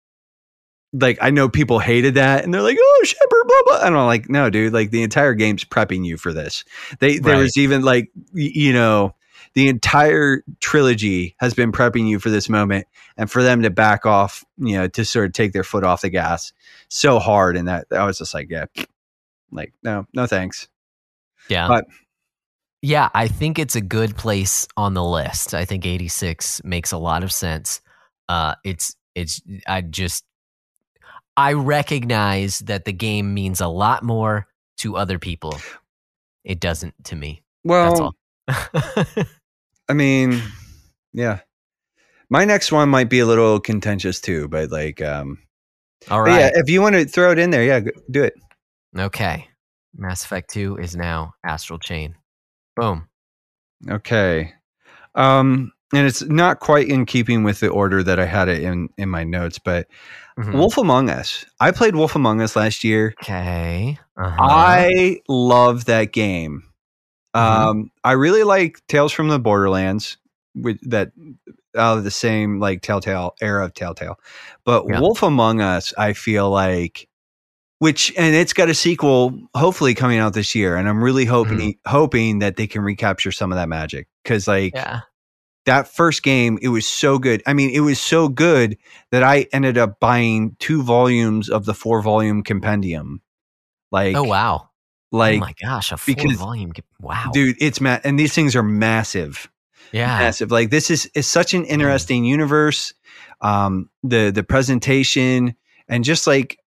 like I know people hated that and they're like, "Oh, Shepard, blah blah." And I'm like, "No, dude. Like the entire game's prepping you for this." They there was even like you know the entire trilogy has been prepping you for this moment and for them to back off, you know, to sort of take their foot off the gas so hard. And that I was just like, yeah, like, no, no, thanks. Yeah. But- yeah, I think it's a good place on the list. I think 86 makes a lot of sense. Uh it's it's I just I recognize that the game means a lot more to other people. It doesn't to me. That's Well, all. I mean, yeah. My next one might be a little contentious too, but like, um, all but yeah, if you want to throw it in there, yeah, do it. Okay. Mass Effect 2 is now Astral Chain. Boom. Okay. Um, and it's not quite in keeping with the order that I had it in in my notes, but Mhm. Wolf Among Us. I played Wolf Among Us last year. Okay. Uh-huh. I love that game. Mhm. Um, I really like Tales from the Borderlands, with that out of the same like Telltale era of Telltale. But Yeah. Wolf Among Us, I feel like, which and it's got a sequel hopefully coming out this year, and I'm really hoping hoping that they can recapture some of that magic because like yeah. That first game, it was so good. I mean, it was so good that I ended up buying two volumes of the four volume compendium. Like, Oh wow. like, oh my gosh, a full because- volume. Wow. dude, it's mad. and these things are massive, yeah. massive. Like, this is is such an interesting universe. Um, the the presentation and just like,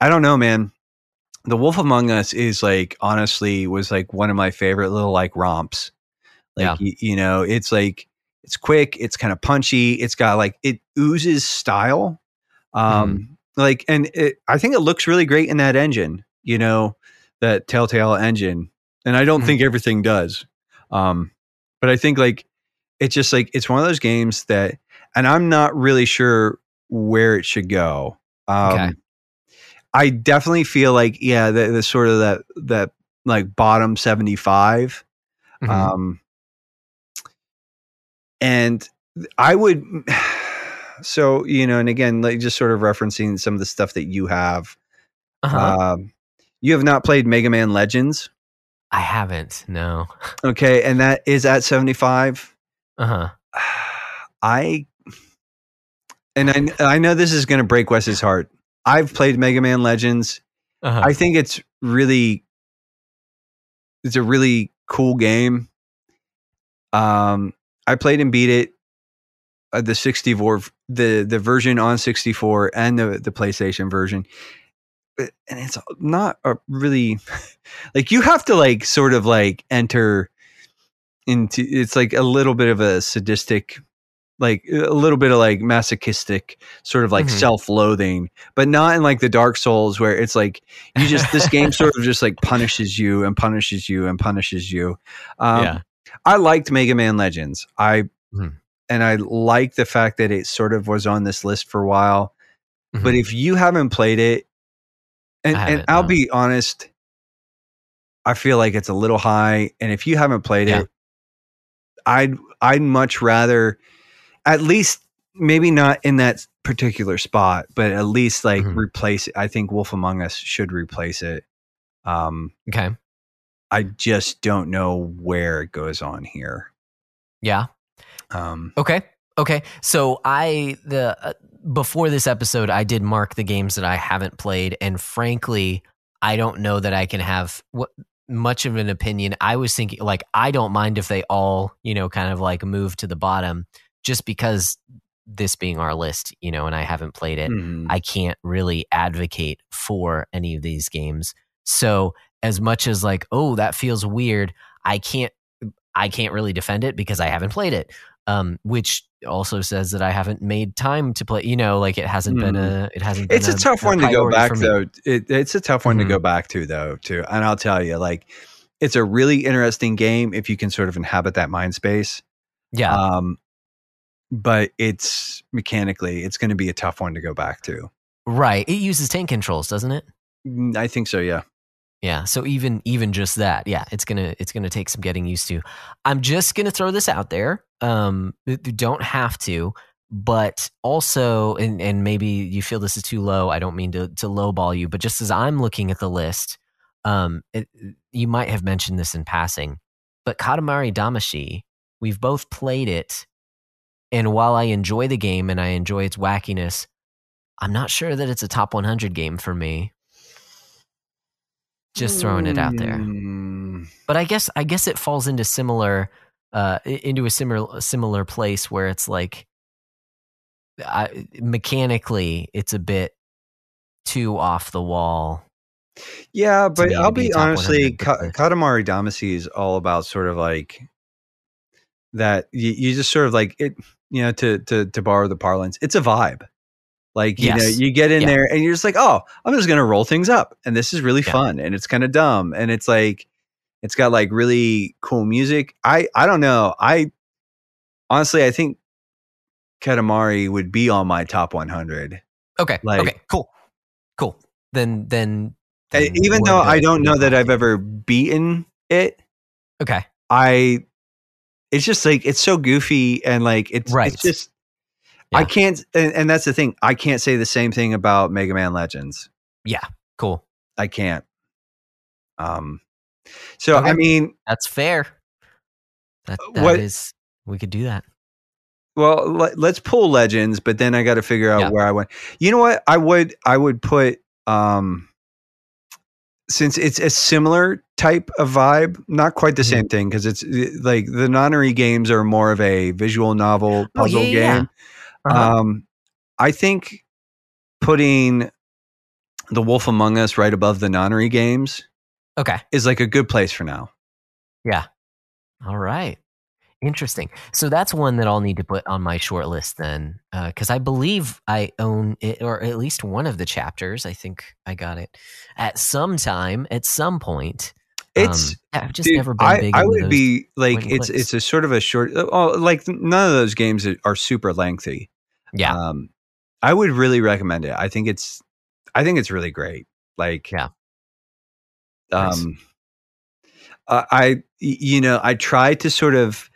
I don't know, man. The Wolf Among Us is like honestly was like one of my favorite little like romps. Like Yeah. you, you know, it's like it's quick, it's kind of punchy, it's got like it oozes style. Um like and it, I think it looks really great in that engine, you know, that Telltale engine. And I don't Mhm. think everything does. Um but I think like it's just like it's one of those games that and I'm not really sure where it should go. Um Okay. I definitely feel like yeah, the, the sort of that that like bottom 75 Mhm. um, and I would, so, you know, and again, like just sort of referencing some of the stuff that you have. uh-huh. Um, you have not played Mega Man Legends. I haven't. No. Okay. And that is at 75. Uh huh. I, and I, I know this is going to break Wes's heart. I've played Mega Man Legends. Uh-huh. I think it's really it's a really cool game. Um, I played and beat it, uh, the 64, the the version on 64 and the the PlayStation version. And it's not a really like you have to like sort of like enter into it's like a little bit of a sadistic like a little bit of like masochistic sort of like Mhm. self-loathing but not in like the dark souls where it's like you just this game sort of just like punishes you and punishes you and punishes you um yeah. I liked mega man legends i Mhm. and i like the fact that it sort of was on this list for a while but Mhm. if you haven't played it and, and I'll no. be honest i feel like it's a little high and if you haven't played Yeah. it i'd i'd much rather at least maybe not in that particular spot but at least like Mhm. replace it i think wolf among us should replace it um okay. I just don't know where it goes on here Yeah. um Okay. Okay. So I the uh, before this episode I did mark the games that I haven't played and frankly I don't know that I can have what much of an opinion. I was thinking like I don't mind if they all, you know, kind of like move to the bottom just because this being our list, you know, and I haven't played it. Mhm. I can't really advocate for any of these games. So as much as like, oh, that feels weird, I can't I can't really defend it because I haven't played it. Um, which also says that I haven't made time to play. You know, like it hasn't been Mhm. a it hasn't. Been It's a tough one to go back though. It, it's a tough one to Mhm. go back to though too. And I'll tell you, like, it's a really interesting game if you can sort of inhabit that mind space. Yeah, Um, but it's mechanically, it's going to be a tough one to go back to. right. It uses tank controls, doesn't it? Mm, I think so. Yeah. Yeah. So even even just that, yeah, it's gonna it's gonna take some getting used to. I'm just gonna throw this out there. Um, you don't have to, but also, and and maybe you feel this is too low. I don't mean to to lowball you, but just as I'm looking at the list, um, it, you might have mentioned this in passing, but Katamari Damacy, we've both played it, and while I enjoy the game and I enjoy its wackiness, I'm not sure that it's a top 100 game for me. Just throwing it out there Mm, but I guess I guess it falls into similar uh into a similar similar place where it's like I, mechanically it's a bit too off the wall. Yeah, but to I'll be be honestly, Ka- Katamari Damacy is all about sort of like that. You, you just sort of like it, you know, to to to borrow the parlance, it's a vibe. Like you know, you get in Yeah. there and you're just like, oh, I'm just gonna roll things up, and this is really Yeah. fun, and it's kind of dumb, and it's like, it's got like really cool music. I I don't know. I honestly, I think Katamari would be on my top 100. Okay. Like- okay. Cool. Cool. Then then, then Even though I don't know that. I've ever beaten it, Okay. I it's just like it's so goofy and like it's Right. it's just I can't and, and that's the thing. I can't say the same thing about Mega Man Legends. Yeah, cool. I can't. Um so Okay. I mean, That's fair. That that is What- we could do that. well let, let's pull Legends, but then I got to figure out Yeah. where I went. You know what? I would I would put um since it's a similar type of vibe, not quite the Mhm. same thing because it's uh, like the Nonary games are more of a visual novel Oh, puzzle yeah, yeah, yeah. Uh-huh. Um, I think putting the Wolf Among Us right above the Nonary games okay. is like a good place for now. Yeah. All right. Interesting. So that's one that I'll need to put on my short list then, because I believe I own it, or at least one of the chapters. I think I got it at some time, at some point. It's Um, I've just dude, never been I, big. I would be like it's clicks. it's a sort of a short. Oh, like none of those games are super lengthy. Yeah, Um, I would really recommend it. I think it's I think it's really great. Like Yeah. Um, I, you know I try to sort of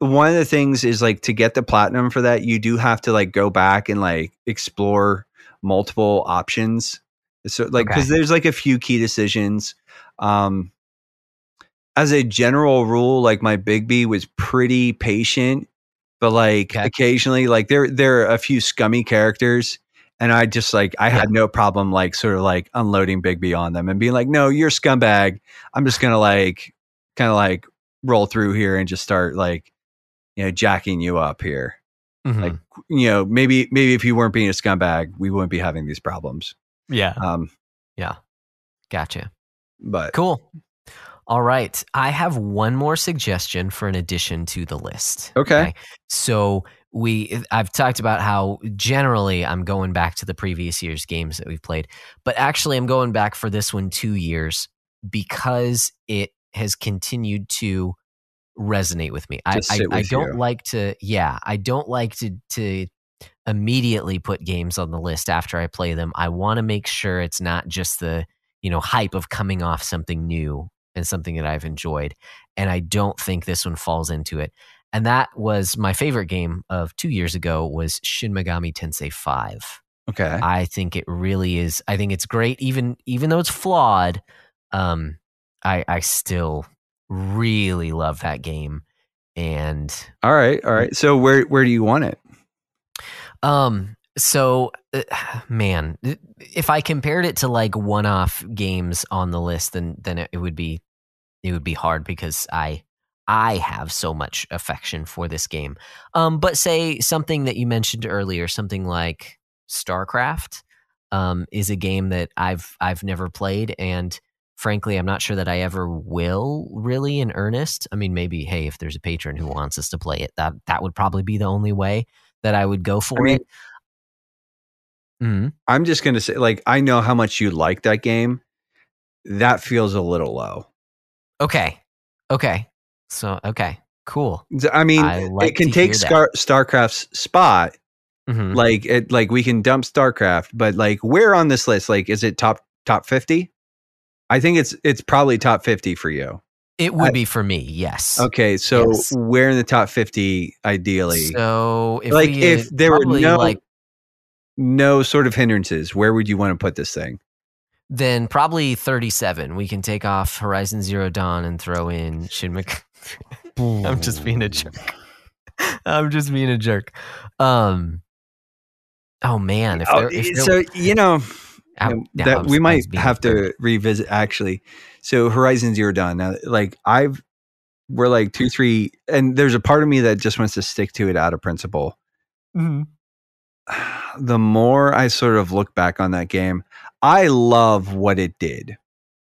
one of the things is like to get the platinum for that you do have to like go back and like explore multiple options so like because Okay. there's like a few key decisions um as a general rule like my Bigby was pretty patient but like Okay. occasionally like there there are a few scummy characters and i just like i had no problem like sort of like unloading Bigby on them and being like no you're a scumbag i'm just gonna like kind of like roll through here and just start like you know jacking you up here Mhm. like you know maybe maybe if you weren't being a scumbag we wouldn't be having these problems yeah, um Yeah. gotcha. but Cool. All right. I have one more suggestion for an addition to the list. Okay. So we I've talked about how generally I'm going back to the previous year's games that we've played, but actually I'm going back for this one 2 years because it has continued to resonate with me. I, I, sit I with don't you. like to yeah, I don't like to to immediately put games on the list after I play them. I want to make sure it's not just the, you know, hype of coming off something new and something that I've enjoyed. And I don't think this one falls into it. And that was my favorite game of two years ago was Shin Megami Tensei 5. okay I think it really is. I think it's great, even even though it's flawed. Um, I I still really love that game, and all right all right so where where do you want it um, So, uh, man, if I compared it to like one-off games on the list, then then it, would be it would be hard because I I have so much affection for this game. Um, but say something that you mentioned earlier, something like StarCraft, um, is a game that I've I've never played, and frankly, I'm not sure that I ever will really in earnest. I mean, maybe hey, if there's a patron who wants us to play it, that that would probably be the only way that I would go for mean, it. Mhm. I'm just gonna say, like, I know how much you like that game. That feels a little low. Okay, okay, so okay, cool. I mean, I like it can take Star- StarCraft's spot. Mhm. Like, it, like we can dump StarCraft, but like, where on this list? Like, is it top top fifty? I think it's it's probably top fifty for you. It would I- be for me, yes. Okay, so Yes. where in the top fifty, ideally? So if like, we, if there were no like no sort of hindrances, where would you want to put this thing? then probably 37 we can take off horizon zero dawn and throw in shin Meg- i'm just being a jerk i'm just being a jerk um oh man if Oh, there, if there, so you know I- um, yeah, that was- we might was being a have to revisit actually. So Horizon Zero Dawn. Now, like I've we're like two, three, and there's a part of me that just wants to stick to it out of principle. Mhm. The more I sort of look back on that game, I love what it did.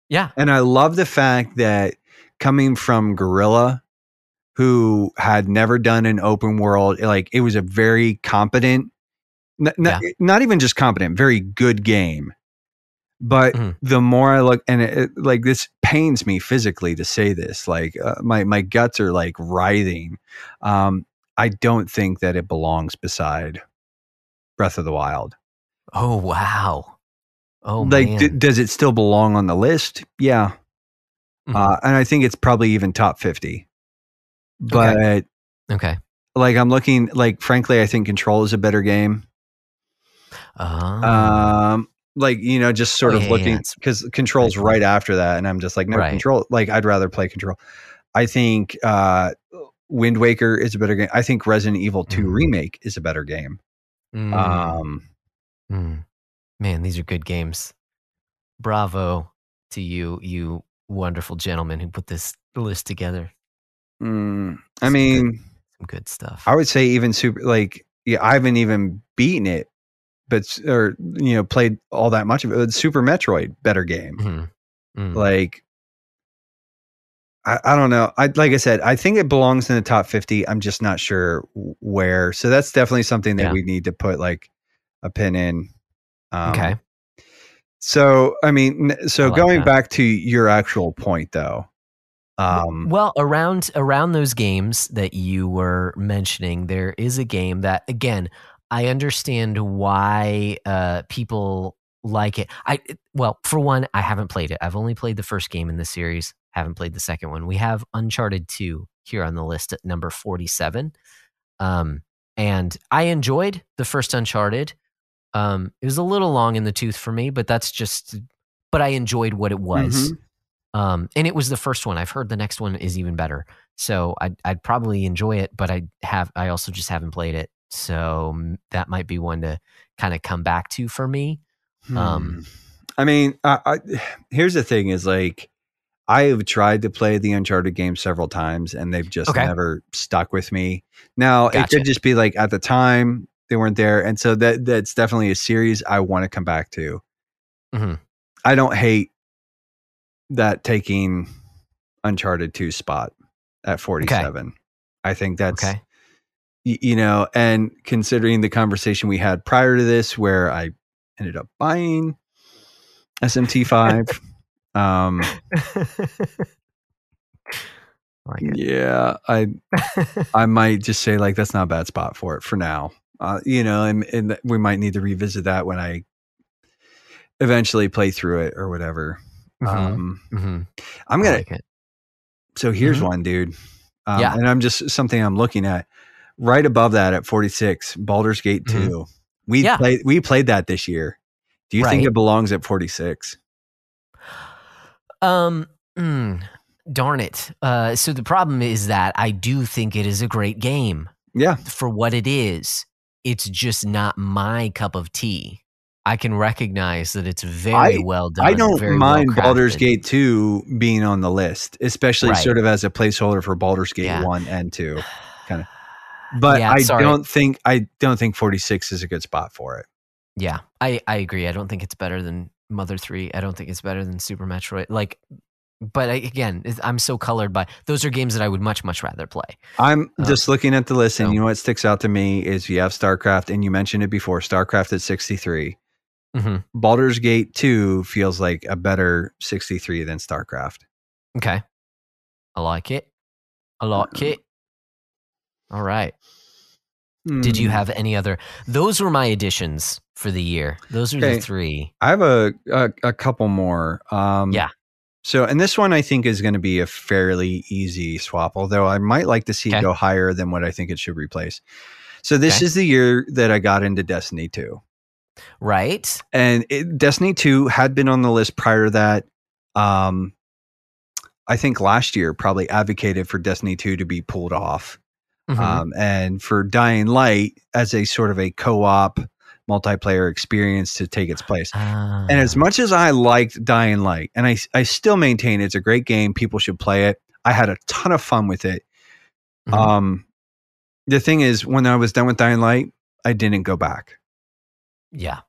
yeah And I love the fact that coming from Guerrilla, who had never done an open world, like it was a very competent, n- n- not even just competent, very good game. But Mhm. the more I look, and it, it- like this pains me physically to say this, like uh, my my guts are like writhing. Um, I don't think that it belongs beside Breath of the Wild. oh wow oh like, man d- does it still belong on the list? Yeah, Mhm. uh, and I think it's probably even top 50. But okay like I'm looking like frankly I think Control is a better game. oh. Um like you know just sort Oh, of yeah, yeah, looking it's- cuz Control's right. after that and I'm just like no Right. Control like I'd rather play Control. I think uh Wind Waker is a better game. I think Resident Evil 2 Mhm. remake is a better game. Mm, Um mm. man these are good games bravo to you you wonderful gentleman who put this list together mm, I Some good- mean some good stuff I would say even super like yeah, I haven't even beaten it, but or you know played all that much of it. Super Metroid, better game. Mhm. Mm. Like I, I don't know. I like I said, I think it belongs in the top fifty. I'm just not sure where. So that's definitely something that Yeah. we need to put like a pin in. Um, okay So I mean, so I like going that. back to your actual point though. Um, well around around those games that you were mentioning there is a game that again i understand why uh people like it i well for one i haven't played it i've only played the first game in the series haven't played the second one we have uncharted 2 here on the list at number 47 um and i enjoyed the first uncharted um it was a little long in the tooth for me but that's just but i enjoyed what it was Mhm. um, and it was the first one. I've heard the next one is even better, so I'd, I'd probably enjoy it. But I have I also just haven't played it, so that might be one to kind of come back to for me. Um, Hmm. I mean, I, I, here's the thing: is like I have tried to play the Uncharted game several times, and they've just Okay. never stuck with me. Now it could just be like at the time they weren't there, and so that that's definitely a series I want to come back to. Mhm. I don't hate that taking Uncharted two spot at forty seven. I think that's Okay, you know, and considering the conversation we had prior to this, where I ended up buying SMT5, um, like yeah, I I might just say like that's not a bad spot for it for now. Uh, you know, and, and we might need to revisit that when I eventually play through it or whatever. Mhm, Um, mhm. I'm gonna. like. So here's Mhm. one, dude. Um, Yeah. and I'm just something I'm looking at right above that at 46, Baldur's Gate Mhm. 2. We Yeah. played we played that this year. Do you think it belongs at 46? Um, mm, darn it. Uh, so the problem is that I do think it is a great game. Yeah. for what it is. it's just not my cup of tea. I can recognize that it's very I- well done. I don't mind well-crafted. Baldur's Gate 2 being on the list, especially Right. sort of as a placeholder for Baldur's Gate Yeah. 1 and 2. kinda. But Yeah, I sorry. don't think I don't think 46 is a good spot for it. Yeah, I, I agree. I don't think it's better than Mother 3. I don't think it's better than Super Metroid. Like, but I, again, I'm so colored by those are games that I would much, much rather play. I'm Uh, just looking at the list, and so- you know what sticks out to me is you have StarCraft, and you mentioned it before StarCraft at 63. hmm Baldur's Gate 2 feels like a better 63 than StarCraft. Okay. I like it. I like it. All right. Did you Hmm. have any other? Those were my additions for the year. Those are Okay. the three. I have a, a, a couple more. Um, Yeah. So, and this one I think is going to be a fairly easy swap, although I might like to see it go higher than what I think it should replace. So, this Okay. is the year that I got into Destiny 2. Right? And it, Destiny 2 had been on the list prior to that. Um, I think last year probably advocated for Destiny 2 to be pulled off. Mhm. um, and for Dying Light as a sort of a co-op multiplayer experience to take its place. Ah, And as much as I liked Dying Light, and I I still maintain it's a great game, people should play it. I had a ton of fun with it. Mhm. Um, the thing is, when I was done with Dying Light, I didn't go back. yeah.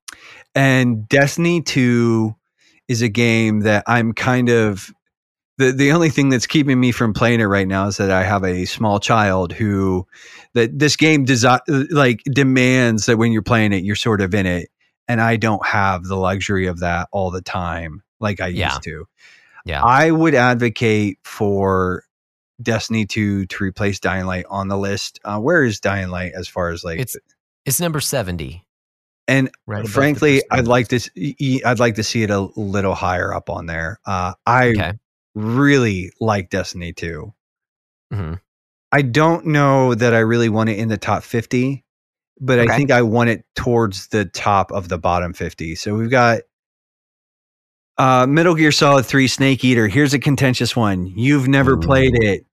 And Destiny 2 is a game that I'm kind of the the only thing that's keeping me from playing it right now is that I have a small child who that this game desi- like demands that when you're playing it you're sort of in it and I don't have the luxury of that all the time like I Yeah. used to. Yeah. I would advocate for Destiny 2 to replace Dying Light on the list. Uh, where is Dying Light as far as like It's It's number 70. and Right. frankly, I'd like to. s- y- y- I'd like to see it a little higher up on there. Uh, I Okay. Really like Destiny 2. Mhm. I don't know that I really want it in the top 50, but I think I want it towards the top of the bottom 50. So we've got uh, Metal Gear Solid 3 Snake Eater. Here's a contentious one. You've never played it.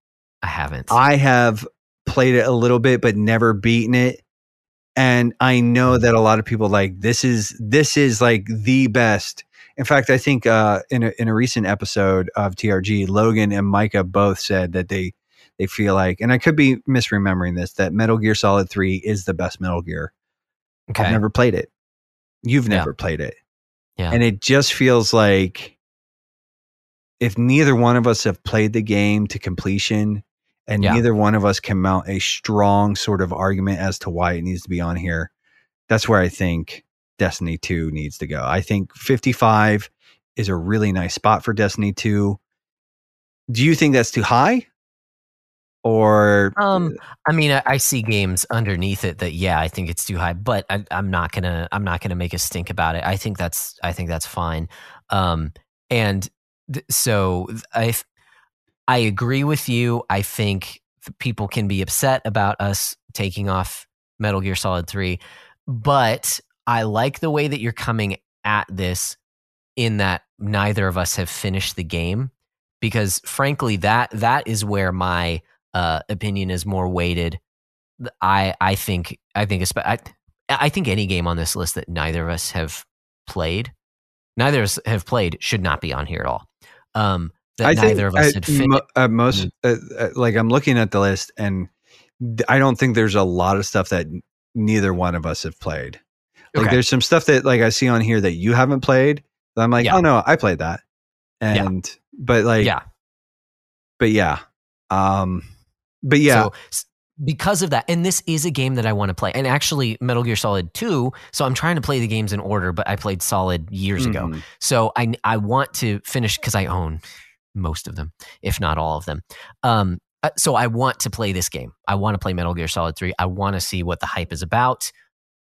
I haven't. I have played it a little bit, but never beaten it. And I know that a lot of people like this is this is like the best. In fact, I think uh, in a in a recent episode of TRG, Logan and Micah both said that they they feel like, and I could be misremembering this, that Metal Gear Solid Three is the best Metal Gear. okay. I've never played it. You've Yeah. never played it, Yeah. and it just feels like if neither one of us have played the game to completion and Yeah. neither one of us can mount a strong sort of argument as to why it needs to be on here that's where i think destiny 2 needs to go i think 55 is a really nice spot for destiny 2 do you think that's too high or Um, I mean, I, I see games underneath it that yeah, I think it's too high, but I, I'm not gonna I'm not gonna make a stink about it. I think that's I think that's fine. Um, and th- so I I agree with you. I think people can be upset about us taking off Metal Gear Solid Three, but I like the way that you're coming at this. In that neither of us have finished the game, because frankly, that that is where my uh, opinion is more weighted. I I think I think I, I think any game on this list that neither of us have played, neither of us have played, should not be on here at all. Um, that I neither of us at had finished. mo- at most, uh, like I'm looking at the list, and I don't think there's a lot of stuff that neither one of us have played. Like Okay. there's some stuff that like I see on here that you haven't played. That I'm like, Yeah. oh no, I played that, Yeah. and but like, yeah, but yeah, um, but yeah, So because of that, and this is a game that I want to play, and actually Metal Gear Solid Two. So I'm trying to play the games in order, but I played Solid years ago. mhm. So I I want to finish because I own most of them, if not all of them. Um, uh, so I want to play this game. I want to play Metal Gear Solid Three. I want to see what the hype is about.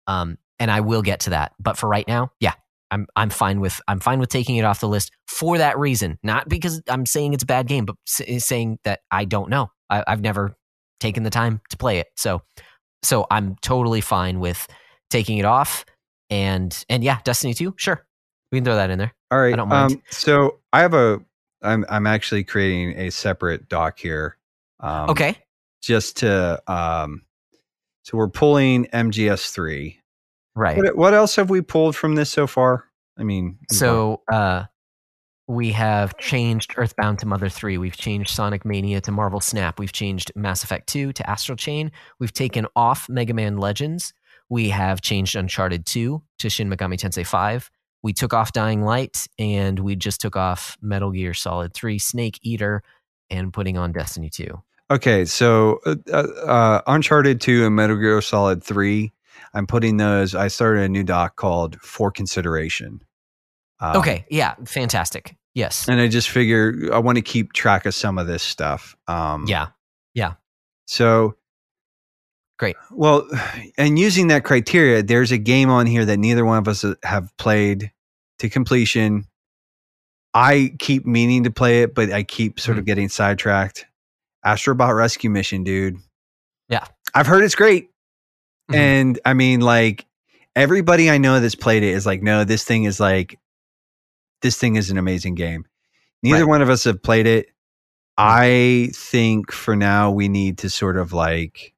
Um, and I will get to that. But for right now, yeah, I'm I'm fine with I'm fine with taking it off the list for that reason. Not because I'm saying it's a bad game, but s- saying that I don't know. I, I've never taken the time to play it. So so I'm totally fine with taking it off. And and yeah, Destiny Two, sure, we can throw that in there. All right. I don't mind. Um, so I have a. I'm I'm actually creating a separate doc here. Um, Okay. Just to um, So we're pulling MGS3. Right. What, what else have we pulled from this so far? I mean, So uh, we have changed Earthbound to Mother 3. We've changed Sonic Mania to Marvel Snap. We've changed Mass Effect 2 to Astral Chain. We've taken off Mega Man Legends. We have changed Uncharted 2 to Shin Megami Tensei 5. We took off Dying Light and we just took off Metal Gear Solid 3, Snake Eater, and putting on Destiny 2. Okay, so uh, uh, Uncharted 2 and Metal Gear Solid 3, I'm putting those. I started a new doc called For Consideration. Um, Okay, yeah, fantastic. Yes. And I just figure I want to keep track of some of this stuff. Um, Yeah. Yeah. So Great. Well, and using that criteria, there's a game on here that neither one of us have played to completion. I keep meaning to play it, but I keep sort Hmm. of getting sidetracked. Astrobot Rescue Mission, dude. Yeah. I've heard it's great. Mhm. And I mean, like, everybody I know that's played it is like, no, this thing is like, this thing is an amazing game. Neither Right. one of us have played it. I think for now we need to sort of like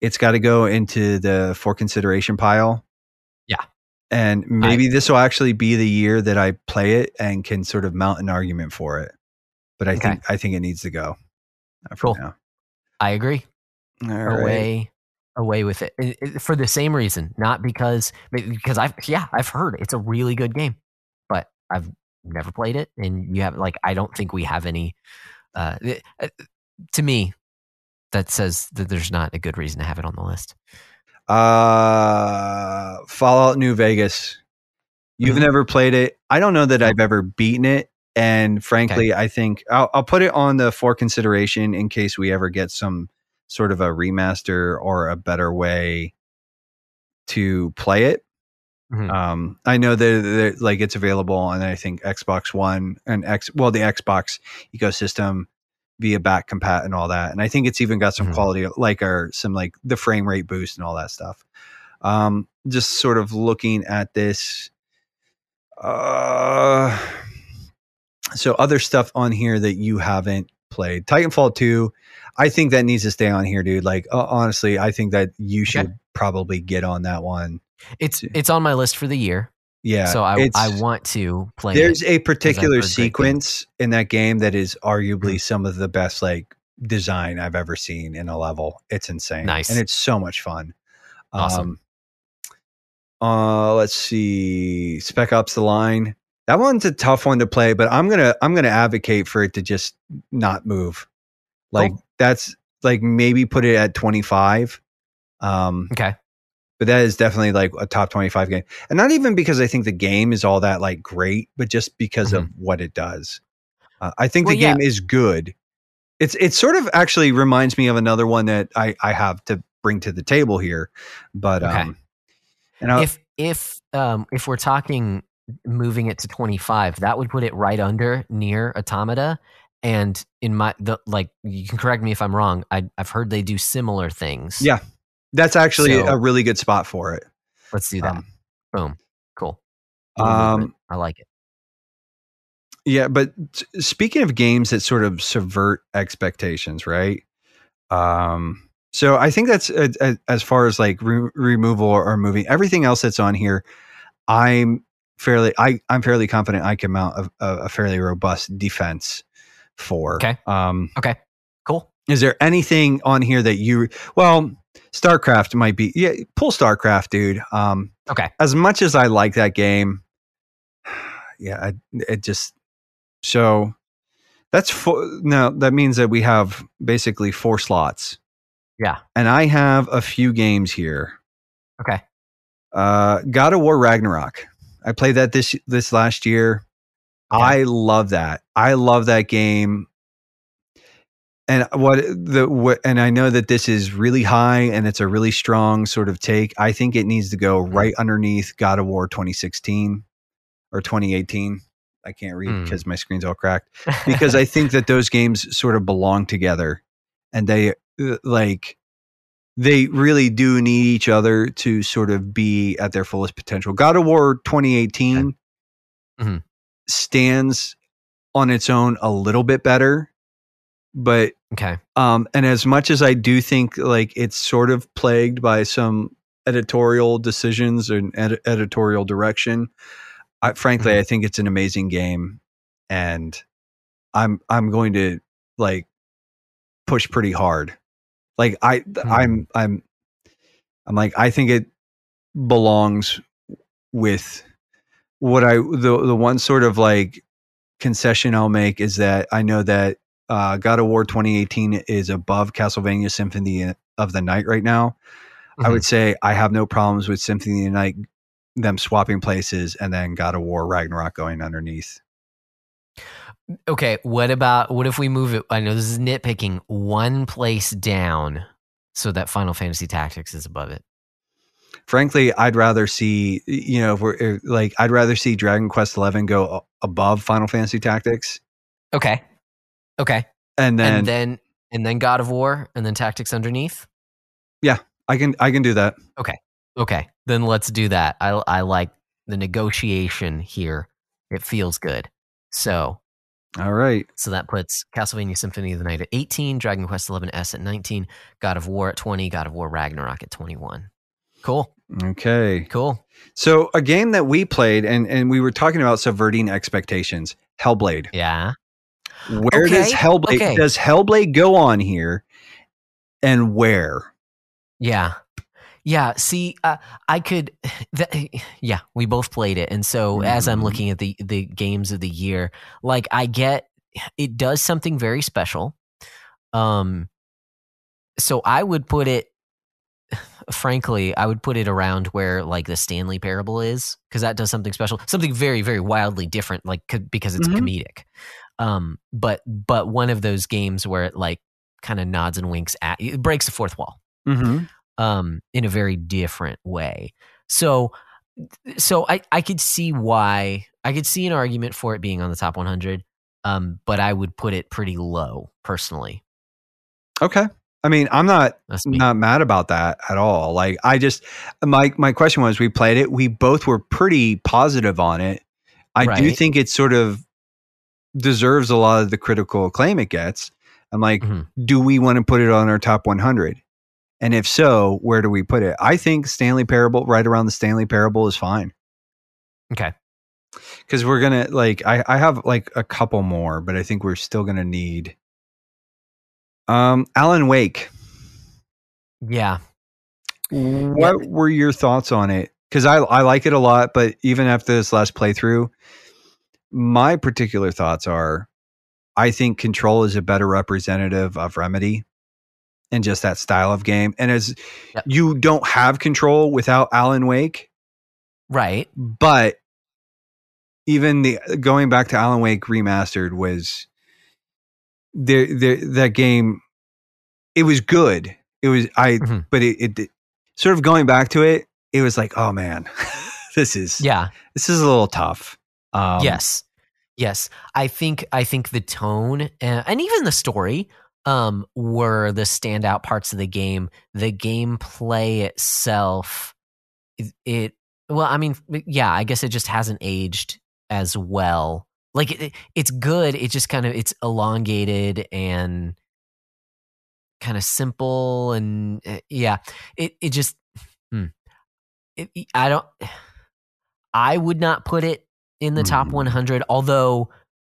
it's got to go into the for consideration pile. Yeah. And maybe this will actually be the year that I play it and can sort of mount an argument for it. But I Okay. think I think it needs to go uh, for Cool. now. I agree. All right. Away with it. It- it- for the same reason not because because i've yeah i've heard it's a really good game but i've never played it and you have like i don't think we have any uh, it- uh, to me that says that there's not a good reason to have it on the list Uh Fallout New Vegas. You've Mhm. never played it. I don't know that I've ever beaten it. And frankly, I think I'll, I'll put it on the for consideration in case we ever get some sort of a remaster or a better way to play it. Mhm. Um, I know that, like it's available on I think Xbox One and X well the Xbox ecosystem via back compat and all that. And I think it's even got some Mhm. quality like or some like the frame rate boost and all that stuff. Um, just sort of looking at this. Uh, so other stuff on here that you haven't played, Titanfall two. I think that needs to stay on here, dude. Like uh, honestly, I think that you should probably get on that one. it's it's on my list for the year Yeah. so i i want to play There's a particular heard great things. sequence in that game that is arguably Mm-hmm. some of the best like design I've ever seen in a level. It's insane. Nice. And it's so much fun. Awesome. Um, uh let's see. Spec Ops the line. That one's a tough one to play, but I'm gonna I'm gonna advocate for it to just not move. Like Cool. that's like maybe put it at 25. Um okay but that is definitely like a top 25 game and not even because i think the game is all that like great but just because of what it does uh, i think Well, the yeah. game is good it's it sort of actually reminds me of another one that i i have to bring to the table here but Okay. um and I, if if um if we're talking moving it to 25 that would put it right under NieR Automata and in my the like you can correct me if i'm wrong I, i've heard they do similar things Yeah. that's actually So- a really good spot for it let's do that Um, boom cool um i like it Yeah, but speaking of games that sort of subvert expectations, right? Um, so I think that's uh, uh, as far as like re- removal or, or moving everything else that's on here. I'm fairly, I I'm fairly confident I can mount a, a, a fairly robust defense for. Okay. Um, okay. cool is there anything on here that you? Well, StarCraft might be. Yeah, pull StarCraft, dude. Um, okay as much as I like that game, yeah, I, it just so that's four. Now that means that we have basically four slots. Yeah. and I have a few games here. okay Uh, God of War Ragnarok. I played that this this last year. Yeah. I love that. I love that game. And what the what, and I know that this is really high and it's a really strong sort of take. I think it needs to go Mm. right underneath God of War 2016 or 2018. I can't read Mm. because my screen's all cracked. Because I think that those games sort of belong together, and they uh, like they really do need each other to sort of be at their fullest potential. God of War 2018 Mhm. Stands on its own a little bit better, but Okay. um, and as much as I do think like it's sort of plagued by some editorial decisions and ed- editorial direction, I, frankly, Mhm. I think it's an amazing game, and I'm I'm going to like push pretty hard. Like I I'm I'm I'm like I think it belongs with what I the the one sort of like concession I'll make is that I know that uh, God of War 2018 is above Castlevania Symphony of the Night right now. I would say I have no problems with Symphony of the Night them swapping places and then God of War Ragnarok going underneath. Okay, what about what if we move it? I know this is nitpicking one place down so that Final Fantasy Tactics is above it. Frankly, I'd rather see you know if we're like I'd rather see Dragon Quest 11 go above Final Fantasy Tactics Okay. Okay. and then, and then and then God of War and then Tactics underneath. Yeah, I can I can do that. Okay. Okay. Then let's do that. I I like the negotiation here. It feels good. So All right. so that puts Castlevania Symphony of the Night at 18, Dragon Quest XI S at 19, God of War at 20, God of War Ragnarok at 21. Cool. Okay. Cool. So a game that we played and and we were talking about subverting expectations. Hellblade. Yeah. Where does Hellblade okay. does Hellblade go on here and where? Yeah. Yeah. See, uh, I could. Th- yeah, we both played it, and so as I'm Mhm. looking at the the games of the year, like I get it does something very special. Um, so I would put it. Frankly, I would put it around where like the Stanley Parable is because that does something special, something very, very wildly different, like c- because it's Mhm. comedic. Um, but but one of those games where it like kind of nods and winks at it breaks the fourth wall Mm-hmm. um, in a very different way. So, so I, I could see why I could see an argument for it being on the top 100, um, but I would put it pretty low personally. Okay. I mean, I'm not me. not mad about that at all. Like I just my my question was we played it, we both were pretty positive on it. I do think it sort of deserves a lot of the critical acclaim it gets. I'm like, Mhm. do we want to put it on our top 100? And if so, where do we put it? I think Stanley Parable right around the Stanley Parable is fine. Okay. Cuz we're going to like I I have like a couple more, but I think we're still going to need um Alan Wake. Yeah. What were your thoughts on it? Because I I like it a lot, but even after this last playthrough, my particular thoughts are, I think Control is a better representative of Remedy, and just that style of game. And as Yep. you don't have Control without Alan Wake, Right. but even the going back to Alan Wake remastered was there. There that game, it was good. It was I, Mhm. but it, it sort of going back to it. It was like, oh man, this is Yeah. this is a little tough. Um, yes. Yes. I think I think the tone uh, and even the story um were the standout parts of the game. The gameplay itself it, it well, I mean, yeah, I guess it just hasn't aged as well. Like it, it's good, it just kind of it's elongated and kind of simple and uh, yeah, it it just hmm. it, I don't I would not put it in the top Mhm. 100 although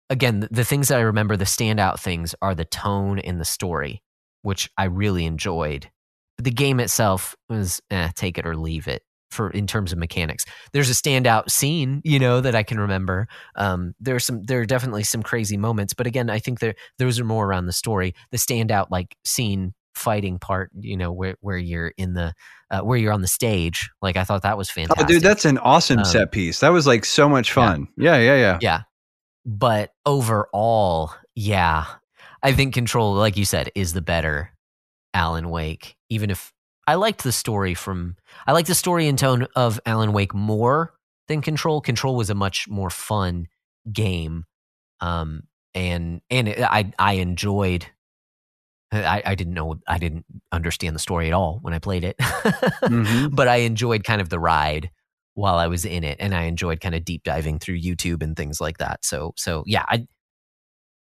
again the, the things that i remember the standout things are the tone and the story which i really enjoyed but the game itself was eh, take it or leave it for in terms of mechanics there's a standout scene you know that i can remember um, there are some there are definitely some crazy moments but again i think there those are more around the story the standout like scene fighting part you know where where you're in the uh, where you're on the stage like i thought that was fantastic Oh, dude, that's an awesome Um, set piece. That was like so much fun. Yeah, yeah, yeah. Yeah. But overall, yeah, I think Control, like you said, is the better Alan Wake. Even if I liked the story from, I like the story and tone of Alan Wake more than Control. Control was a much more fun game, um, and and it, I I enjoyed. I, I didn't know I didn't understand the story at all when I played it, Mhm. but I enjoyed kind of the ride while I was in it, and I enjoyed kind of deep diving through YouTube and things like that. So so yeah, I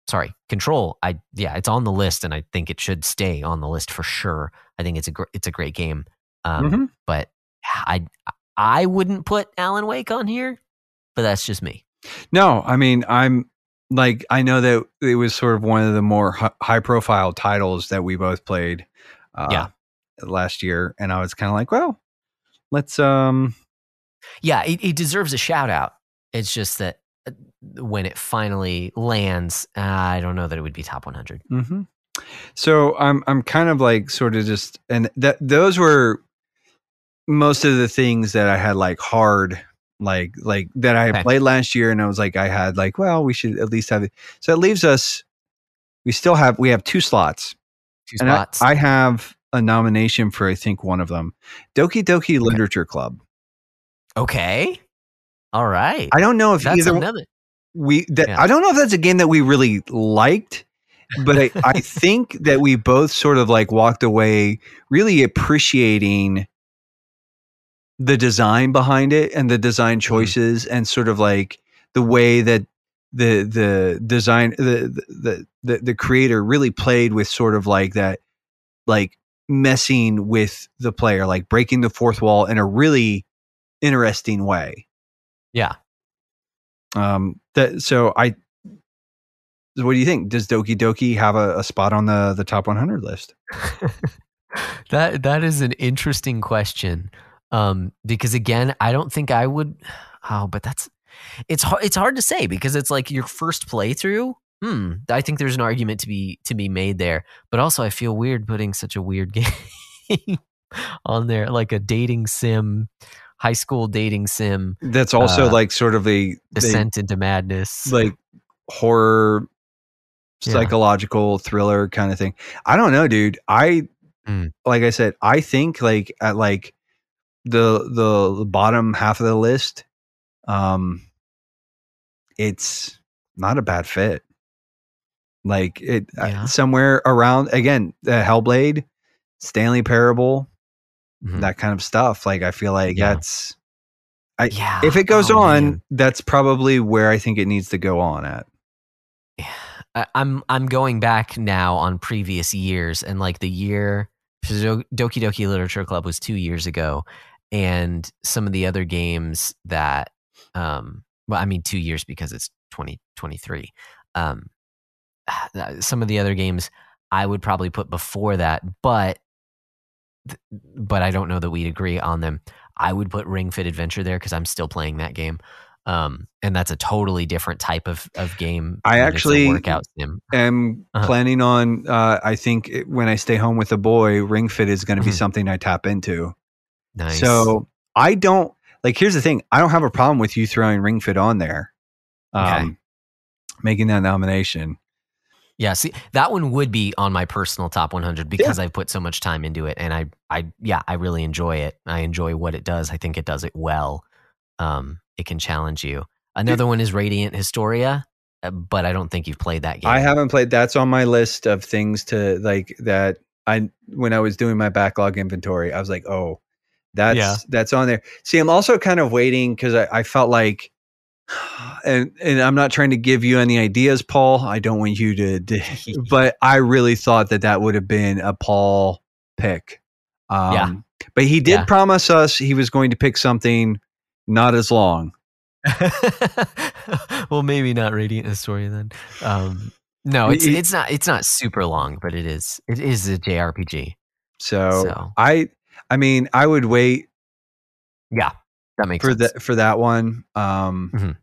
sorry, Control. I yeah, it's on the list, and I think it should stay on the list for sure. I think it's a gr- it's a great game. Um, Mhm. But I I wouldn't put Alan Wake on here, but that's just me. No, I mean, I'm like, I know that it was sort of one of the more high profile titles that we both played uh, Yeah. last year. And I was kind of like, well, let's, um, Yeah, it, it deserves a shout out. It's just that when it finally lands, I don't know that it would be top 100. hmm So I'm I'm kind of like sort of just and that those were most of the things that I had like hard like like that I Okay. played last year and I was like I had like well we should at least have it. So it leaves us we still have we have two slots. Two And I, spots. I have a nomination for I think one of them. Doki Doki Literature Club. okay. All right. I don't know if That's either another. We that Yeah. I don't know if that's a game that we really liked, but I, I think that we both sort of like walked away really appreciating the design behind it and the design choices and sort of like the way that the the design the the the, the creator really played with sort of like that like messing with the player like breaking the fourth wall in a really interesting way Yeah. um, that so I. What do you think? Does Doki Doki have a, a spot on the the top 100 list? that that is an interesting question. Um, because again, I don't think I would. Oh, but that's it's hard. It's hard to say because it's like your first playthrough. Hmm. I think there's an argument to be to be made there, but also I feel weird putting such a weird game on there, like a dating sim, high school dating sim, That's also Uh, like sort of a, descent into madness. like horror, Yeah. psychological thriller kind of thing. I don't know, dude. I Mm. like I said, I think like at like the the bottom half of the list, um, it's not a bad fit. Like it uh, somewhere around again, the Hellblade, Stanley Parable, Mhm. that kind of stuff. Like I feel like Yeah. that's yeah. if it goes Oh, on, man. that's probably where I think it needs to go on at. I- I'm I'm going back now on previous years and like the year Doki Doki Literature Club was two years ago, and some of the other games that um well I mean two years because it's 2023 um some of the other games I would probably put before that but but I don't know that we'd agree on them. I would put Ring Fit Adventure there because I'm still playing that game. Um, and that's a totally different type of, of game. I a actually- workout sim. am Uh-huh. planning on uh, i think it- when i stay home with the boy ring fit is going to be Mhm. something i tap into Nice. so i don't like here's the thing i don't have a problem with you throwing ring fit on there um, Okay. making that nomination yeah, see, that one would be on my personal top 100 because I've put so much time into it, and I, I, yeah, I really enjoy it. I enjoy what it does. I think it does it well. Um, it can challenge you. Another one is Radiant Historia, uh, but I don't think you've played that game. i haven't played that's on my list of things to like that i when i was doing my backlog inventory i was like oh that's Yeah. that's on there see i'm also kind of waiting because I, I felt like and and i'm not trying to give you any ideas paul i don't want you to, to but i really thought that that would have been a paul pick um Yeah. but he did Yeah. promise us he was going to pick something not as long well, maybe not Radiant Historia then. Um, no, it's It- it's not it's not super long, but it is it is a JRPG. so, So. i i mean i would wait Yeah, that makes for sense. that for that one. Um, Mhm.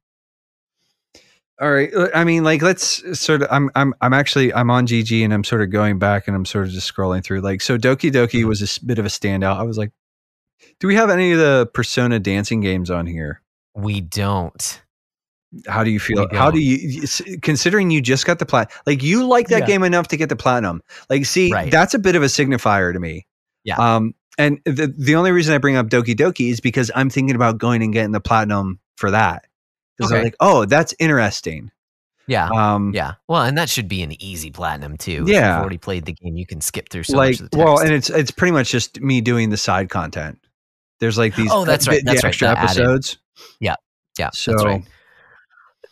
all right. I mean, like, let's sort of. I'm I'm I'm actually I'm on GG and I'm sort of going back and I'm sort of just scrolling through. Like, so Doki Doki Mhm. was a bit of a standout. I was like, do we have any of the Persona dancing games on here? we don't. How do you feel? How do you, you- considering you just got the plat? Like, you like that Yeah. game enough to get the platinum? Like, see, Right. that's a bit of a signifier to me. Yeah. Um, and the the only reason I bring up Doki Doki is because I'm thinking about going and getting the platinum for that. Because I'm like, oh, that's interesting. Yeah. Um, Yeah. Well, and that should be an easy platinum too. If Yeah. you've already played the game, you can skip through so like, much of the well, and it's it's pretty much just me doing the side content. There's like these. Oh, that's the- right, the that's right, extra the added- episodes. yeah, Yeah. So that's right.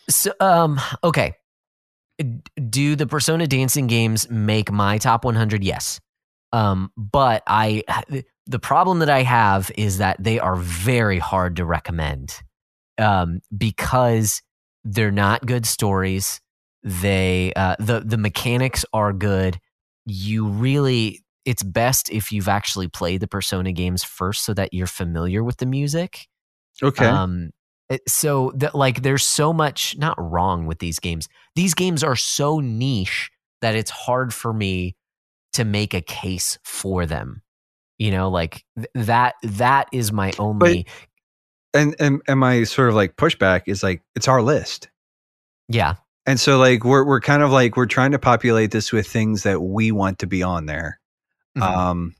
So, um, okay. do the Persona dancing games make my top 100? Yes. Um, but I the problem that I have is that they are very hard to recommend um, because they're not good stories. They uh, the the mechanics are good. You really it's best if you've actually played the Persona games first so that you're familiar with the music. Okay. Um, so that like there's so much not wrong with these games. These games are so niche that it's hard for me to make a case for them. You know, like th- that that is my only and, and and my sort of like pushback is like it's our list. yeah. And so like we're we're kind of like we're trying to populate this with things that we want to be on there. Mhm. Um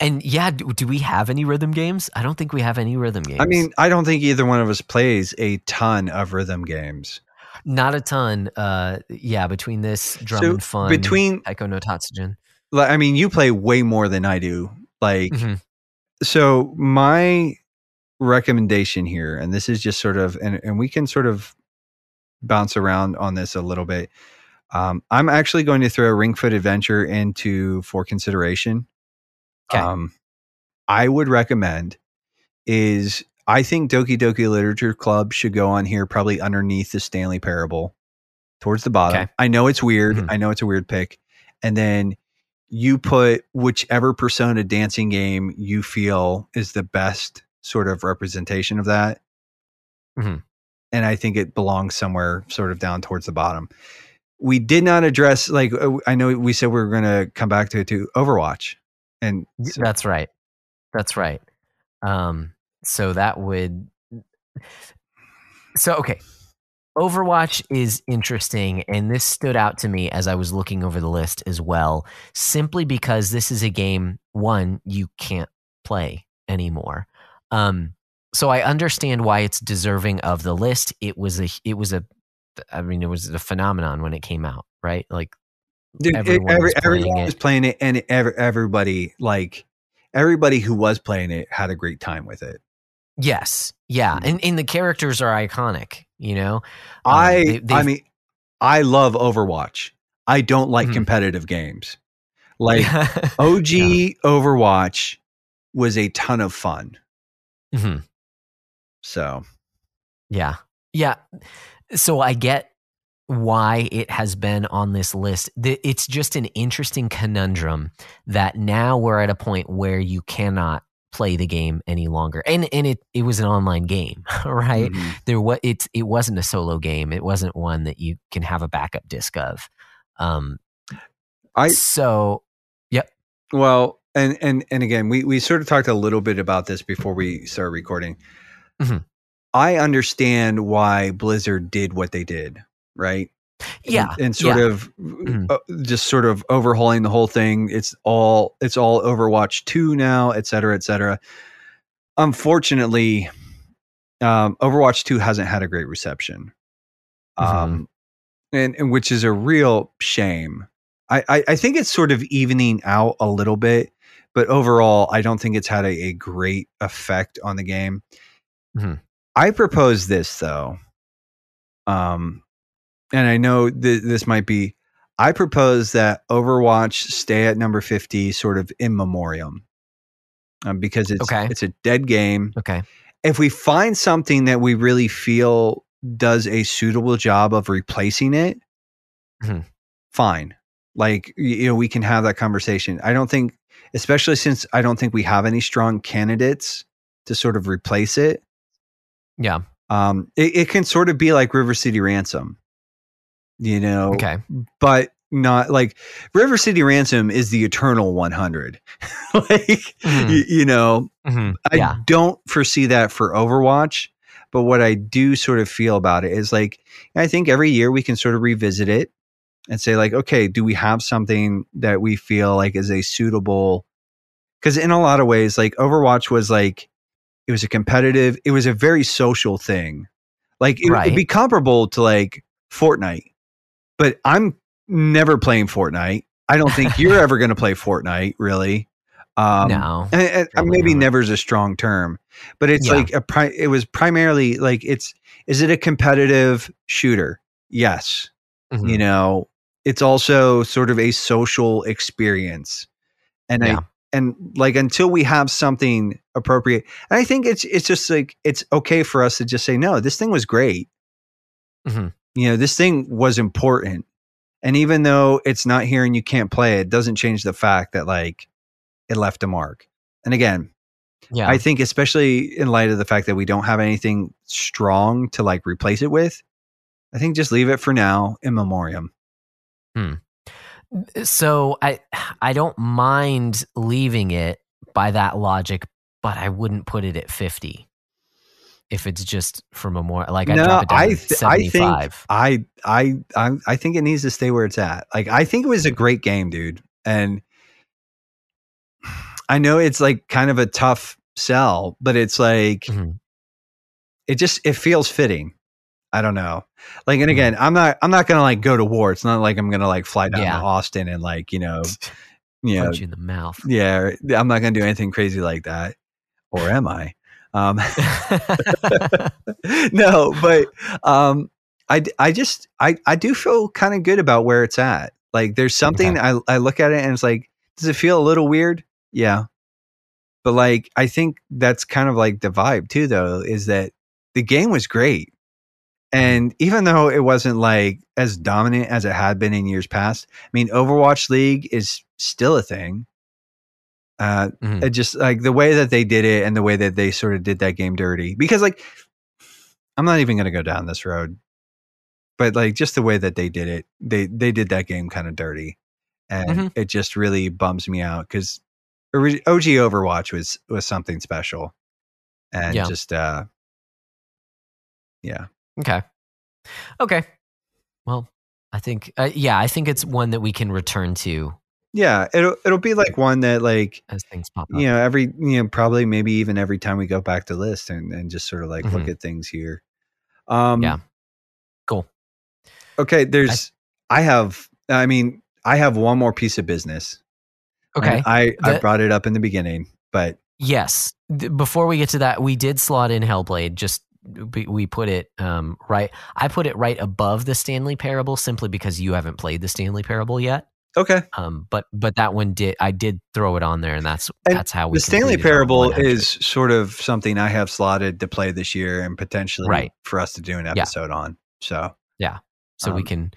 And yeah, do, do we have any rhythm games? I don't think we have any rhythm games. I mean, I don't think either one of us plays a ton of rhythm games. Not a ton. Uh, yeah, between this drum So, and fun, Between Taiko no Tatsujin. like, I mean, you play way more than I do. Like Mhm. so my recommendation here and this is just sort of and, and we can sort of bounce around on this a little bit um, i'm actually going to throw ring fit adventure into for consideration 'Kay. um, i would recommend is i think doki doki literature club should go on here probably underneath the stanley parable towards the bottom Okay. i know it's weird Mhm. i know it's a weird pick and then you put whichever persona dancing game you feel is the best sort of representation of that. Mhm. And I think it belongs somewhere sort of down towards the bottom. We did not address, like, uh, I know we said we were going to come back to, it to Overwatch. And so- That's right. That's right. Um, so that would. So okay, Overwatch is interesting, and this stood out to me as I was looking over the list as well, simply because this is a game one you can't play anymore. Um, so I understand why it's deserving of the list. It was a. It was a. I mean, it was a phenomenon when it came out, right? Like Dude, it- everyone every, was playing everyone it. was playing it, and every, everybody, like, everybody who was playing it had a great time with it. Yes, yeah, Mhm. and and the characters are iconic. You know, Um, I, they- I mean, I love Overwatch. I don't like Mhm. competitive games. Like, OG Overwatch was a ton of fun. Mm-hmm. So yeah, yeah. So I get why it has been on this list. It's just an interesting conundrum that now we're at a point where you cannot play the game any longer, and and it it was an online game, right? mhm. There was it it wasn't a solo game. It wasn't one that you can have a backup disc of. Um, I so yep. well, and and and again, we we sort of talked a little bit about this before we started recording. Mhm. I understand why Blizzard did what they did, right? Yeah, and, and sort yeah. of Mhm. uh, just sort of overhauling the whole thing. It's all it's all Overwatch two now, et cetera, et cetera. Unfortunately, um, Overwatch two hasn't had a great reception, um, and, and which is a real shame. I, I I think it's sort of evening out a little bit, but overall, I don't think it's had a, a great effect on the game. Mhm. I propose this though, um, and I know th- this might be. I propose that Overwatch stay at number fifty, sort of in memoriam, um, because it's Okay. it's a dead game. okay, If we find something that we really feel does a suitable job of replacing it, Mhm. fine. Like you know, we can have that conversation. I don't think, especially since I don't think we have any strong candidates to sort of replace it. yeah, Um, it, it can sort of be like River City Ransom, you know, okay, but not like River City Ransom is the eternal 100. like, Mhm. y- you know, Mhm. I yeah, don't foresee that for Overwatch, but what I do sort of feel about it is like I think every year we can sort of revisit it and say like, okay, do we have something that we feel like is a suitable? Because in a lot of ways, like Overwatch was like it was a competitive, it was a very social thing. Like it, Right. it'd be comparable to like Fortnite, but I'm never playing Fortnite. I don't think you're ever going to play Fortnite, really. Um, no, and, and Probably maybe not. never is a strong term, but it's Yeah. like a pri- it was primarily like it's is it a competitive shooter? Yes. Mhm. you know it's also sort of a social experience and Yeah. i and like until we have something appropriate and i think it's it's just like it's okay for us to just say no this thing was great Mhm. You know this thing was important and even though it's not here and you can't play it, doesn't change the fact that like it left a mark and again Yeah. I think especially in light of the fact that we don't have anything strong to like replace it with, I think just leave it for now in memoriam. Hmm. so I I don't mind leaving it by that logic, but I wouldn't put it at 50 if it's just for memorial. Like I No, drop it down I th- I think- I I I I think it needs to stay where it's at. Like I think it was a great game, dude. And I know it's like kind of a tough sell, but it's like Mhm. it just it feels fitting. I don't know. Like Mm-hmm. and again, I'm not I'm not gonna like go to war. It's not like I'm gonna like fly down Yeah. to Austin and like, you know, you know, Punch you in the mouth. Yeah, I'm not gonna do anything crazy like that, or am I? Um, no, but um, I I just I I do feel kind of good about where it's at. Like, there's something I I look at it and it's like, does it feel a little weird? Yeah, but like I think that's kind of like the vibe too, though, is that the game was great. And even though it wasn't like as dominant as it had been in years past, I mean, Overwatch League is still a thing. Uh, Mhm. it just like the way that they did it and the way that they sort of did that game dirty. Because like, I'm not even going to go down this road, but like just the way that they did it, they they did that game kind of dirty, and Mhm. it just really bums me out because OG Overwatch was was something special, and Yeah. just uh, yeah. Okay. Okay. Well, I think uh, yeah, I think it's one that we can return to Yeah, it'll it'll be like one that like as things pop up. you know every you know probably maybe even every time we go back to list and and just sort of like look Mhm. at things here. Um Yeah. Cool. Okay, there's I, have I mean I have one more piece of business. Okay. I I The- brought it up in the beginning, but Yes. Before we get to that, we did slot in Hellblade. Just we, we put it um, right. I put it right above the Stanley Parable simply because you haven't played the Stanley Parable yet. Okay. Um, but but that one did. I did throw it on there, and that's And that's how we. The Stanley Parable is sort of something I have slotted to play this year and potentially Right. for us to do an Yeah. episode on. So yeah, so we um, can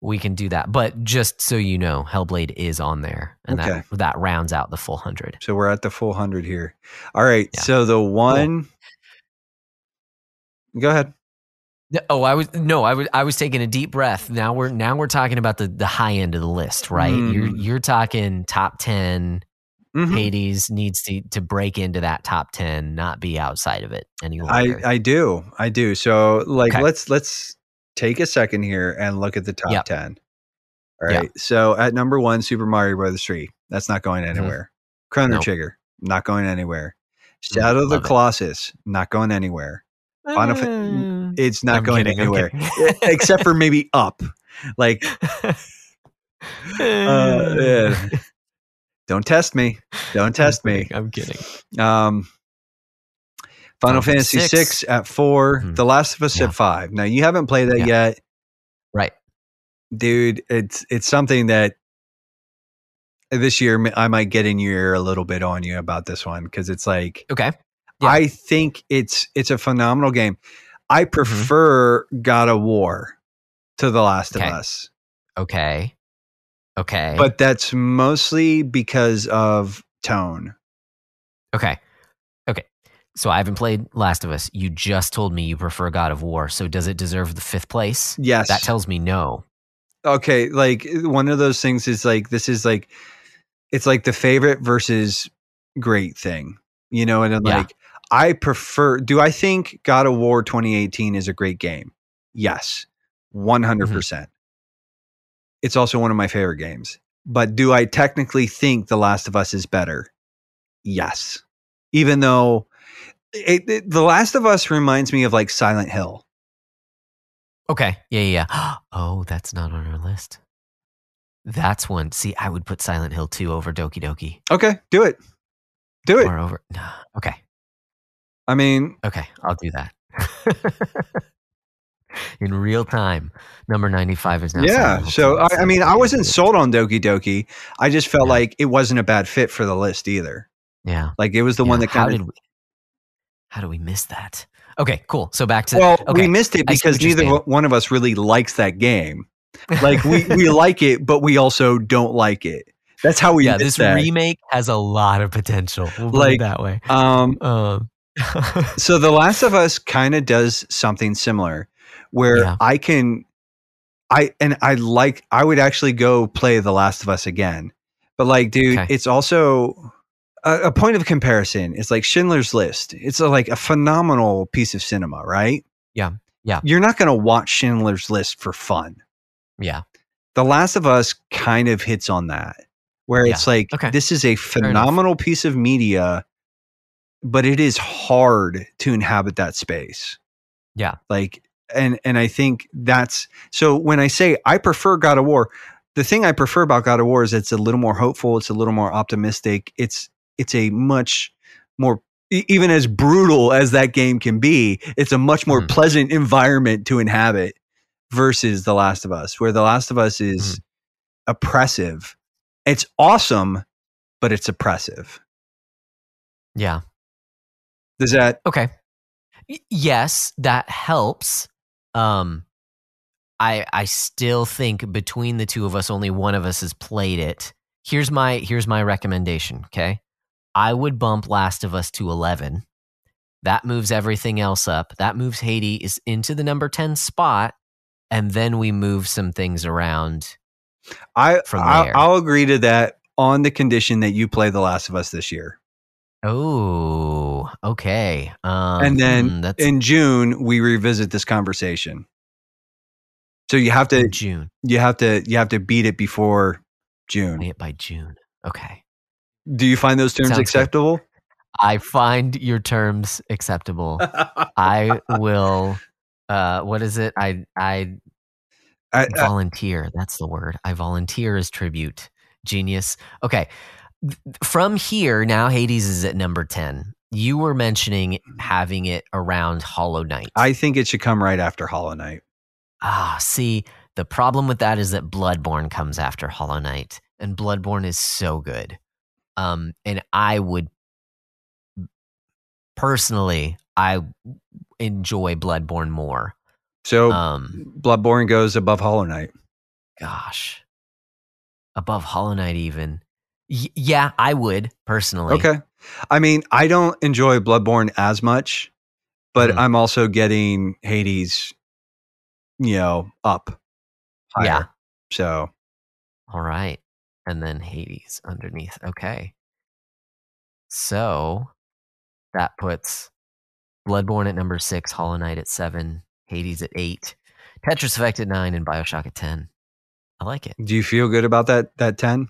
we can do that. But just so you know, Hellblade is on there, and Okay. that that rounds out the full hundred. so we're at the full hundred here. All right. Yeah. So the one Go ahead. Oh, I was no, I was I was taking a deep breath. Now we're now we're talking about the the high end of the list, right? You're Mhm. you're talking top 10 Mhm. Hades needs to to break into that top 10, not be outside of it any I longer. I do. I do. So like Okay. let's let's take a second here and look at the top Yep. 10. All right. So at number 1 Super Mario Brothers 3. That's not going anywhere. Chrono Nope. Trigger, not going anywhere. Mm, Shadow of the love it. Colossus, not going anywhere. Final Uh, It's not I'm going kidding, anywhere. Except for maybe up. Like uh, yeah. don't test me. Don't test I'm me. kidding, I'm kidding. Um, Final Final Fantasy six at 4 Mhm. The Last of Us Yeah. at five. Now you haven't played that Yeah. yet, Right. dude. It's it's something that this year I might get in your ear a little bit on you about this one because it's like Okay. Yeah. I think it's it's a phenomenal game. I Mm-hmm. prefer God of War to The Last Okay. of Us, Okay. Okay. but that's mostly because of tone. Okay. Okay. So I haven't played Last of Us. You just told me you prefer God of War. So does it deserve the fifth place? Yes, That tells me no. okay like one of those things is like this is like it's like the favorite versus great thing you know and I'm Yeah. like i prefer do i think god of war 2018 is a great game yes mm-hmm. 100% it's also one of my favorite games but do i technically think the last of us is better yes even though it, it- the last of us reminds me of like silent hill Okay. Yeah, yeah, yeah. Oh, that's not on our list. That's one. See, I would put Silent Hill 2 over Doki Doki. okay do it do it Or over. No. Okay. I mean Okay. I'll do that. in real time. Number 95 is now yeah. So I, I mean, I wasn't sold on Doki Doki. I just felt Yeah. like it wasn't a bad fit for the list either. Yeah. Like it was the one Yeah, that how kind of. how do we miss that? Okay, cool. So back to Well, okay. we missed it because neither one of us really likes that game. Like we, we like it, but we also don't like it. That's how we yeah, this that. remake has a lot of potential. We'll put Like, it that way. um, Um, so The Last of Us kind of does something similar, where Yeah. I can, I and I like. I would actually go play The Last of Us again, but like, dude, Okay. it's also a, a point of comparison. It's like Schindler's List. It's a, like a phenomenal piece of cinema, right? Yeah. Yeah. You're not going to watch Schindler's List for fun. yeah. The Last of Us kind of hits on that, where Yeah. it's like Okay. this is a phenomenal piece of media, but it is hard to inhabit that space. Yeah. Like, and and I think that's so. When I say I prefer God of War, the thing I prefer about God of War is it's a little more hopeful. It's a little more optimistic. It's it's a much more even as brutal as that game can be. It's a much more Mhm. pleasant environment to inhabit versus The Last of Us, where The Last of Us is Mm-hmm. oppressive. It's awesome, but it's oppressive. Yeah. Does that? Okay. Y- yes, that helps. Um I I still think between the two of us only one of us has played it. Here's my here's my recommendation, okay? I would bump Last of Us to 11. That moves everything else up. That moves Hades into the number 10 spot and then we move some things around. I From I'll. I'll agree to that on the condition that you play The Last of Us this year. Oh, okay. Um, and then hmm, that's in June we revisit this conversation. So you have to June. you have to you have to beat it before June. Play it by June. Okay. Do you find those terms Sounds good. acceptable? I find your terms acceptable. I will. Uh, what is it? I I I- I- volunteer. That's the word. I volunteer as tribute. Genius. Okay. From here, now Hades is at number ten. You were mentioning having it around Hollow Knight. I think it should come right after Hollow Knight. ah, see, the problem with that is that Bloodborne comes after Hollow Knight, and Bloodborne is so good. Um, and I would personally, I enjoy Bloodborne more. So Um, Bloodborne goes above Hollow Knight. gosh, above Hollow Knight, even. Y- yeah, I would personally. Okay. I mean, I don't enjoy Bloodborne as much, but Mhm. I'm also getting Hades, you know, up. Higher. Yeah. So All right. And then Hades underneath. Okay. So that puts Bloodborne at number six, Hollow Knight at seven, Hades at eight, Tetris Effect at nine, and Bioshock at 10. I like it. do you feel good about that that 10?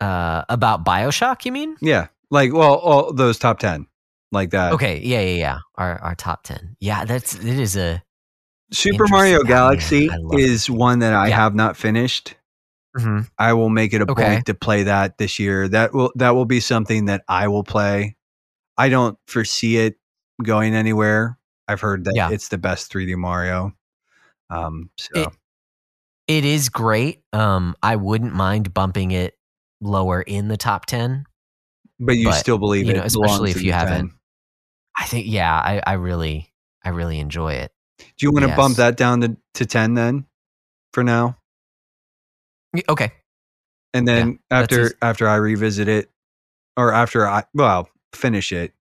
Uh, about Bioshock, you mean? Yeah. Like well, all those top 10. Like that. Okay. Yeah, yeah, yeah. Our, our top 10. Yeah, that's, it is a, Super Mario Galaxy is one that I Yeah. have not finished. I will make it a Okay. point to play that this year. That will that will be something that I will play. I don't foresee it going anywhere. I've heard that Yeah. it's the best 3D Mario. Um, so It- it is great. Um, I wouldn't mind bumping it lower in the top 10. but you but, still believe you it, know, especially if you haven't. I think, yeah, I, I really, I really enjoy it. Do you want to bump that down to, to 10 then for now? Okay. And then that's after after I revisit it or after I well, finish it,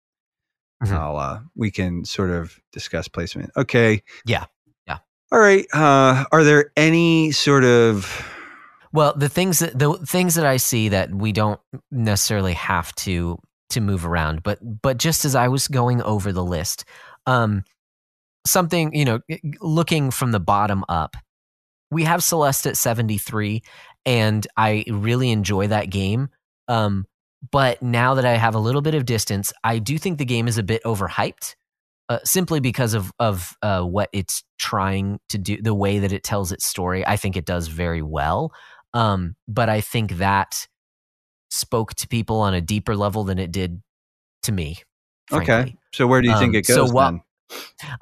Mhm. I'll uh we can sort of discuss placement. Okay. Yeah. Yeah. All right. Uh are there any sort of Well, the things that the things that I see that we don't necessarily have to to move around, but but just as I was going over the list, um, something you know, looking from the bottom up, we have Celeste at seventy three, and I really enjoy that game. Um, but now that I have a little bit of distance, I do think the game is a bit overhyped. Uh, simply because of of uh, what it's trying to do, the way that it tells its story, I think it does very well. Um, but I think that spoke to people on a deeper level than it did to me. Okay. So where do you think Um, it so goes what- then?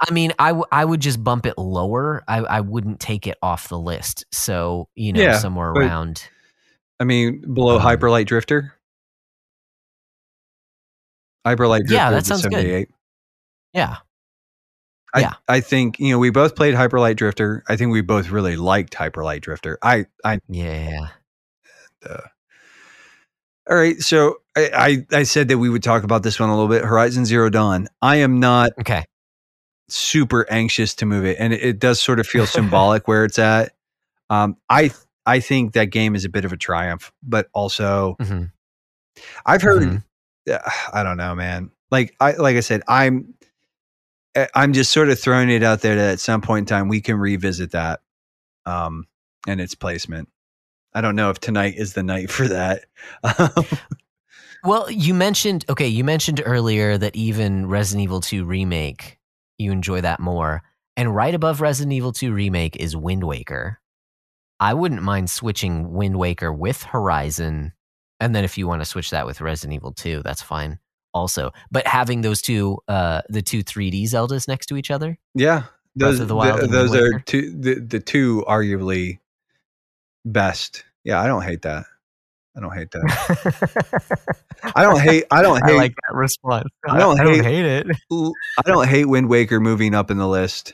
I mean, I, w- I would just bump it lower. I, I wouldn't take it off the list. So, you know, Yeah, somewhere but- around. I mean, below Um, Hyperlight Drifter. Hyperlight Drifter. Yeah, that sounds good. Yeah. I, Yeah. I think you know we both played Hyperlight Drifter. I think we both really liked Hyperlight Drifter. I I Yeah. all right. So I, I I said that we would talk about this one a little bit. Horizon Zero Dawn. I am not Okay. super anxious to move it, and it, it does sort of feel symbolic where it's at. Um, I I think that game is a bit of a triumph, but also hmm I've heard. Mhm. uh, I don't know, man. Like I like I said, I'm I'm just sort of throwing it out there that at some point in time we can revisit that, um, and its placement. I don't know if tonight is the night for that. Well, you mentioned, okay, you mentioned earlier that even Resident Evil 2 Remake, you enjoy that more. And right above Resident Evil 2 Remake is Wind Waker. I wouldn't mind switching Wind Waker with Horizon. And then if you want to switch that with Resident Evil 2, that's fine also. But having those two, uh, the two 3D Zeldas next to each other, yeah, those of the Wild the- those are two the, the two arguably best. Yeah, I don't hate that. I don't hate that. I don't hate. I don't hate. I like that response. I don't hate- hate it. I don't hate Wind Waker moving up in the list.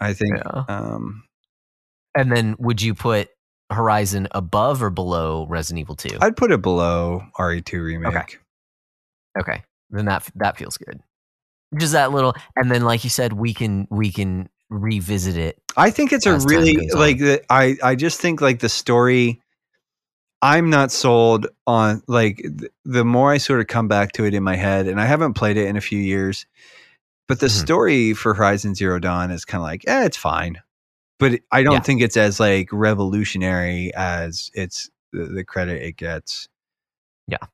I think. Yeah. Um, And then would you put Horizon above or below Resident Evil 2? I'd put it below RE2 remake. Okay, then that that feels good. Just that little, and then like you said, we can we can revisit it. I think it's a really like the, I I just think like the story I'm not sold on like th- the more I sort of come back to it in my head and I haven't played it in a few years but the Mhm. story for Horizon Zero Dawn is kind of like eh it's fine but I don't Yeah. think it's as like revolutionary as it's the, the credit it gets I,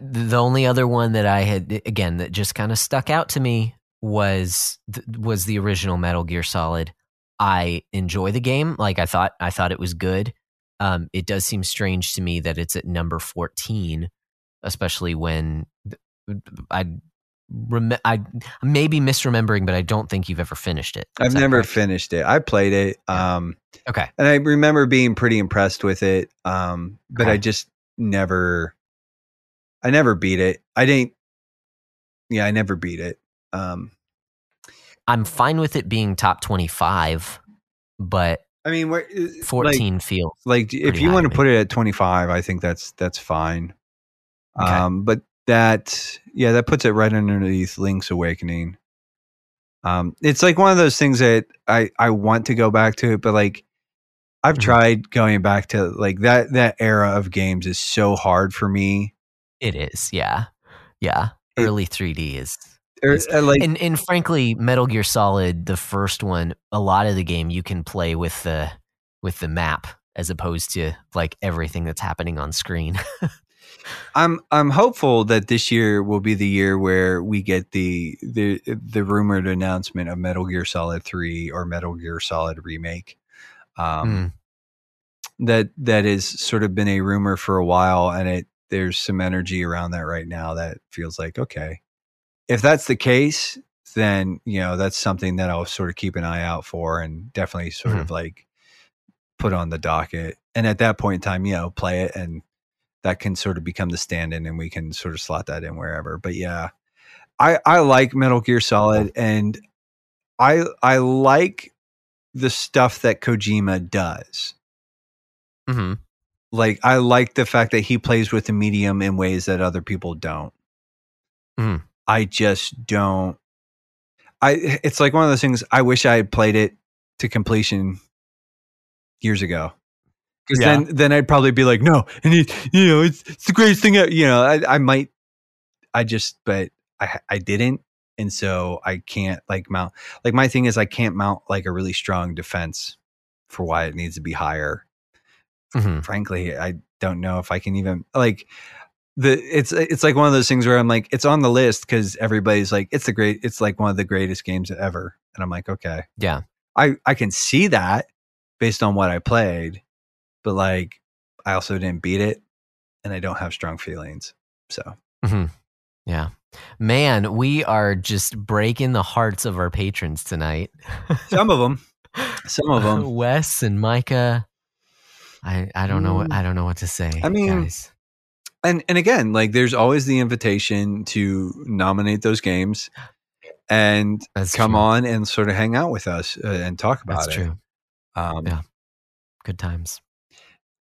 the only other one that I had again that just kind of stuck out to me was was the original Metal Gear Solid. I enjoy the game. Like I thought, I thought it was good. Um, it does seem strange to me that it's at number fourteen, especially when I. Rem- I may be misremembering, but I don't think you've ever finished it. Is I've never correct? finished it I played it Yeah. um Okay. and I remember being pretty impressed with it. Um, but I just never, I never beat it. I didn't. Yeah, I never beat it. Um, I'm fine with it being top 25, but I mean, where, uh, 14 feels. Like, like if you want to me. put it at twenty five, I think that's that's fine. Okay. Um, but that, yeah, that puts it right underneath Link's Awakening. Um, it's like one of those things that I I want to go back to, but like. I've Mhm. tried going back to like that that era of games is so hard for me It is, yeah. Yeah. Early 3D is. It's- uh, like And and frankly, Metal Gear Solid, the first one, a lot of the game you can play with the with the map as opposed to like everything that's happening on screen. I'm I'm hopeful that this year will be the year where we get the the the rumored announcement of Metal Gear Solid 3 or Metal Gear Solid remake. Um that that has sort of been a rumor for a while and it there's some energy around that right now that feels like okay. If that's the case, then you know that's something that I'll sort of keep an eye out for and definitely sort of like put on the docket. And at that point in time, you know, play it and that can sort of become the stand-in and we can sort of slot that in wherever. But yeah, I I like Metal Gear Solid and I I like the stuff that Kojima does. hmm Like I like the fact that he plays with the medium in ways that other people don't. Mhm. I just don't I it's like one of those things I wish I had played it to completion years ago. Because Yeah. then, then I'd probably be like, no, and it, you know, it's, it's the greatest thing. ever. You know, I, I might, I just, but I, I didn't, and so I can't like mount. Like my thing is, I can't mount like a really strong defense for why it needs to be higher. Hmm Frankly, I don't know if I can even like the. It's it's like one of those things where I'm like, it's on the list because everybody's like, it's the great, it's like one of the greatest games ever, and I'm like, okay, Yeah. I I can see that based on what I played, but like I also didn't beat it, and I don't have strong feelings. So hmm Yeah. Man, we are just breaking the hearts of our patrons tonight. Some of them. Some of them. Wes and Micah. I I don't know what Mm. I don't know what to say. I mean, guys. and and again, like there's always the invitation to nominate those games and That's come true. on and sort of hang out with us uh, and talk about That's it. true. Um, Yeah. Good times.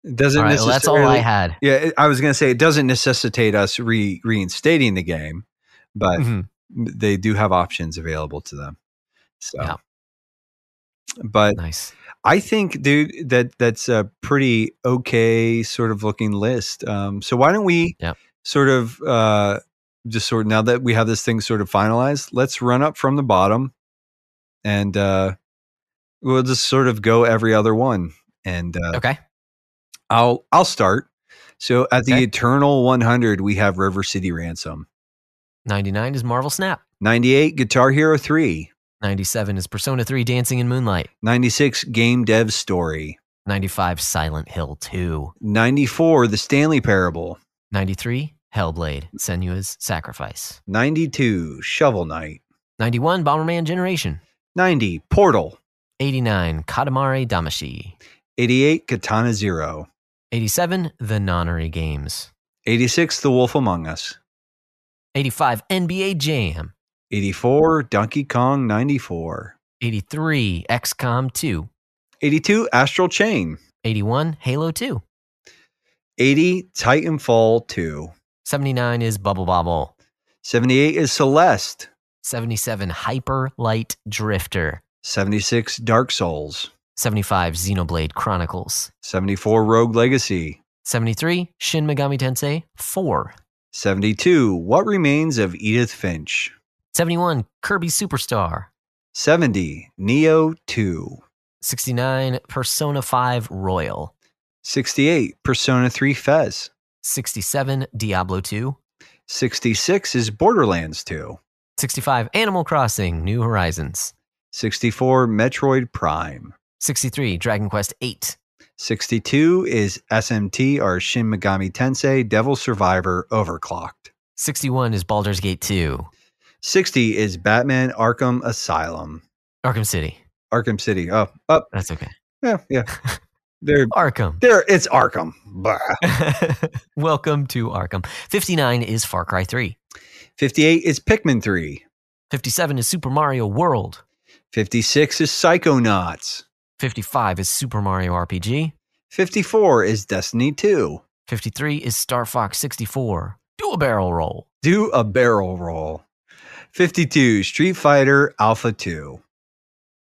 Doesn't All right, well, that's all I had. Yeah, I was going to say it doesn't necessitate us re- reinstating the game, but Mhm. they do have options available to them. So, Yeah. but Nice. I think, dude, that that's a pretty okay sort of looking list. Um, so why don't we Yep. sort of uh, just sort of now that we have this thing sort of finalized, let's run up from the bottom, and uh, we'll just sort of go every other one. And uh, Okay. I'll I'll start. So at the Eternal 100, we have River City Ransom. 99 is Marvel Snap. 98, Guitar Hero 3. 97 is Persona 3 Dancing in Moonlight. 96, Game Dev Story. 95 Silent Hill 2. 94, The Stanley Parable. 93 Hellblade Senua's Sacrifice. 92, Shovel Knight. 91 Bomberman Generation. 90, Portal. 89 Katamari Damacy. 88, Katana Zero. 87 The Nonary Games. 86, The Wolf Among Us. 85 NBA Jam. 84, Donkey Kong 94. 83 XCOM 2. 82, Astral Chain. 81 Halo 2. 80, Titanfall 2. 79 is Bubble Bobble. 78 is Celeste. 77 Hyper Light Drifter. 76, Dark Souls. 75 Xenoblade Chronicles. 74, Rogue Legacy. 73 Shin Megami Tensei 4. 72, What Remains of Edith Finch. 71 Kirby Superstar. 70, Nioh 2. 69 Persona 5 Royal. 68, Persona 3 FES. 67 Diablo 2. 66 is Borderlands 2. 65 Animal Crossing New Horizons. 64, Metroid Prime. 63 Dragon Quest 8. 62 is SMT or Shin Megami Tensei Devil Survivor Overclocked. 61 is Baldur's Gate 2. 60 is Batman Arkham Asylum. Arkham City. Arkham City. Oh, up. That's okay. Yeah, yeah. There, Arkham. there. It's Arkham. Welcome to Arkham. 59 is Far Cry 3. 58 is Pikmin 3. 57 is Super Mario World. 56 is Psychonauts. 55 is Super Mario RPG. 54 is Destiny 2. 53 is Star Fox 64. Do a barrel roll. Do a barrel roll. 52 Street Fighter Alpha 2.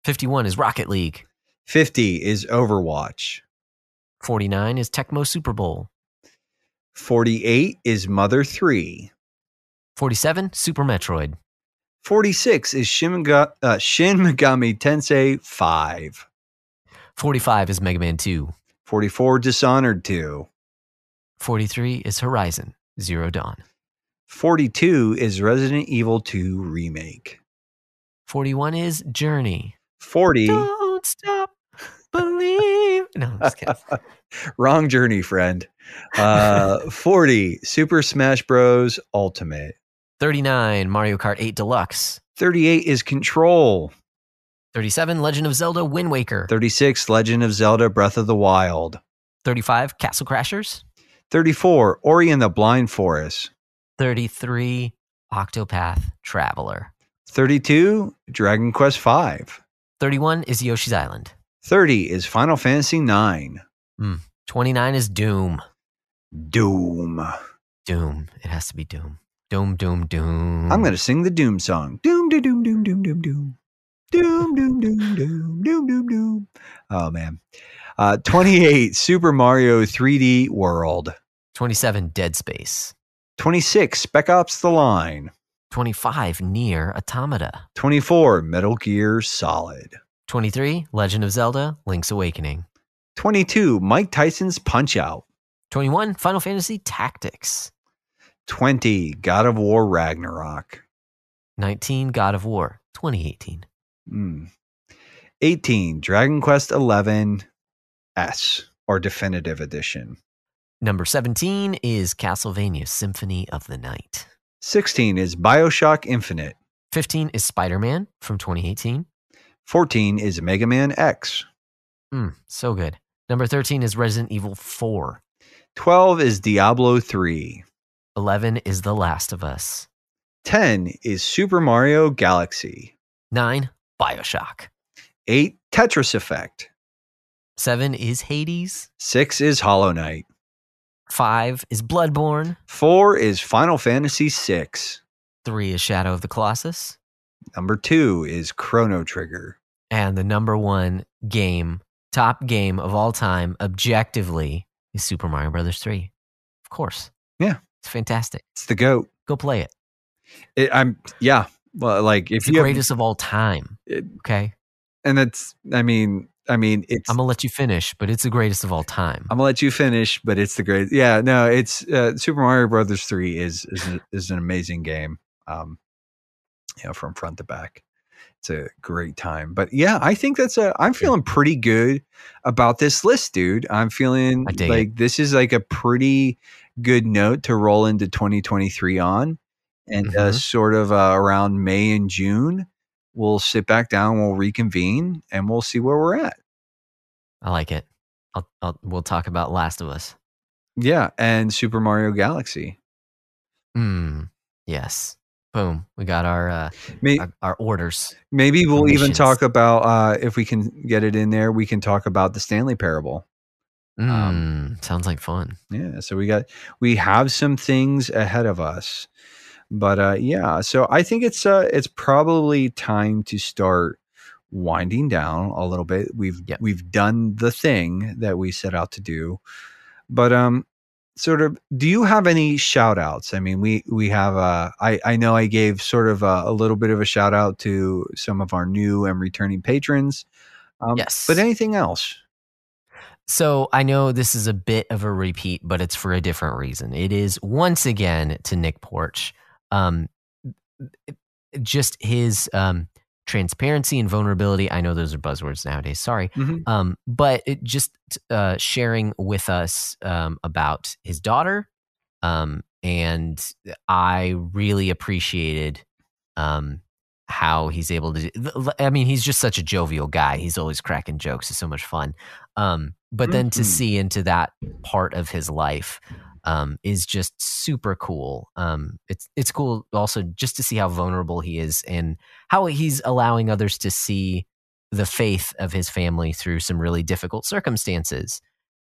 51 is Rocket League. 50 is Overwatch. 49 is Tecmo Super Bowl. 48 is Mother 3. 47 Super Metroid. 46 is Shin, uh, Shin Megami Tensei 5. 45 is Mega Man 2. 44 Dishonored 2. 43 is Horizon Zero Dawn. 42 is Resident Evil 2 Remake. 41 is Journey. 40 Don't stop believe. No, I'm just kidding. Wrong journey, friend. Uh, 40 Super Smash Bros Ultimate. 39 Mario Kart 8 Deluxe. 38 is Control. 37 Legend of Zelda Wind Waker. 36 Legend of Zelda Breath of the Wild. 35 Castle Crashers. 34 Ori and the Blind Forest. 33 Octopath Traveler. 32 Dragon Quest V. 31 is Yoshi's Island. 30 is Final Fantasy 9. 29 is Doom. Doom. Doom. It has to be Doom. Doom, Doom, Doom. I'm going to sing the Doom song. Doom, doom, doom, doom, doom, doom, doom. Doom, doom, doom, doom, doom, doom, doom. Oh, man. Uh, 28, Super Mario 3D World. 27 Dead Space. 26, Spec Ops The Line. 25 NieR Automata. 24, Metal Gear Solid. 23 Legend of Zelda Link's Awakening. 22, Mike Tyson's Punch Out. 21 Final Fantasy Tactics. 20, God of War Ragnarok. 19 God of War 2018. Mm. 18, Dragon Quest 11 S or Definitive Edition. Number 17 is Castlevania Symphony of the Night. 16 is Bioshock Infinite. 15 is Spider Man from 2018. 14 is Mega Man X. Mm, so good. Number 13 is Resident Evil 4. 12 is Diablo 3. 11 is The Last of Us. 10 is Super Mario Galaxy. 9, Bioshock. 8, Tetris Effect. 7 is Hades. 6 is Hollow Knight. 5 is Bloodborne. 4 is Final Fantasy VI. 3 is Shadow of the Colossus. Number 2 is Chrono Trigger. And the number one game, top game of all time, objectively, is Super Mario Brothers 3. Of course. Yeah. It's fantastic. It's the GOAT. Go play it. It, I'm, yeah. Well, like, if It's the you have- greatest of all time. It- Okay. and that's, I mean, I mean, it's, I'm going to let you finish, but it's the greatest of all time. I'm gonna let you finish, but it's the great. Yeah, no, it's uh, Super Mario Brothers three is is a- is an amazing game. Um, you know, from front to back, it's a great time. But yeah, I think that's a. I'm feeling pretty good about this list, dude. I'm feeling like this is like a pretty good note to roll into 2023 on, and uh, Mhm. sort of uh, around May and June, we'll sit back down, we'll reconvene, and we'll see where we're at. I like it. I'll, I'll, we'll talk about Last of Us. Yeah, and Super Mario Galaxy. Mm, yes. Boom. We got our, uh, May- our our orders. Maybe we'll even talk about uh, if we can get it in there. We can talk about the Stanley Parable. Mm, Um, sounds like fun. Yeah, so we got we have some things ahead of us, but uh, yeah. So I think it's uh, it's probably time to start winding down a little bit. We've Yep. we've done the thing that we set out to do, but um, sort of. Do you have any shout outs? I mean, we we have. Uh, I I know I gave sort of a, a little bit of a shout out to some of our new and returning patrons. Um, Yes. but anything else? So I know this is a bit of a repeat, but it's for a different reason. It is once again to Nick Porch. Um, just his um, transparency and vulnerability. I know those are buzzwords nowadays. Sorry. Mhm. Um, but it just uh, sharing with us um, about his daughter. Um, and I really appreciated um, how he's able to. I mean, he's just such a jovial guy. He's always cracking jokes. It's so much fun. Um, but then to Mhm. see into that part of his life um, is just super cool. Um, it's it's cool also just to see how vulnerable he is and how he's allowing others to see the faith of his family through some really difficult circumstances.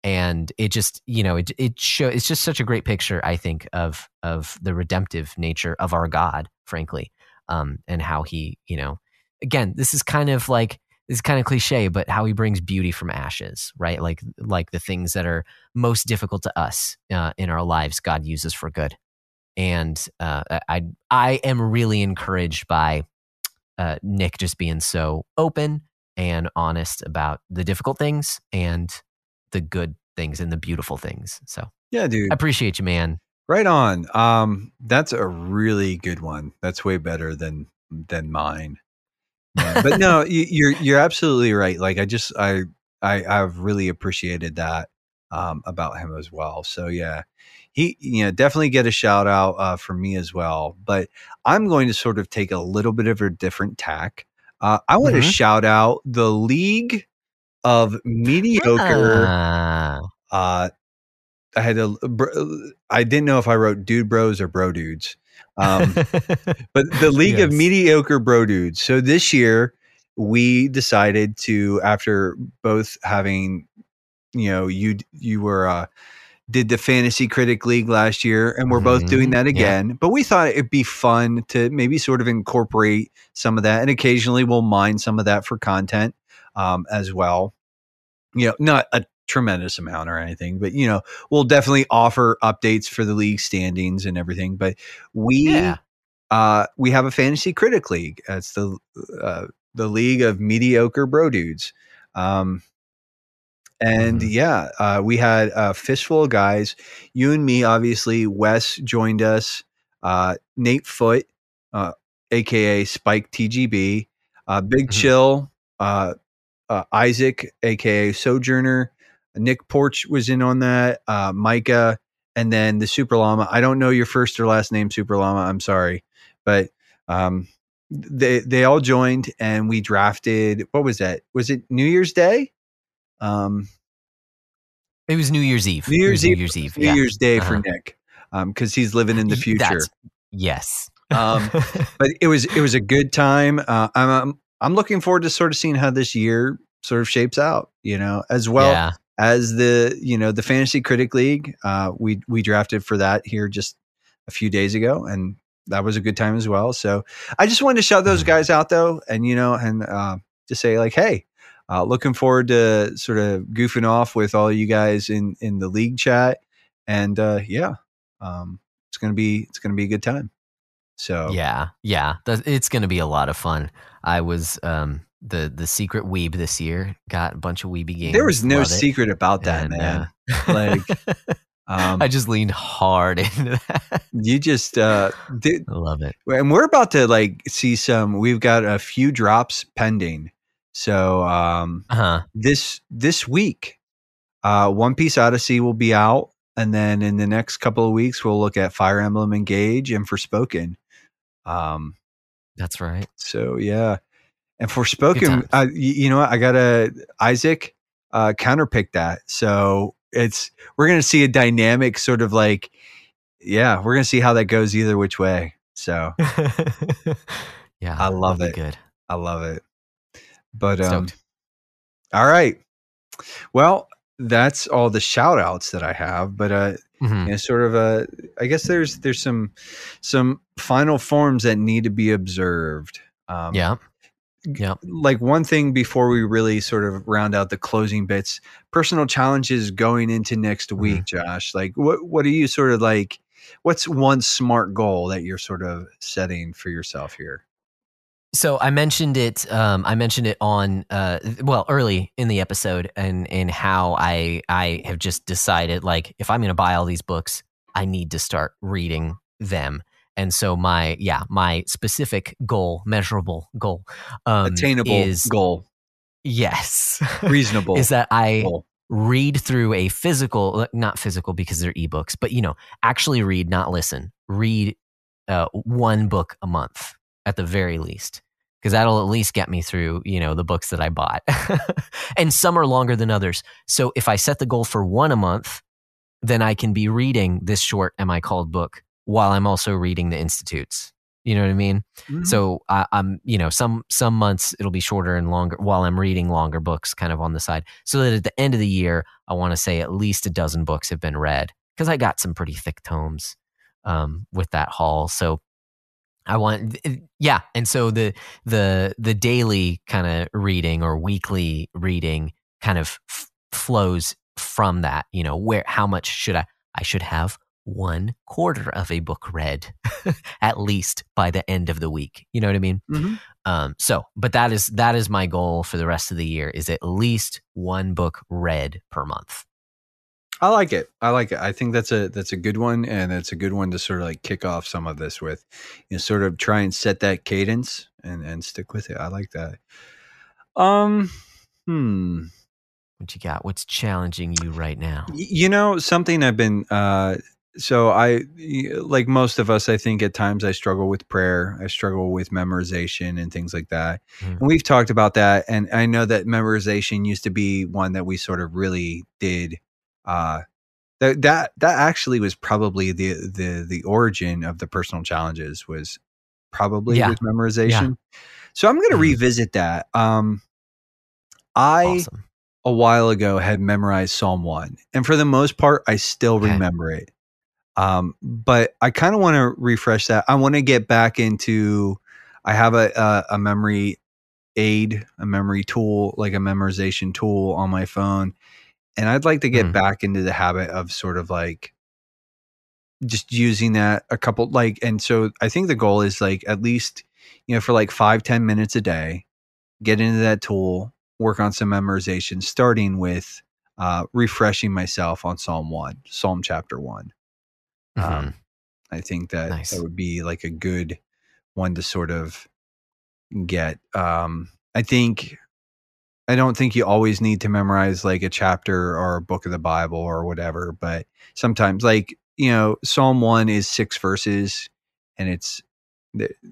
And it just, you know, it it show it's just such a great picture, I think, of of the redemptive nature of our God, frankly, um, and how he, you know, again, this is kind of like is kind of cliche, but how he brings beauty from ashes, right? Like like the things that are most difficult to us uh, in our lives, God uses for good. And uh, I I am really encouraged by uh, Nick just being so open and honest about the difficult things and the good things and the beautiful things. So Yeah, dude. I appreciate you, man. Right on. Um, that's a really good one. That's way better than than mine. Yeah, but no, you, you're you're absolutely right. Like I just I I I've really appreciated that um, about him as well. So yeah, he you know definitely get a shout out uh, from me as well. But I'm going to sort of take a little bit of a different tack. Uh, I want to Mhm. shout out the League of Mediocre. Ah. Uh, I had to. br- I didn't know if I wrote dude bros or bro dudes. Um, but the League of Mediocre Bro Dudes. So this year we decided to, after both having, you know, you you were uh, did the Fantasy Critic League last year, and we're both doing Mhm. that Yeah. again. But we thought it'd be fun to maybe sort of incorporate some of that, and occasionally we'll mine some of that for content um, as well. You know, not a tremendous amount or anything, but you know, we'll definitely offer updates for the league standings and everything. But we Yeah. uh, we have a fantasy critic league. It's the uh, the league of mediocre bro dudes. Um, and Mhm. yeah, uh, we had a fistful of guys. You and me, obviously. Wes joined us. Uh, Nate Foot, uh, aka Spike TGB. Uh, Big Mhm. Chill. Uh, uh, Isaac, aka Sojourner. Nick Porch was in on that. Uh, Micah and then the Super Llama. I don't know your first or last name, Super Llama. I'm sorry, but um, they they all joined, and we drafted. What was that? Was it New Year's Day? Um, It was New Year's Eve. New Year's was New Year's Eve. New yeah. Year's Day for Uh-huh. Nick, because he's living in the future. that's- yes. Um, but it was it was a good time. Uh, I'm, I'm I'm looking forward to sort of seeing how this year sort of shapes out. You know, as well yeah. As the you know the fantasy critic league. Uh, we we drafted for that here just a few days ago, and that was a good time as well. So I just wanted to shout those Mhm. guys out though, and you know, and uh, just say like, hey. Uh, looking forward to sort of goofing off with all you guys in in the league chat, and uh, yeah, um, it's gonna be it's gonna be a good time. So Yeah, yeah, it's to be a lot of fun. I was um, the the secret weeb this year. Got a bunch of weeby games. There was no Love it. secret about that, And, man. uh, Like, Um, I just leaned hard into that. you just uh, did, I love it. and we're about to like see some. We've got a few drops pending. So um, Uh huh. this this week, uh, One Piece Odyssey will be out, and then in the next couple of weeks, we'll look at Fire Emblem Engage and Forspoken. Um, That's right. So yeah, and Forspoken, uh, y- you know what? I got to Isaac uh, counterpick that. So it's we're gonna see a dynamic sort of like, yeah, we're gonna see how that goes either which way. So yeah, I love it. Good. I love it. But um, Stoked. all right, well, that's all the shout outs that I have. But uh, Mhm. you know, sort of uh, I guess there's there's some some final forms that need to be observed. Um, Yeah. Yeah. like one thing before we really sort of round out the closing bits personal challenges going into next week josh like what what are you sort of like what's one smart goal that you're sort of setting for yourself here So I mentioned it. Um, I mentioned it on uh, well early in the episode, and and how I I have just decided like if I'm going to buy all these books, I need to start reading them. And so my yeah my specific goal, measurable goal, um, attainable is goal yes reasonable is that I goal. read through a physical, uh, not physical because they're ebooks, but you know, actually read, not listen. Read uh, one book a month at the very least, because that'll at least get me through, you know, the books that I bought. and some are longer than others. So if I set the goal for one a month, then I can be reading this short Am I Called book while I'm also reading the Institutes. You know what I mean? Mhm. So I, I'm, you know, some some months it'll be shorter and longer while I'm reading longer books, kind of on the side, so that at the end of the year, I want to say at least a dozen books have been read because I got some pretty thick tomes um, with that haul. So I want, yeah, and so the the the daily kind of reading or weekly reading kind of f- flows from that. You know, where how much should I? I should have one quarter of a book read at least by the end of the week. You know what I mean? Mhm. Um, so, but that is that is my goal for the rest of the year is at least one book read per month. i like it i like it i think that's a that's a good one and it's a good one to sort of like kick off some of this with you know sort of try and set that cadence and and stick with it i like that um hmm What you got? What's challenging you right now? You know, something I've been uh so I like most of us I think at times I struggle with prayer. I struggle with memorization and things like that. Mm. And we've talked about that and I know that memorization used to be one that we sort of really did uh that that that actually was probably the the the origin of the personal challenges was probably Yeah. with memorization. So I'm going to Mhm. revisit that. Um I Awesome. a while ago had memorized Psalm 1. And for the most part, I still Okay. remember it. Um, but I kind of want to refresh that. I want to get back into, I have a, a, a memory aid, a memory tool, like a memorization tool on my phone. And I'd like to get Mhm. back into the habit of sort of like just using that a couple, like, and so I think the goal is like at least, you know, for like five ten minutes a day, get into that tool, work on some memorization, starting with uh, refreshing myself on Psalm 1, Psalm chapter 1. Mhm. Um, I think that Nice. that would be like a good one to sort of get. Um, I think I don't think you always need to memorize like a chapter or a book of the Bible or whatever, but sometimes like you know, Psalm one is six verses, and it's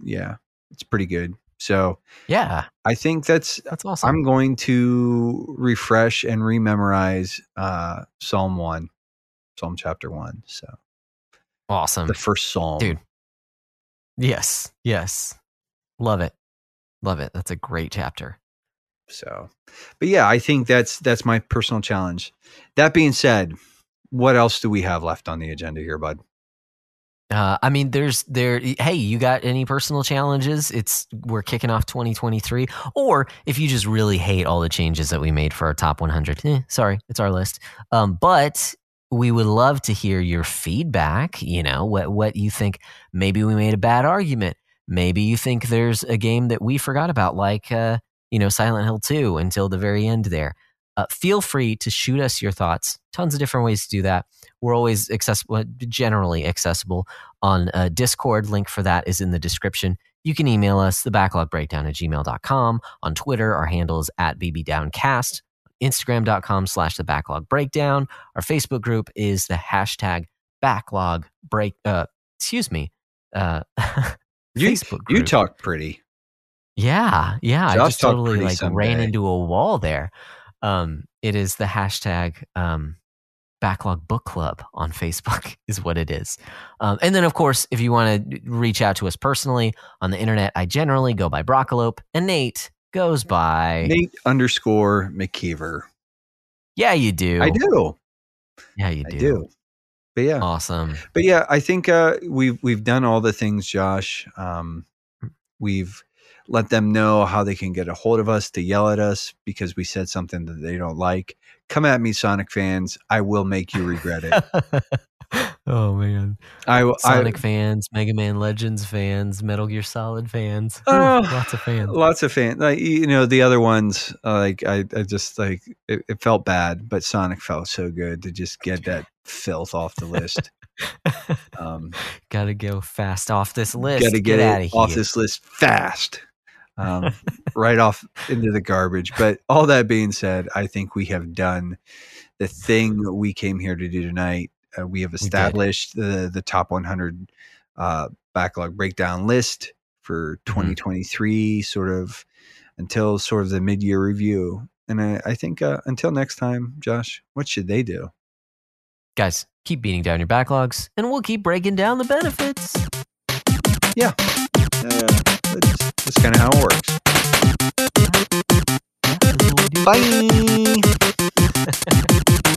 yeah, it's pretty good. So Yeah, I think that's that's awesome. I'm going to refresh and rememorize uh, Psalm one, Psalm chapter one. So awesome. the first song. Dude. Yes, yes. Love it. Love it. That's a great chapter. So, but yeah, I think that's that's my personal challenge. That being said, what else do we have left on the agenda here, bud? Uh, I mean, there's there. Hey, you got any personal challenges? It's we're kicking off 2023. Or if you just really hate all the changes that we made for our top 100, eh, sorry, it's our list. Um, but we would love to hear your feedback. You know what what you think? Maybe we made a bad argument. Maybe you think there's a game that we forgot about, like uh, you know Silent Hill 2 until the very end there. Uh, feel free to shoot us your thoughts. Tons of different ways to do that. We're always accessible, generally accessible on uh, Discord. Link for that is in the description. You can email us, thebacklogbreakdown at gmail.com. On Twitter, our handle is at bbdowncast. Instagram.com slash the backlog breakdown. Our Facebook group is the hashtag backlog break. Uh, excuse me. Uh, You Facebook you talk pretty. Yeah, yeah. I just totally like ran into a wall there. Um, it is the hashtag um, backlog book club on Facebook is what it is. Um, and then of course, if you want to reach out to us personally on the internet, I generally go by Broccolope and Nate goes by Nate underscore McKeever. Yeah, you do. I do. Yeah, you I do. do. But yeah, Awesome. but yeah, I think uh, we've we've done all the things, Josh. Um, we've let them know how they can get a hold of us to yell at us because we said something that they don't like. Come at me, Sonic fans. I will make you regret it. oh man. I, will- I Sonic fans, Mega Man Legends fans, Metal Gear Solid fans. Ooh, Oh, lots of fans. lots of fans. Like you know, the other ones, uh, like I, I just like it, it felt bad, but Sonic felt so good to just get that filth off the list. Um, Gotta go fast off this list. got to get, out it of off here. this list fast, um, right off into the garbage. But all that being said, I think we have done the thing we came here to do tonight. Uh, we have established the the top 100 uh, backlog breakdown list for Mm-hmm. 2023, sort of until sort of the mid year review. And I, I think uh, until next time, Josh, what should they do? Guys, keep beating down your backlogs, and we'll keep breaking down the benefits. Uh, that's that's kind of how it works. That's what we do. Bye.